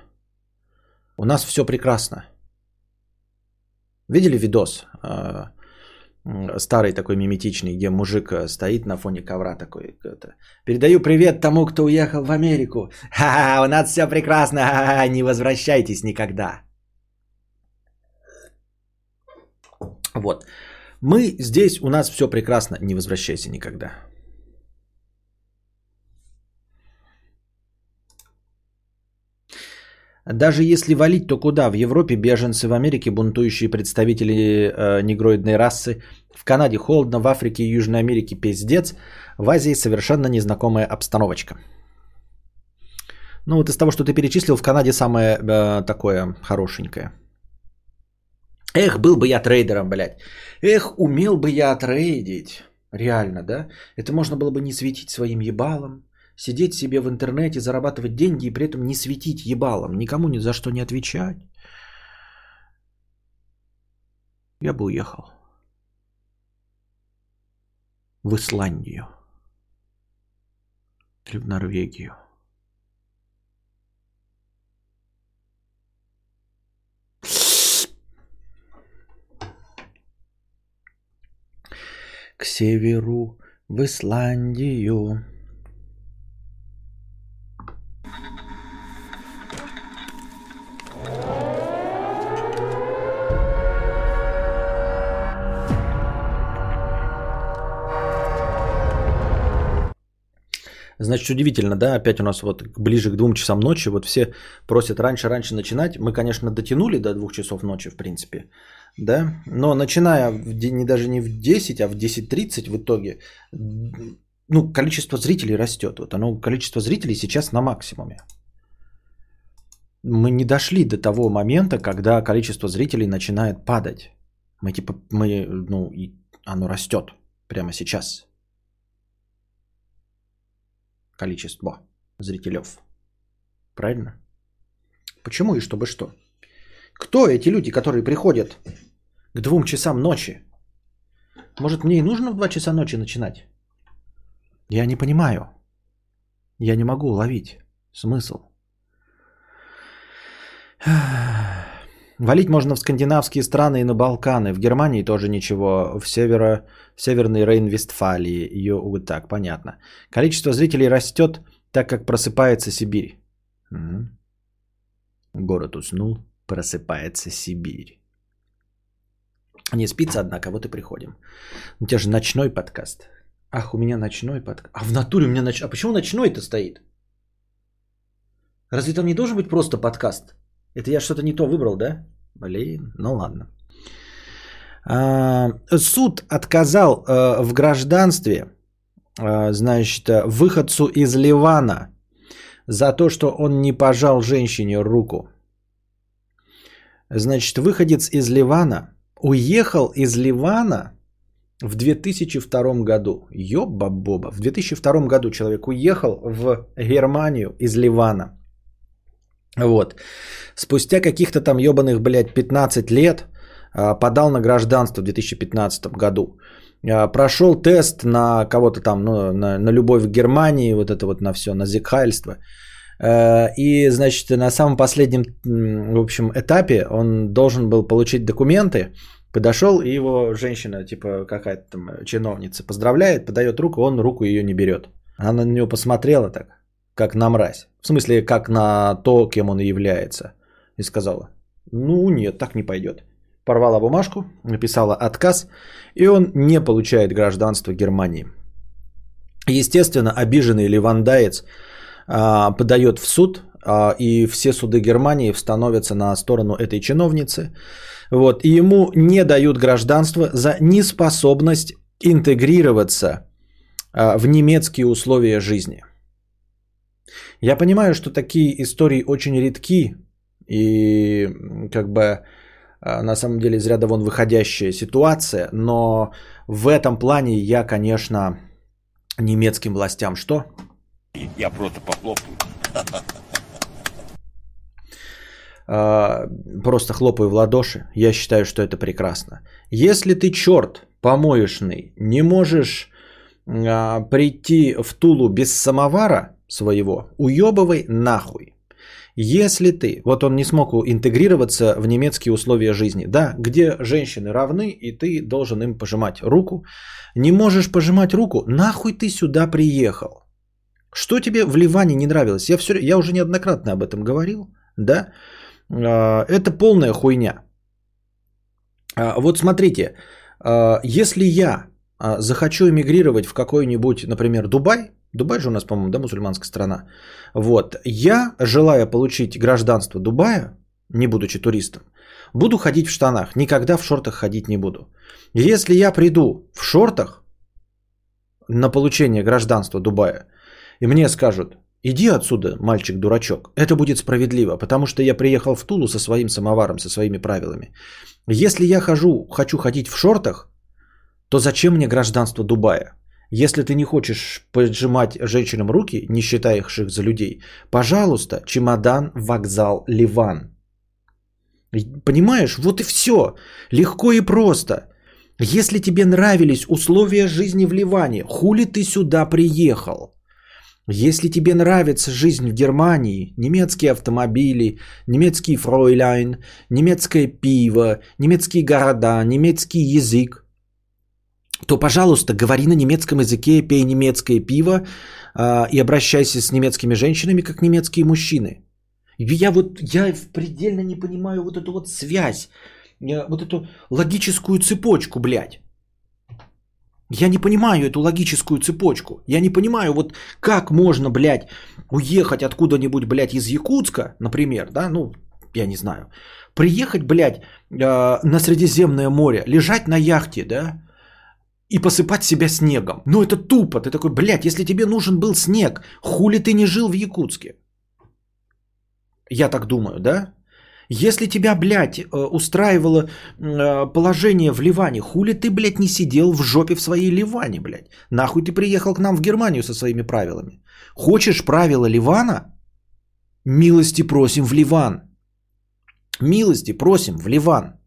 Speaker 1: У нас все прекрасно. Видели видос? А, старый такой миметичный, где мужик э, стоит на фоне ковра такой. Это, Передаю привет тому, кто уехал в Америку. Ха-ха, у нас все прекрасно, ха-ха, не возвращайтесь никогда. Вот. Мы здесь, у нас все прекрасно, не возвращайся никогда. Даже если валить, то куда? В Европе беженцы, в Америке бунтующие представители э, негроидной расы, в Канаде холодно, в Африке и Южной Америке пиздец, в Азии совершенно незнакомая обстановочка. Ну вот из того, что ты перечислил, в Канаде самое э, такое хорошенькое. Эх, был бы я трейдером, блядь. Эх, умел бы я трейдить. Реально, да? Это можно было бы не светить своим ебалом, сидеть себе в интернете, зарабатывать деньги и при этом не светить ебалом, никому ни за что не отвечать. я бы уехал в Исландию или в Норвегию. К северу в Исландию. Значит, удивительно, да, опять у нас вот ближе к двум часам ночи, вот все просят раньше-раньше начинать. Мы, конечно, дотянули до двух часов ночи, в принципе, да, но начиная в, не даже не в 10, а в 10.30 в итоге, ну, количество зрителей растет. Вот оно, количество зрителей сейчас на максимуме. Мы не дошли до того момента, когда количество зрителей начинает падать. Мы типа, мы, ну, и оно растет прямо сейчас количество зрителей. Правильно? Почему и чтобы что? Кто эти люди, которые приходят к двум часам ночи? Может, мне и нужно в два часа ночи начинать? Я не понимаю. Я не могу уловить смысл. Валить можно в скандинавские страны и на Балканы. В Германии тоже ничего. В, северо, в северной Рейн-Вестфалии. Ее вот так, понятно. Количество зрителей растет, так как просыпается Сибирь. Угу. Город уснул, просыпается Сибирь. Не спится, однако, вот и приходим. У тебя же ночной подкаст. Ах, у меня ночной подкаст. А в натуре у меня ночной. А почему ночной-то стоит? Разве там не должен быть просто подкаст? Это я что-то не то выбрал, да? Блин, ну ладно. А, суд отказал а, в гражданстве, а, значит, выходцу из Ливана за то, что он не пожал женщине руку. Значит, выходец из Ливана уехал из Ливана в 2002 году. Ёба-боба. В 2002 году человек уехал в Германию из Ливана. Вот. Спустя каких-то там ебаных, блядь, 15 лет а, подал на гражданство в 2015 году. А, прошел тест на кого-то там, ну, на, на любовь в Германии, вот это вот на все, на зикхальство. А, и, значит, на самом последнем, в общем, этапе он должен был получить документы, подошел, и его женщина, типа какая-то там чиновница, поздравляет, подает руку, он руку ее не берет. Она на него посмотрела так, как на мразь. В смысле, как на то, кем он является. И сказала, ну нет, так не пойдет. Порвала бумажку, написала отказ, и он не получает гражданство Германии. Естественно, обиженный ливандаец а, подает в суд, а, и все суды Германии становятся на сторону этой чиновницы. Вот, и ему не дают гражданство за неспособность интегрироваться а, в немецкие условия жизни. Я понимаю, что такие истории очень редки и как бы а, на самом деле из ряда вон выходящая ситуация, но в этом плане я, конечно, немецким властям что?
Speaker 2: Я просто похлопаю.
Speaker 1: А, просто хлопаю в ладоши. Я считаю, что это прекрасно. Если ты черт помоечный, не можешь а, прийти в Тулу без самовара, своего. Уебывай нахуй. Если ты, вот он не смог интегрироваться в немецкие условия жизни, да, где женщины равны, и ты должен им пожимать руку, не можешь пожимать руку, нахуй ты сюда приехал? Что тебе в Ливане не нравилось? Я, все, я уже неоднократно об этом говорил, да, а, это полная хуйня. А, вот смотрите, а, если я захочу эмигрировать в какой-нибудь, например, Дубай, Дубай же у нас, по-моему, да, мусульманская страна. Вот. Я, желая получить гражданство Дубая, не будучи туристом, буду ходить в штанах. Никогда в шортах ходить не буду. Если я приду в шортах на получение гражданства Дубая, и мне скажут, иди отсюда, мальчик-дурачок, это будет справедливо, потому что я приехал в Тулу со своим самоваром, со своими правилами. Если я хожу, хочу ходить в шортах, то зачем мне гражданство Дубая? Если ты не хочешь поджимать женщинам руки, не считая их за людей, пожалуйста, чемодан, вокзал, Ливан. Понимаешь, вот и все. Легко и просто. Если тебе нравились условия жизни в Ливане, хули ты сюда приехал? Если тебе нравится жизнь в Германии, немецкие автомобили, немецкий фройляйн, немецкое пиво, немецкие города, немецкий язык, то, пожалуйста, говори на немецком языке, пей немецкое пиво э, и обращайся с немецкими женщинами, как немецкие мужчины. Я вот, я предельно не понимаю вот эту вот связь, э, вот эту логическую цепочку, блядь. Я не понимаю эту логическую цепочку. Я не понимаю, вот как можно, блядь, уехать откуда-нибудь, блядь, из Якутска, например, да, ну, я не знаю, приехать, блядь, э, на Средиземное море, лежать на яхте, да, и посыпать себя снегом. Ну это тупо. Ты такой, блядь, если тебе нужен был снег, хули ты не жил в Якутске? Я так думаю, да? Если тебя, блядь, э, устраивало э, положение в Ливане, хули ты, блядь, не сидел в жопе в своей Ливане, блядь? Нахуй ты приехал к нам в Германию со своими правилами? Хочешь правила Ливана? Милости просим в Ливан. Милости просим в Ливан.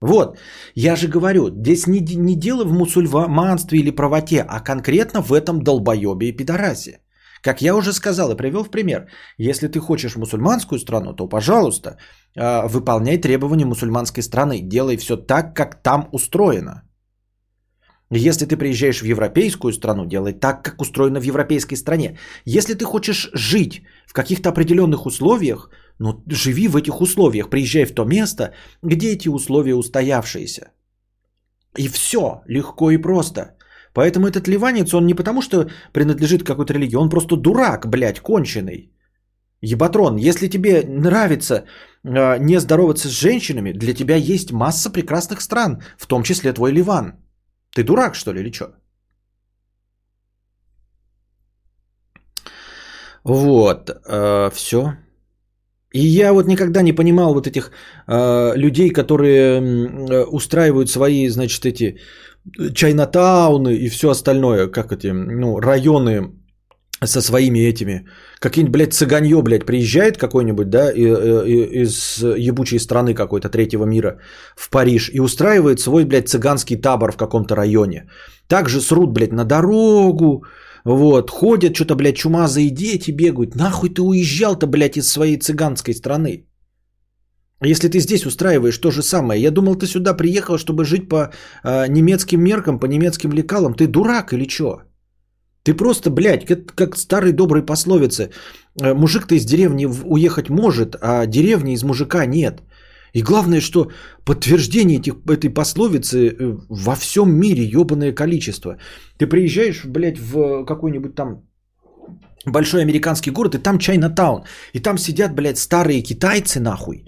Speaker 1: Вот, я же говорю, здесь не, не дело в мусульманстве или правоте, а конкретно в этом долбоебе и пидорасе. Как я уже сказал и привел в пример, если ты хочешь мусульманскую страну, то, пожалуйста, а, выполняй требования мусульманской страны, делай все так, как там устроено. Если ты приезжаешь в европейскую страну, делай так, как устроено в европейской стране. Если ты хочешь жить в каких-то определенных условиях, ну живи в этих условиях, приезжай в то место, где эти условия устоявшиеся. И все, легко и просто. Поэтому этот ливанец, он не потому, что принадлежит какой-то религии, он просто дурак, блядь, конченый. Ебатрон, если тебе нравится э, не здороваться с женщинами, для тебя есть масса прекрасных стран, в том числе твой Ливан. Ты дурак, что ли, или что? Вот, э, все. И я вот никогда не понимал вот этих э, людей, которые э, устраивают свои, значит, эти чайнатауны и все остальное, как эти, ну, районы со своими этими, какие-нибудь, блядь, цыганье, блядь, приезжает какой-нибудь, да, из ебучей страны какой-то третьего мира в Париж и устраивает свой, блядь, цыганский табор в каком-то районе. Также срут, блядь, на дорогу, вот, ходят что-то, блядь, чумазые дети бегают. Нахуй ты уезжал-то, блядь, из своей цыганской страны? Если ты здесь устраиваешь то же самое, я думал, ты сюда приехал, чтобы жить по э, немецким меркам, по немецким лекалам. Ты дурак или что? Ты просто, блядь, как, как старой доброй пословицы. Э, мужик-то из деревни уехать может, а деревни из мужика нет. И главное, что подтверждение этих, этой пословицы э, во всем мире ебаное количество. Ты приезжаешь, блядь, в какой-нибудь там большой американский город, и там Чайна-таун. И там сидят, блядь, старые китайцы, нахуй,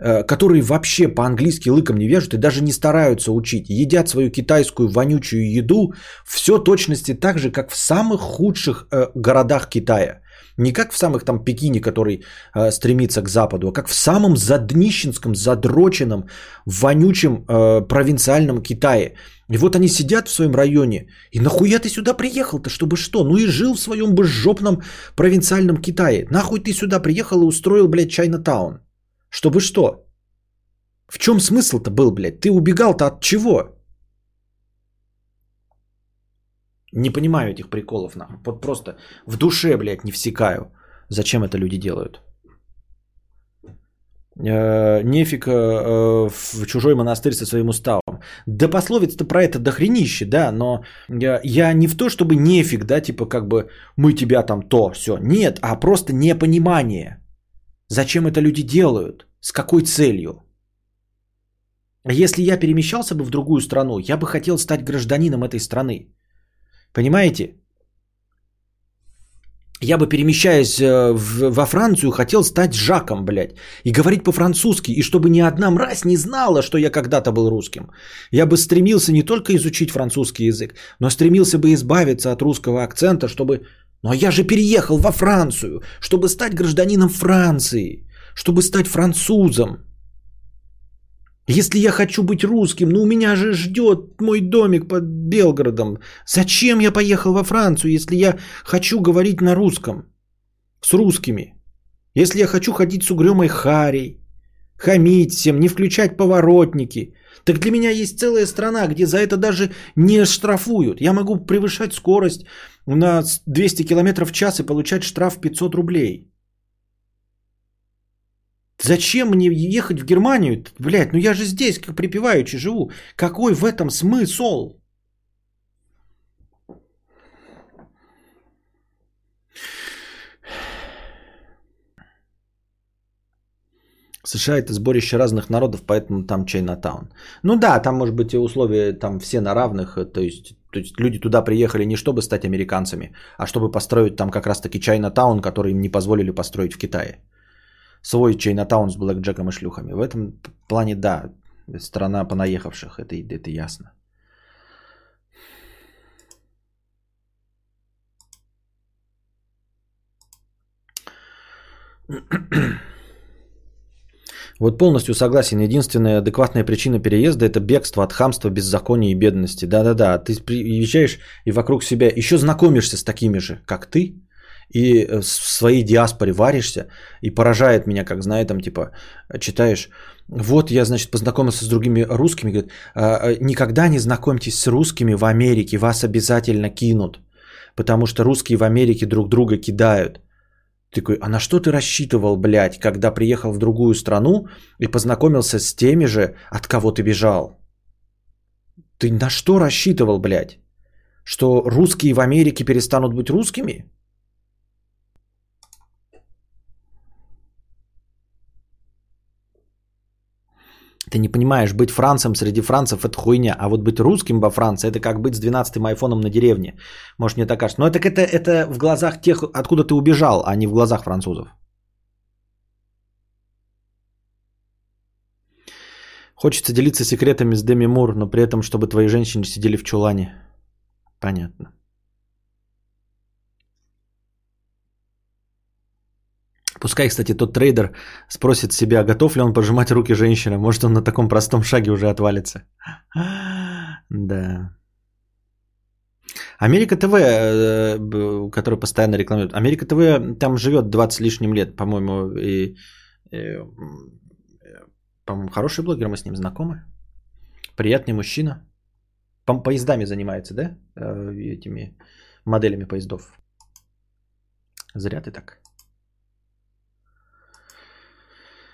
Speaker 1: э, которые вообще по-английски лыком не вяжут и даже не стараются учить. Едят свою китайскую вонючую еду все точности так же, как в самых худших э, городах Китая. Не как в самых там Пекине, который э, стремится к Западу, а как в самом заднищенском, задроченном, вонючем э, провинциальном Китае. И вот они сидят в своем районе. И нахуя ты сюда приехал-то, чтобы что? Ну и жил в своем безжопном провинциальном Китае. Нахуй ты сюда приехал и устроил, блядь, Чайна-таун? Чтобы что? В чем смысл-то был, блядь? Ты убегал-то от чего? Не понимаю этих приколов, нахуй. Вот просто в душе, блядь, не всекаю. Зачем это люди делают? Э, нефиг э, в чужой монастырь со своим уставом. Да пословица-то про это дохренище, да, но я, я не в то, чтобы нефиг, да, типа как бы мы тебя там то, все. Нет, а просто непонимание. Зачем это люди делают? С какой целью? Если я перемещался бы в другую страну, я бы хотел стать гражданином этой страны. Понимаете? Я бы, перемещаясь э, во Францию, хотел стать Жаком, блядь, и говорить по-французски, и чтобы ни одна мразь не знала, что я когда-то был русским. Я бы стремился не только изучить французский язык, но стремился бы избавиться от русского акцента, чтобы... Но я же переехал во Францию, чтобы стать гражданином Франции, чтобы стать французом. Если я хочу быть русским, ну у меня же ждет мой домик под Белгородом. Зачем я поехал во Францию, если я хочу говорить на русском? С русскими. Если я хочу ходить с угрюмой Харей. хамить всем, не включать поворотники. Так для меня есть целая страна, где за это даже не штрафуют. Я могу превышать скорость на 200 км в час и получать штраф 500 рублей. Зачем мне ехать в Германию? Блядь, ну я же здесь, как припеваючи живу. Какой в этом смысл? США это сборище разных народов, поэтому там Чайнатаун. Ну да, там может быть и условия там все на равных, то есть, то есть люди туда приехали не чтобы стать американцами, а чтобы построить там как раз таки Чайнатаун, который им не позволили построить в Китае. Свой Чайнатаун с блэкджеком и шлюхами. В этом плане да, страна понаехавших, это, это ясно. Вот полностью согласен. Единственная адекватная причина переезда – это бегство от хамства, беззакония и бедности. Да-да-да, ты приезжаешь и вокруг себя еще знакомишься с такими же, как ты, и э, в своей диаспоре варишься, и поражает меня, как знаешь, там типа читаешь, вот я, значит, познакомился с другими русскими, говорит, «А, а, никогда не знакомьтесь с русскими в Америке, вас обязательно кинут, потому что русские в Америке друг друга кидают. Ты такой, а на что ты рассчитывал, блядь, когда приехал в другую страну и познакомился с теми же, от кого ты бежал? Ты на что рассчитывал, блядь? Что русские в Америке перестанут быть русскими? Ты не понимаешь, быть францем среди францев это хуйня, а вот быть русским во Франции это как быть с 12-м айфоном на деревне. Может мне так кажется. Но это, это, это в глазах тех, откуда ты убежал, а не в глазах французов. Хочется делиться секретами с Деми Мур, но при этом, чтобы твои женщины сидели в чулане. Понятно. Пускай, кстати, тот трейдер спросит себя, готов ли он пожимать руки женщинам. Может, он на таком простом шаге уже отвалится. Да. Америка ТВ, э, который постоянно рекламирует. Америка ТВ там живет 20 лишним лет, по-моему, и, и по-моему, хороший блогер, мы с ним знакомы. Приятный мужчина. По поездами занимается, да? Э, этими моделями поездов. Зря ты так. А,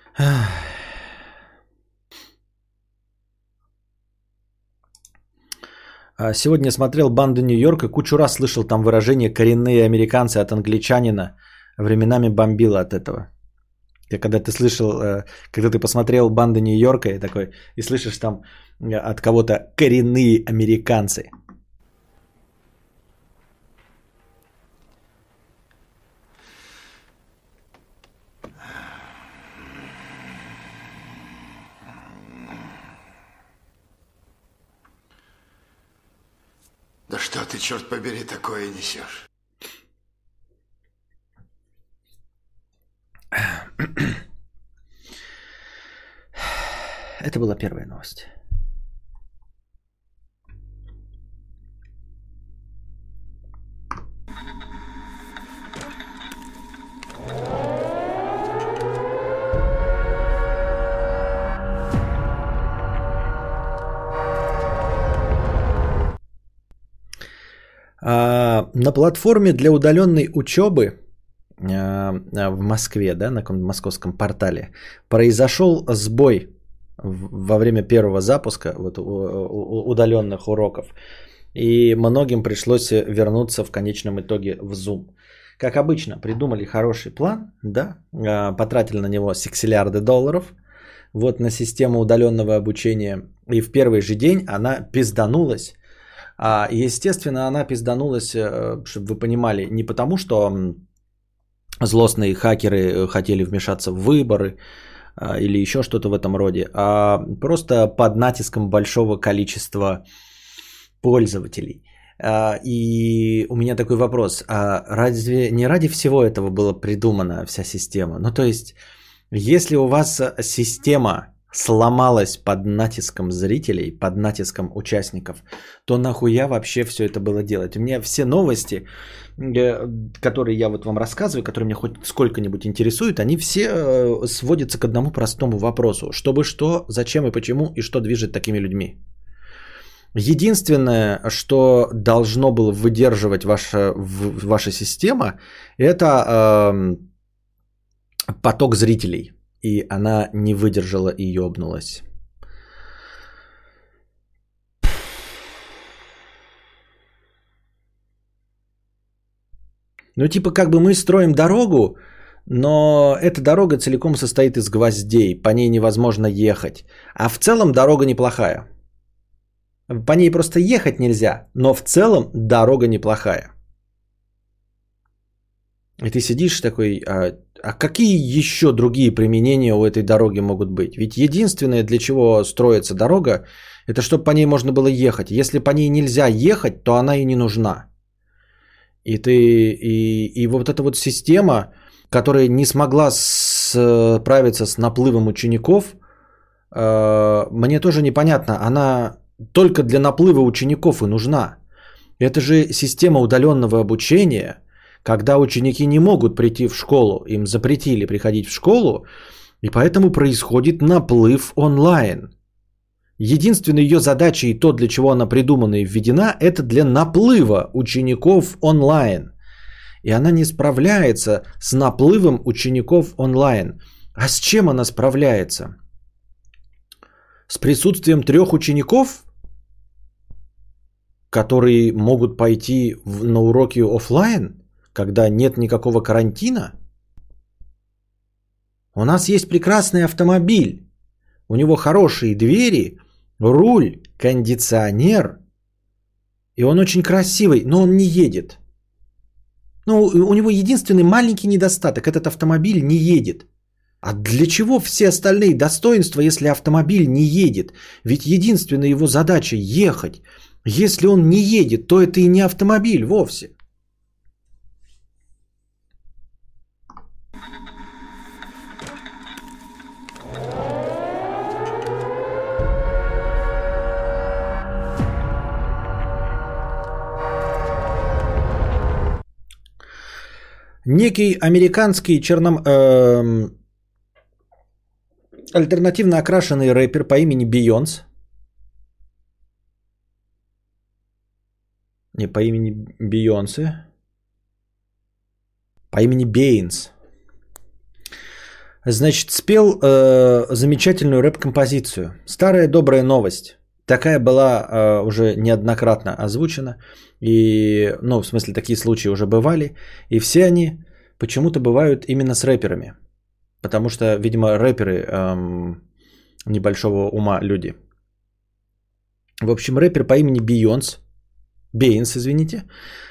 Speaker 1: сегодня смотрел «Банду Нью-Йорка», кучу раз слышал там выражение «коренные американцы» от англичанина. Временами бомбило от этого. Когда ты слышал, э, когда ты посмотрел «Банду Нью-Йорка» и такой, и слышишь там э, от кого-то «коренные американцы».
Speaker 3: Да что ты, черт побери, такое несешь?
Speaker 1: Это была первая новость. А, на платформе для удаленной учебы а, в Москве, да, на московском портале, произошел сбой во время первого запуска вот, удаленных уроков. И многим пришлось вернуться в конечном итоге в Zoom. Как обычно, придумали хороший план, да, а, потратили на него сексиллиарды долларов, вот на систему удаленного обучения. И в первый же день она пизданулась а, естественно, она пизданулась, э, чтобы вы понимали, не потому, что злостные хакеры э, хотели вмешаться в выборы а, или еще что-то в этом роде, а просто под натиском большого количества пользователей. А, и у меня такой вопрос, а разве не ради всего этого была придумана вся система? Ну то есть, если у вас система сломалась под натиском зрителей, под натиском участников, то нахуя вообще все это было делать? У меня все новости, э, которые я вот вам рассказываю, которые меня хоть сколько-нибудь интересуют, они все э, сводятся к одному простому вопросу. Чтобы что, зачем и почему, и что движет такими людьми. Единственное, что должно было выдерживать ваша, ваша система, это э, поток зрителей. И она не выдержала и ёбнулась. Ну, типа, как бы мы строим дорогу, но эта дорога целиком состоит из гвоздей, по ней невозможно ехать. А в целом дорога неплохая. По ней просто ехать нельзя, но в целом дорога неплохая. И ты сидишь такой, а, а какие еще другие применения у этой дороги могут быть? Ведь единственное, для чего строится дорога, это чтобы по ней можно было ехать. Если по ней нельзя ехать, то она и не нужна. И ты и, и вот эта вот система, которая не смогла справиться с наплывом учеников, э, мне тоже непонятно. Она только для наплыва учеников и нужна. Это же система удаленного обучения, когда ученики не могут прийти в школу, им запретили приходить в школу, и поэтому происходит наплыв онлайн. Единственная ее задача и то, для чего она придумана и введена, это для наплыва учеников онлайн. И она не справляется с наплывом учеников онлайн. А с чем она справляется? С присутствием трех учеников которые могут пойти на уроки офлайн, когда нет никакого карантина? У нас есть прекрасный автомобиль. У него хорошие двери, руль, кондиционер. И он очень красивый, но он не едет. Ну, у него единственный маленький недостаток. Этот автомобиль не едет. А для чего все остальные достоинства, если автомобиль не едет? Ведь единственная его задача ехать. Если он не едет, то это и не автомобиль вовсе. Некий американский черном... Э, альтернативно окрашенный рэпер по имени Бейонс Не по имени Бейонсе. По имени Бейнс. Значит, спел э, замечательную рэп-композицию. Старая добрая новость. Такая была э, уже неоднократно озвучена. И, ну, в смысле, такие случаи уже бывали. И все они почему-то бывают именно с рэперами. Потому что, видимо, рэперы эм, небольшого ума люди. В общем, рэпер по имени Бейонс Бейнс, извините,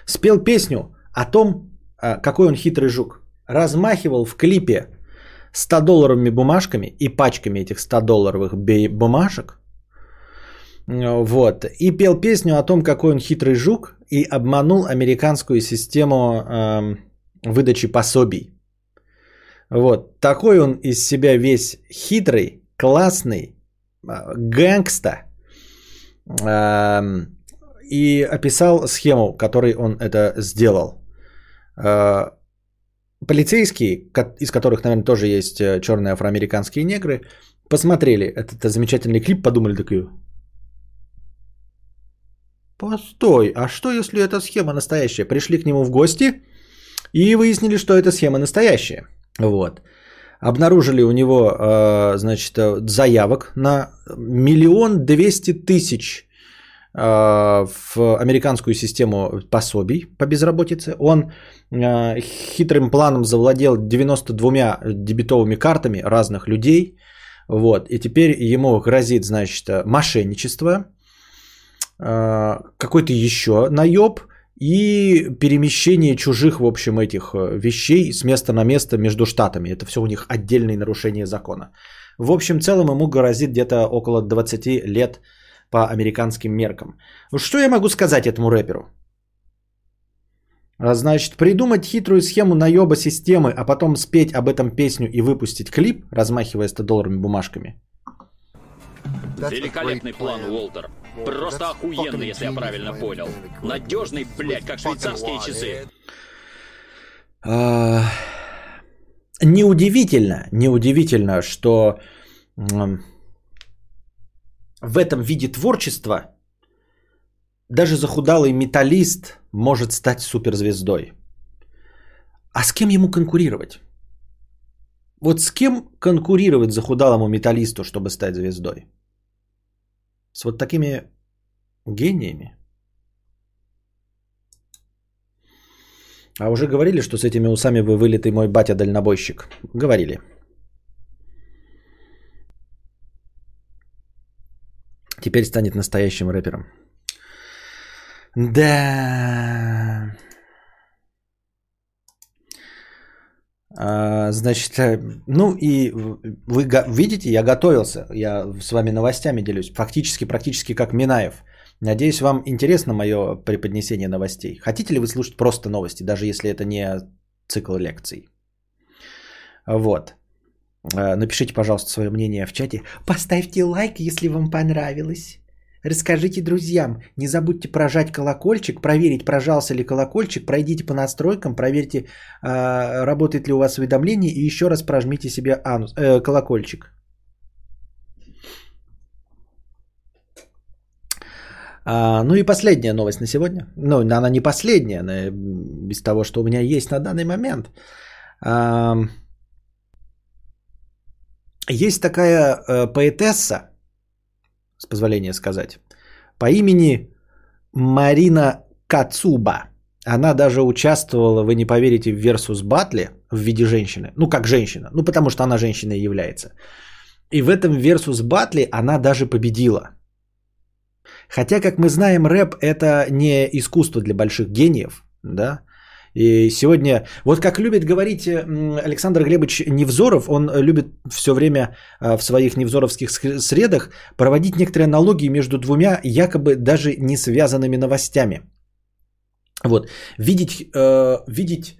Speaker 1: спел песню о том, а, какой он хитрый жук. Размахивал в клипе 100-долларовыми бумажками и пачками этих 100-долларовых бумажек. Вот. И пел песню о том, какой он хитрый жук и обманул американскую систему э, выдачи пособий. Вот. Такой он из себя весь хитрый, классный, э, гэнгста. Э, и описал схему, которой он это сделал. Э, полицейские, из которых, наверное, тоже есть э, черные афроамериканские негры, посмотрели этот замечательный клип, подумали такие, постой, а что если эта схема настоящая? Пришли к нему в гости и выяснили, что эта схема настоящая. Вот. Обнаружили у него, э, значит, заявок на миллион двести тысяч а, в американскую систему пособий по безработице. Он хитрым планом завладел 92 дебетовыми картами разных людей. Вот. И теперь ему грозит, значит, мошенничество, какой-то еще наеб и перемещение чужих, в общем, этих э, вещей с места на место между штатами. Это все у них отдельные нарушения закона. В общем, целом ему грозит где-то около 20 лет по американским меркам. Что я могу сказать этому рэперу? А, значит, придумать хитрую схему наеба системы, а потом спеть об этом песню и выпустить клип, размахивая 100 долларовыми бумажками.
Speaker 2: Великолепный план, Уолтер. Просто охуенный, если я правильно понял. Надежный, блядь, как швейцарские часы.
Speaker 1: А, Неудивительно, неудивительно, что в этом виде творчества даже захудалый металлист может стать суперзвездой. А с кем ему конкурировать? Вот с кем конкурировать захудалому металлисту, чтобы стать звездой? С вот такими гениями? А уже говорили, что с этими усами вы вылитый мой батя-дальнобойщик? Говорили. Теперь станет настоящим рэпером. Да. А, значит, э, ну и вы видите, я готовился, я с вами новостями делюсь, фактически, практически как Минаев. Надеюсь, вам интересно мое преподнесение новостей. Хотите ли вы слушать просто новости, даже если это не цикл лекций? Вот. Э, Напишите, пожалуйста, свое мнение в чате. Поставьте лайк, если вам понравилось. Расскажите друзьям. Не забудьте прожать колокольчик, проверить, прожался ли колокольчик. Пройдите по настройкам, проверьте, а, работает ли у вас уведомление. И еще раз прожмите себе анус, э, колокольчик. А, ну и последняя новость на сегодня. Ну, она не последняя, но из того, что у меня есть на данный момент. А, есть такая э, поэтесса, с позволения сказать, по имени Марина Кацуба. Она даже участвовала, вы не поверите, в Versus Battle в виде женщины. Ну, как женщина. Ну, потому что она женщиной является. И в этом Versus Battle она даже победила. Хотя, как мы знаем, рэп это не искусство для больших гениев, да. И сегодня, вот как любит говорить м, Александр Глебович Невзоров, он любит все время а, в своих невзоровских средах проводить некоторые аналогии между двумя якобы даже не связанными новостями. Вот, видеть, э, видеть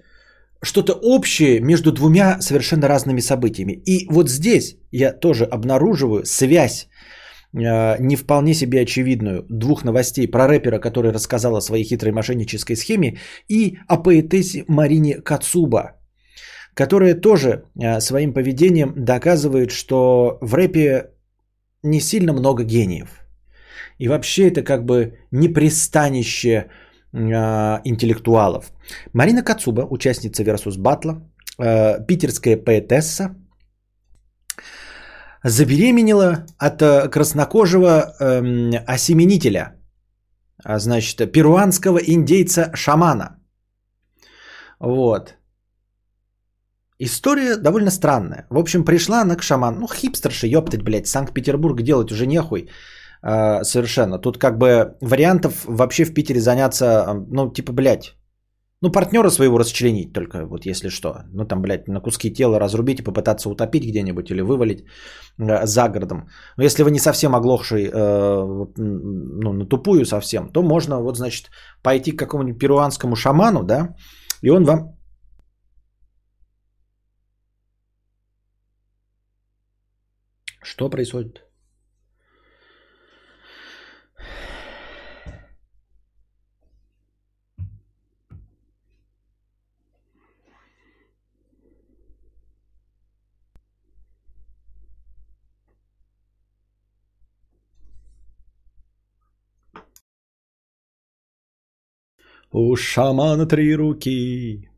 Speaker 1: что-то общее между двумя совершенно разными событиями. И вот здесь я тоже обнаруживаю связь э, не вполне себе очевидную двух новостей про рэпера, который рассказал о своей хитрой мошеннической схеме, и о поэтессе Марине Кацуба, которая тоже э, своим поведением доказывает, что в рэпе не сильно много гениев. И вообще это как бы не пристанище э, интеллектуалов. Марина Кацуба, участница Versus Батла, э, питерская поэтесса, забеременела от э, краснокожего эм, осеменителя, а, значит, перуанского индейца-шамана. Вот. История довольно странная. В общем, пришла она к шаману. Ну, хипстерши, ёптать, блядь, Санкт-Петербург делать уже нехуй. э, совершенно. Тут как бы вариантов вообще в Питере заняться, э, ну, типа, блядь, ну, партнера своего расчленить только, вот если что. Ну, там, блядь, на куски тела разрубить и попытаться утопить где-нибудь или вывалить э, за городом. Но если вы не совсем оглохший, э, ну, на тупую совсем, то можно, вот, значит, пойти к какому-нибудь перуанскому шаману, да, и он вам Что происходит? У шамана три руки.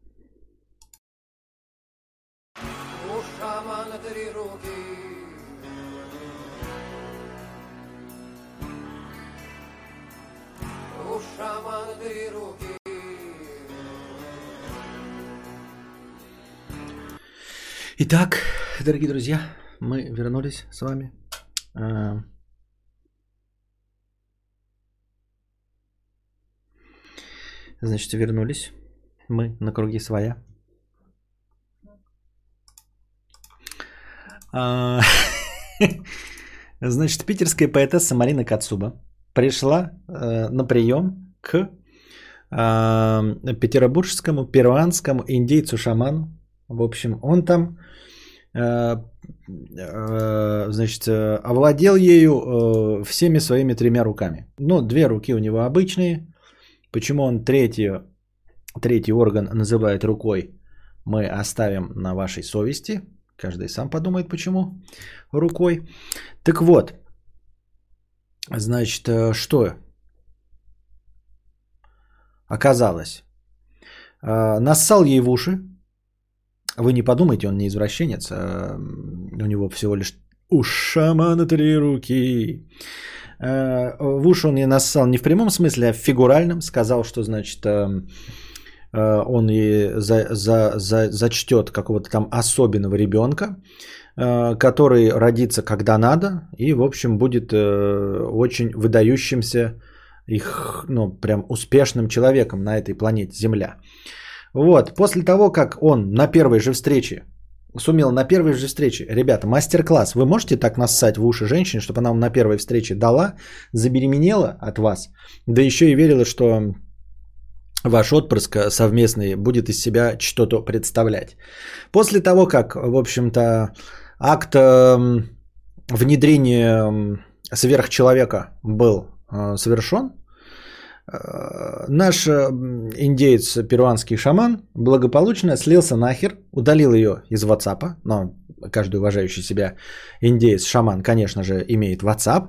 Speaker 4: У шамана три руки. У шамана три руки.
Speaker 1: Итак, дорогие друзья, мы вернулись с вами. Значит, вернулись мы на круги своя. А, Значит, питерская поэтесса Марина Кацуба пришла э, на прием к э, петербургскому, перуанскому индейцу-шаману. В общем, он там э, э, значит, овладел ею всеми своими тремя руками. Ну, две руки у него обычные. Почему он третий, третий орган называет рукой, мы оставим на вашей совести. Каждый сам подумает, почему рукой. Так вот, значит, э, что оказалось? Э, Нассал ей в уши. Вы не подумайте, он не извращенец. а, У него всего лишь у шамана три руки. Э, В уши он ей нассал не в прямом смысле, а в фигуральном. Сказал, что, значит, эм, э, он ей за, за, за, зачтет какого-то там особенного ребенка, э, который родится когда надо и, в общем, будет очень выдающимся их, ну, прям успешным человеком на этой планете Земля. Вот, после того, как он на первой же встрече сумел на первой же встрече, ребята, мастер-класс, вы можете так нассать в уши женщине, чтобы она вам на первой встрече дала, забеременела от вас, да еще и верила, что ваш отпрыск совместный будет из себя что-то представлять. После того, как, в общем-то, акт эм, внедрения эм, сверхчеловека был э, совершен, э, наш э, индеец, перуанский шаман, благополучно слился нахер, удалил ее из WhatsApp, но каждый уважающий себя индеец, шаман, конечно же, имеет WhatsApp,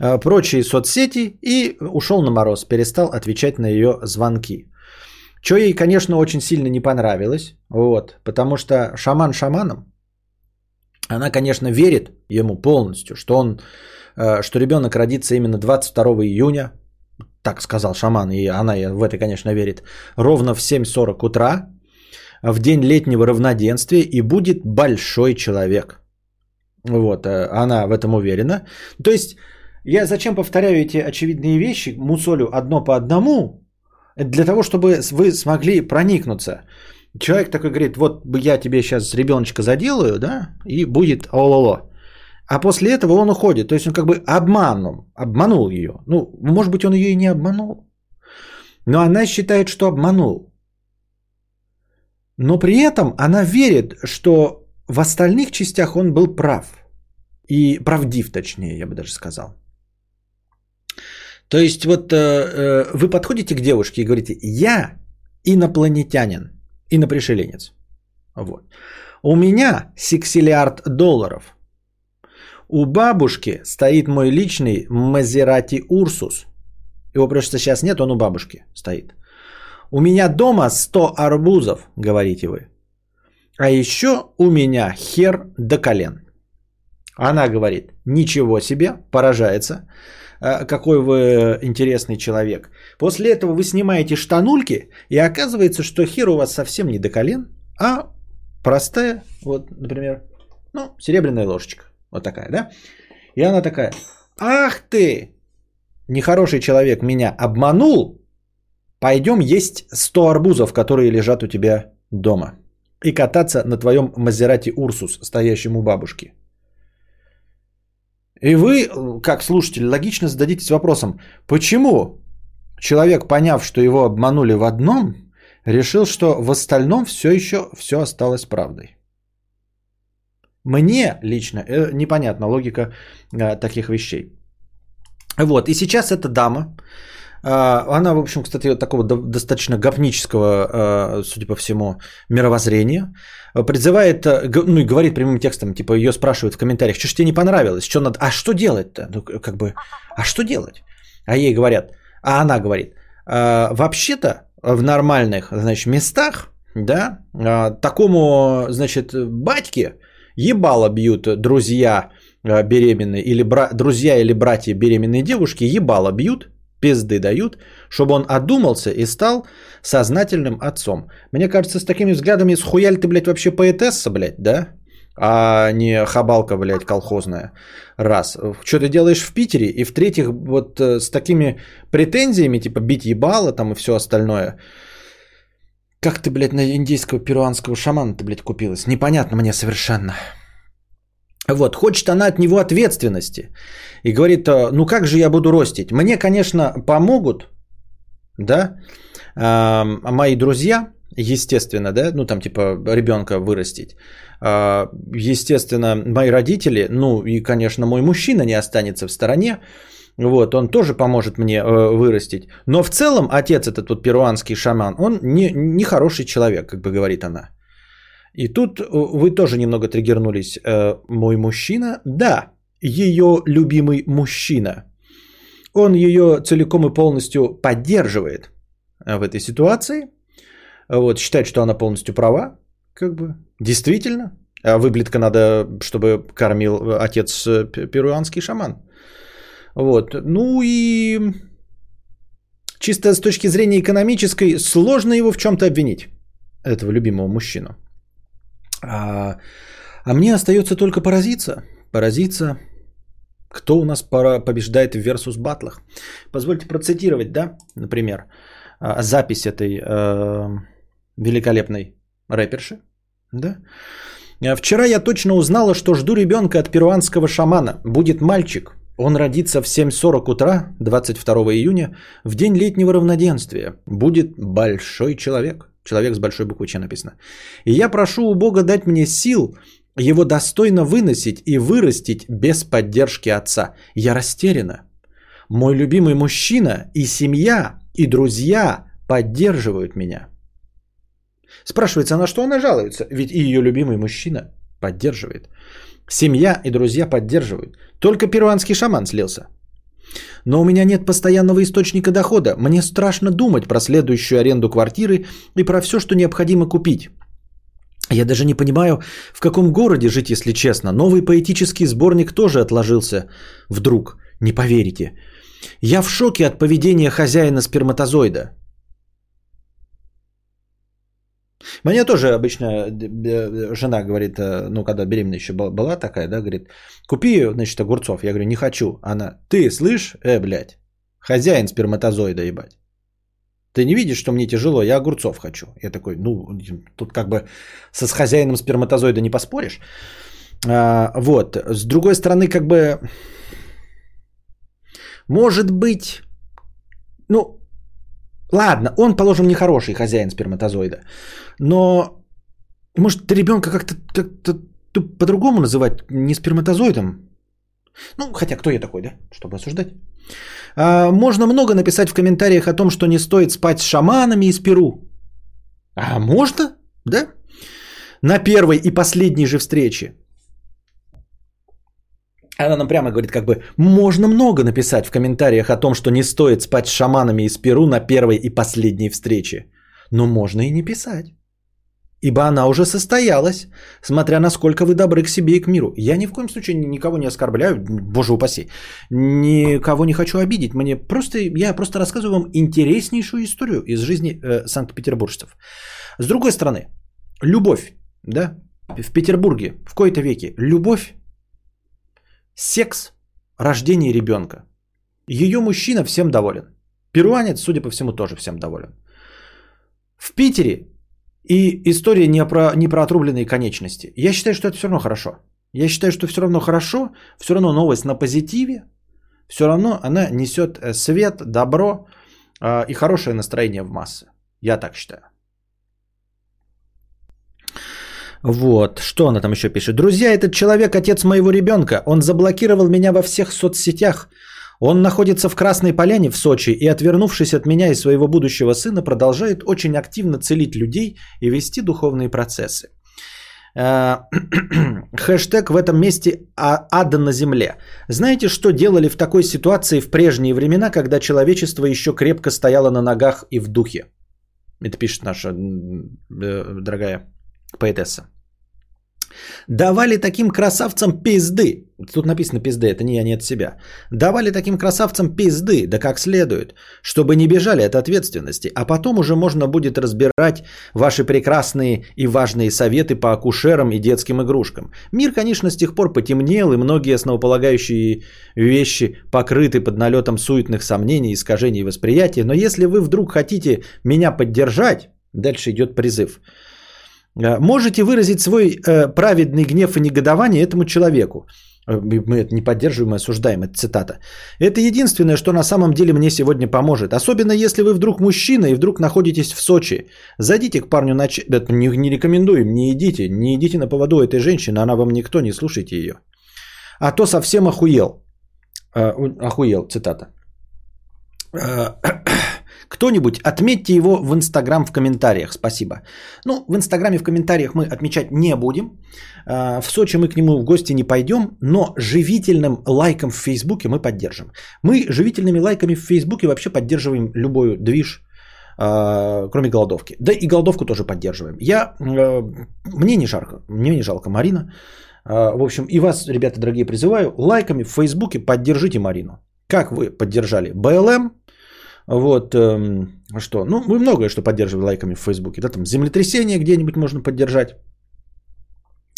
Speaker 1: э, прочие соцсети и ушел на мороз, перестал отвечать на ее звонки. Что ей, конечно, очень сильно не понравилось, вот, потому что шаман шаманом, она, конечно, верит ему полностью, что он, э, что ребенок родится именно 22 июня, так сказал шаман, и она в это, конечно, верит, ровно в 7.40 утра, в день летнего равноденствия, и будет большой человек. Вот, э, она в этом уверена. То есть, я зачем повторяю эти очевидные вещи, мусолю одно по одному, для того, чтобы вы смогли проникнуться. Человек такой говорит, вот я тебе сейчас ребеночка заделаю, да, и будет ололо. А после этого он уходит. То есть он как бы обманул, обманул ее. Ну, может быть, он ее и не обманул. Но она считает, что обманул. Но при этом она верит, что в остальных частях он был прав. И правдив, точнее, я бы даже сказал. То есть вот э, э, вы подходите к девушке и говорите, я инопланетянин, инопришеленец. Вот. У меня сексиллиард долларов. У бабушки стоит мой личный Мазерати Урсус. Его просто сейчас нет, он у бабушки стоит. У меня дома 100 арбузов, говорите вы. А еще у меня хер до колен. Она говорит, ничего себе, поражается, э, какой вы интересный человек. После этого вы снимаете штанульки, и оказывается, что хер у вас совсем не до колен, а простая, вот, например, ну, серебряная ложечка. Вот такая, да? И она такая, ах ты, нехороший человек меня обманул, пойдем есть 100 арбузов, которые лежат у тебя дома. И кататься на твоем Мазерати Урсус, стоящем у бабушки. И вы, как слушатель, логично зададитесь вопросом, почему человек, поняв, что его обманули в одном, решил, что в остальном все еще все осталось правдой. Мне лично э, непонятна логика э, таких вещей. Вот, и сейчас эта дама, э, она, в общем, кстати, вот такого до- достаточно говнического, э, судя по всему, мировоззрения, э, призывает, э, ну и говорит прямым текстом, типа ее спрашивают в комментариях, что ж тебе не понравилось, что надо, а что делать-то? Ну, как бы, а что делать? А ей говорят, а она говорит, «А, вообще-то в нормальных, значит, местах, да, а, такому, значит, батьке ебало бьют друзья а, беременные или бра- друзья или братья беременной девушки ебало бьют, пизды дают, чтобы он одумался и стал сознательным отцом. Мне кажется, с такими взглядами схуяли ты, блядь, вообще поэтесса, блядь, да? А не хабалка, блядь, колхозная. Раз. Что ты делаешь в Питере? И в-третьих, вот э, с такими претензиями, типа бить ебало там и все остальное. Как ты, блядь, на индийского перуанского шамана ты, блядь, купилась? Непонятно мне совершенно. Вот, хочет она от него ответственности. И говорит, э, ну как же я буду ростить? Мне, конечно, помогут, да, а, мои друзья, естественно, да, ну там типа ребенка вырастить. А, естественно, мои родители, ну и, конечно, мой мужчина не останется в стороне. Вот, он тоже поможет мне э, вырастить. Но в целом отец этот вот перуанский шаман, он не, не хороший человек, как бы говорит она. И тут э, вы тоже немного триггернулись. Э, мой мужчина, да, ее любимый мужчина. Он ее целиком и полностью поддерживает в этой ситуации. Вот, считает, что она полностью права. Как бы, действительно. А выблетка надо, чтобы кормил отец перуанский шаман. Вот. Ну и чисто с точки зрения экономической сложно его в чем-то обвинить, этого любимого мужчину. А, а мне остается только поразиться. Поразиться, кто у нас побеждает в версус батлах. Позвольте процитировать, да, например, а, запись этой э, великолепной рэперши. Да? Вчера я точно узнала, что жду ребенка от перуанского шамана. Будет мальчик. Он родится в 7.40 утра 22 июня в день летнего равноденствия. Будет большой человек. Человек с большой буквы Ч написано. И я прошу у Бога дать мне сил его достойно выносить и вырастить без поддержки отца. Я растеряна. Мой любимый мужчина и семья, и друзья поддерживают меня. Спрашивается, на что она жалуется? Ведь и ее любимый мужчина поддерживает. Семья и друзья поддерживают. Только перуанский шаман слился. Но у меня нет постоянного источника дохода. Мне страшно думать про следующую аренду квартиры и про все, что необходимо купить. Я даже не понимаю, в каком городе жить, если честно. Новый поэтический сборник тоже отложился вдруг. Не поверите. Я в шоке от поведения хозяина сперматозоида. Мне тоже обычно жена говорит, э, ну, когда беременная еще была такая, да, говорит, купи, значит, огурцов. Я говорю, не хочу. Она, ты слышь, э, блядь, хозяин сперматозоида, ебать. Ты не видишь, что мне тяжело, я огурцов хочу. Я такой, ну, тут как бы со с хозяином сперматозоида не поспоришь. А, вот, с другой стороны, как бы, может быть, ну, ладно, он, положим, не хороший хозяин сперматозоида. Но может ребенка как-то как по-другому называть, не сперматозоидом? Ну, хотя кто я такой, да, чтобы осуждать? А, можно много написать в комментариях о том, что не стоит спать с шаманами из Перу. А можно, да? На первой и последней же встрече. Она нам прямо говорит, как бы, можно много написать в комментариях о том, что не стоит спать с шаманами из Перу на первой и последней встрече. Но можно и не писать ибо она уже состоялась, смотря насколько вы добры к себе и к миру. Я ни в коем случае никого не оскорбляю, боже упаси, никого не хочу обидеть. Мне просто, я просто рассказываю вам интереснейшую историю из жизни э, санкт-петербуржцев. С другой стороны, любовь, да, в Петербурге в кои-то веке любовь, секс, рождение ребенка. Ее мужчина всем доволен. Перуанец, судя по всему, тоже всем доволен. В Питере и история не про, не про отрубленные конечности. Я считаю, что это все равно хорошо. Я считаю, что все равно хорошо, все равно новость на позитиве, все равно она несет э, свет, добро э, и хорошее настроение в массы. Я так считаю. Вот, что она там еще пишет. Друзья, этот человек отец моего ребенка. Он заблокировал меня во всех соцсетях. Он находится в Красной Поляне в Сочи и, отвернувшись от меня и своего будущего сына, продолжает очень активно целить людей и вести духовные процессы. Э, хэштег в этом месте «А, «Ада на земле». Знаете, что делали в такой ситуации в прежние времена, когда человечество еще крепко стояло на ногах и в духе? Это пишет наша э, дорогая поэтесса. Давали таким красавцам пизды. Тут написано пизды, это не я, не от себя. Давали таким красавцам пизды, да как следует, чтобы не бежали от ответственности. А потом уже можно будет разбирать ваши прекрасные и важные советы по акушерам и детским игрушкам. Мир, конечно, с тех пор потемнел, и многие основополагающие вещи покрыты под налетом суетных сомнений, искажений восприятия. Но если вы вдруг хотите меня поддержать, дальше идет призыв – можете выразить свой э, праведный гнев и негодование этому человеку. Э, Мы это не поддерживаем, мы осуждаем, это цитата. Это единственное, что на самом деле мне сегодня поможет. Особенно если вы вдруг мужчина и вдруг находитесь в Сочи. Зайдите к парню на... Это не, не рекомендуем, не идите. Не идите на поводу этой женщины, она вам никто, не слушайте ее. А то совсем охуел. Э, Охуел, цитата. Кто-нибудь отметьте его в Инстаграм в комментариях. Спасибо. Ну, в Инстаграме в комментариях мы отмечать не будем. А, В Сочи мы к нему в гости не пойдем, но живительным лайком в Фейсбуке мы поддержим. Мы живительными лайками в Фейсбуке вообще поддерживаем любой движ, а, кроме голодовки. Да и голодовку тоже поддерживаем. Я, э, мне не жарко, мне не жалко Марина. А, В общем, и вас, ребята дорогие, призываю лайками в Фейсбуке поддержите Марину. Как вы поддержали БЛМ? Вот, эм, что? Ну, мы многое что поддерживаем лайками в Фейсбуке. Да, там землетрясение где-нибудь можно поддержать.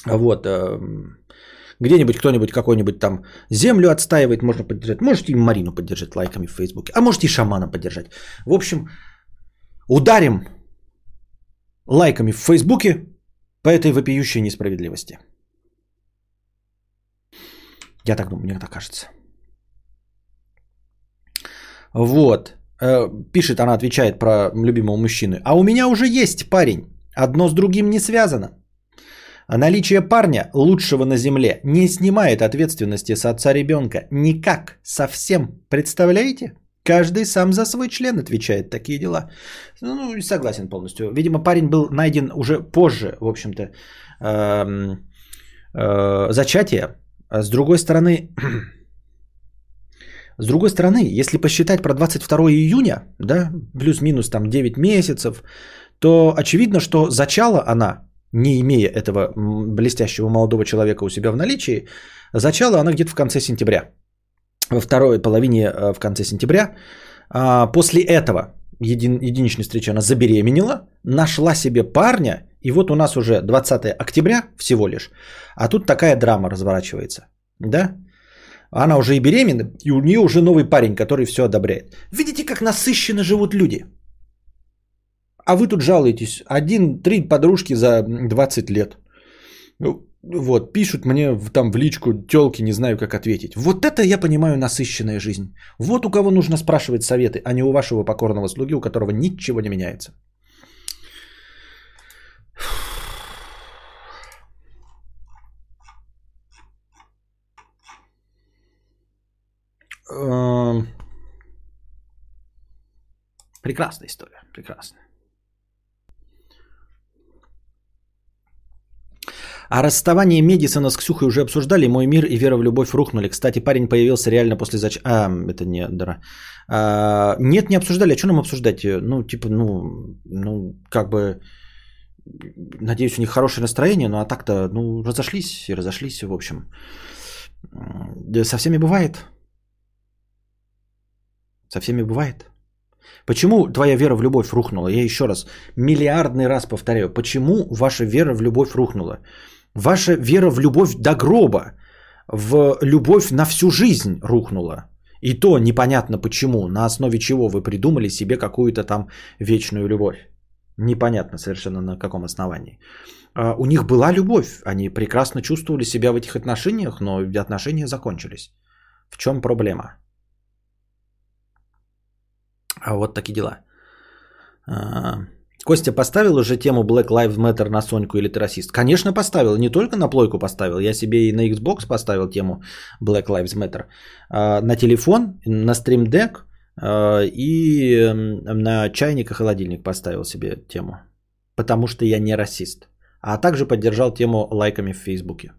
Speaker 1: Вот, эм, где-нибудь кто-нибудь какой-нибудь там землю отстаивает, можно поддержать. Можете и Марину поддержать лайками в Фейсбуке. А можете и шамана поддержать. В общем, ударим лайками в Фейсбуке по этой вопиющей несправедливости. Я так думаю, мне так кажется. Вот. Э, Пишет, она отвечает про любимого мужчины. А у меня уже есть парень. Одно с другим не связано. Наличие парня, лучшего на земле, не снимает ответственности с отца ребенка. Никак. Совсем. Представляете? Каждый сам за свой член отвечает. Такие дела. Ну, согласен полностью. Видимо, парень был найден уже позже, в общем-то, эм, э, зачатия. А с другой стороны, с другой стороны, если посчитать про 22 июня, да, плюс-минус там 9 месяцев, то очевидно, что зачала она, не имея этого блестящего молодого человека у себя в наличии, зачала она где-то в конце сентября. Во второй половине э, в конце сентября. А, После этого един, единичной встречи она забеременела, нашла себе парня, и вот у нас уже 20 октября всего лишь, а тут такая драма разворачивается. Да? Она уже и беременна, и у нее уже новый парень, который все одобряет. Видите, как насыщенно живут люди. А вы тут жалуетесь. Один, три подружки за 20 лет. Вот, пишут мне там в личку телки, не знаю, как ответить. Вот это я понимаю насыщенная жизнь. Вот у кого нужно спрашивать советы, а не у вашего покорного слуги, у которого ничего не меняется. Эм, Прекрасная история, прекрасная. А расставание Медисона с Ксюхой уже обсуждали. Мой мир и вера в любовь рухнули. Кстати, парень появился реально после зач... А, это не, да. А, нет, не обсуждали. А что нам обсуждать? Ну, типа, ну, ну, как бы, надеюсь, у них хорошее настроение, ну, а так-то, ну, разошлись и разошлись, в общем. Со всеми бывает. Со всеми бывает. Почему твоя вера в любовь рухнула? Я еще раз, миллиардный раз повторяю. Почему ваша вера в любовь рухнула? Ваша вера в любовь до гроба, в любовь на всю жизнь рухнула. И то непонятно почему, на основе чего вы придумали себе какую-то там вечную любовь. Непонятно совершенно на каком основании. А, У них была любовь, они прекрасно чувствовали себя в этих отношениях, но отношения закончились. В чем проблема? А вот такие дела. А, Костя поставил уже тему Black Lives Matter на Соньку или ты расист? Конечно, поставил. Не только на плойку поставил. Я себе и на Xbox поставил тему Black Lives Matter. А, На телефон, на Stream Deck а, и на чайник и холодильник поставил себе тему. Потому что я не расист. А также поддержал тему лайками в Фейсбуке.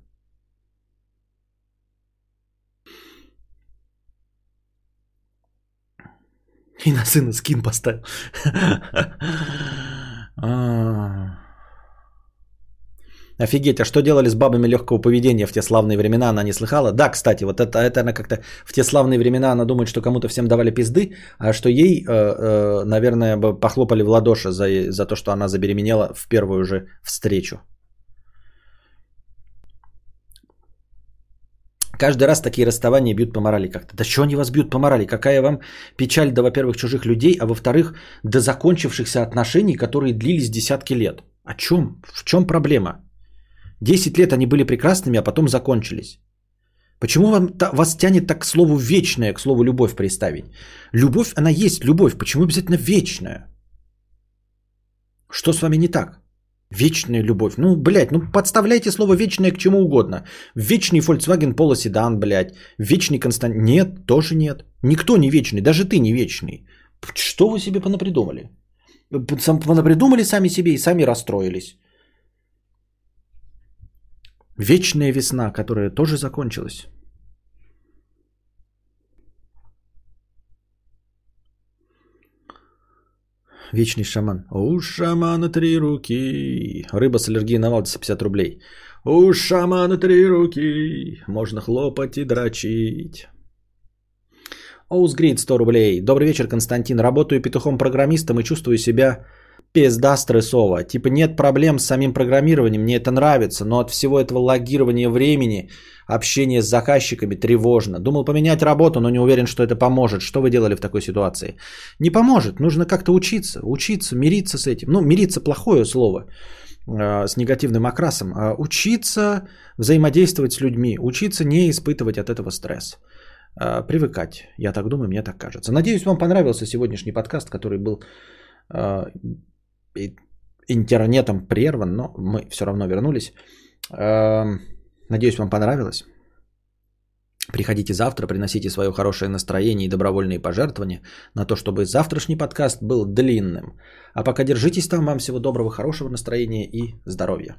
Speaker 1: И на сына скин поставил. А. Офигеть, а что делали с бабами легкого поведения в те славные времена, она не слыхала? Да, кстати, вот это, это она как-то в те славные времена она думает, что кому-то всем давали пизды, а что ей, э, э, наверное, похлопали в ладоши за, за то, что она забеременела в первую же встречу. Каждый раз такие расставания бьют по морали как-то. Да что они вас бьют по морали? Какая вам печаль до, во-первых, чужих людей, а во-вторых, до закончившихся отношений, которые длились десятки лет? О чем? В чем проблема? Десять лет они были прекрасными, а потом закончились. Почему вам, та- вас тянет так к слову вечное, к слову любовь приставить? Любовь, она есть любовь. Почему обязательно вечная? Что с вами не так? Вечная любовь. Ну, блядь, ну подставляйте слово вечное к чему угодно. Вечный Volkswagen Polo седан, блядь. Вечный Констант... Нет, тоже нет. Никто не вечный, даже ты не вечный. Что вы себе понапридумали? Понапридумали сами себе и сами расстроились. Вечная весна, которая тоже закончилась. Вечный шаман. У шамана три руки. Рыба с аллергией на Валдисе 50 рублей. У шамана три руки. Можно хлопать и дрочить. Оузгрид 100 рублей. Добрый вечер, Константин. Работаю петухом-программистом и чувствую себя пизда стрессово. Типа нет проблем с самим программированием, мне это нравится, но от всего этого логирования времени, общения с заказчиками тревожно. Думал поменять работу, но не уверен, что это поможет. Что вы делали в такой ситуации? Не поможет, нужно как-то учиться, учиться, мириться с этим. Ну, мириться плохое слово э, с негативным окрасом. А учиться взаимодействовать с людьми, учиться не испытывать от этого стресс. Э, Привыкать, я так думаю, мне так кажется. Надеюсь, вам понравился сегодняшний подкаст, который был э, интернетом прерван, но мы все равно вернулись. Эм, Надеюсь, вам понравилось. Приходите завтра, приносите свое хорошее настроение и добровольные пожертвования на то, чтобы завтрашний подкаст был длинным. А пока держитесь там. Вам всего доброго, хорошего настроения и здоровья.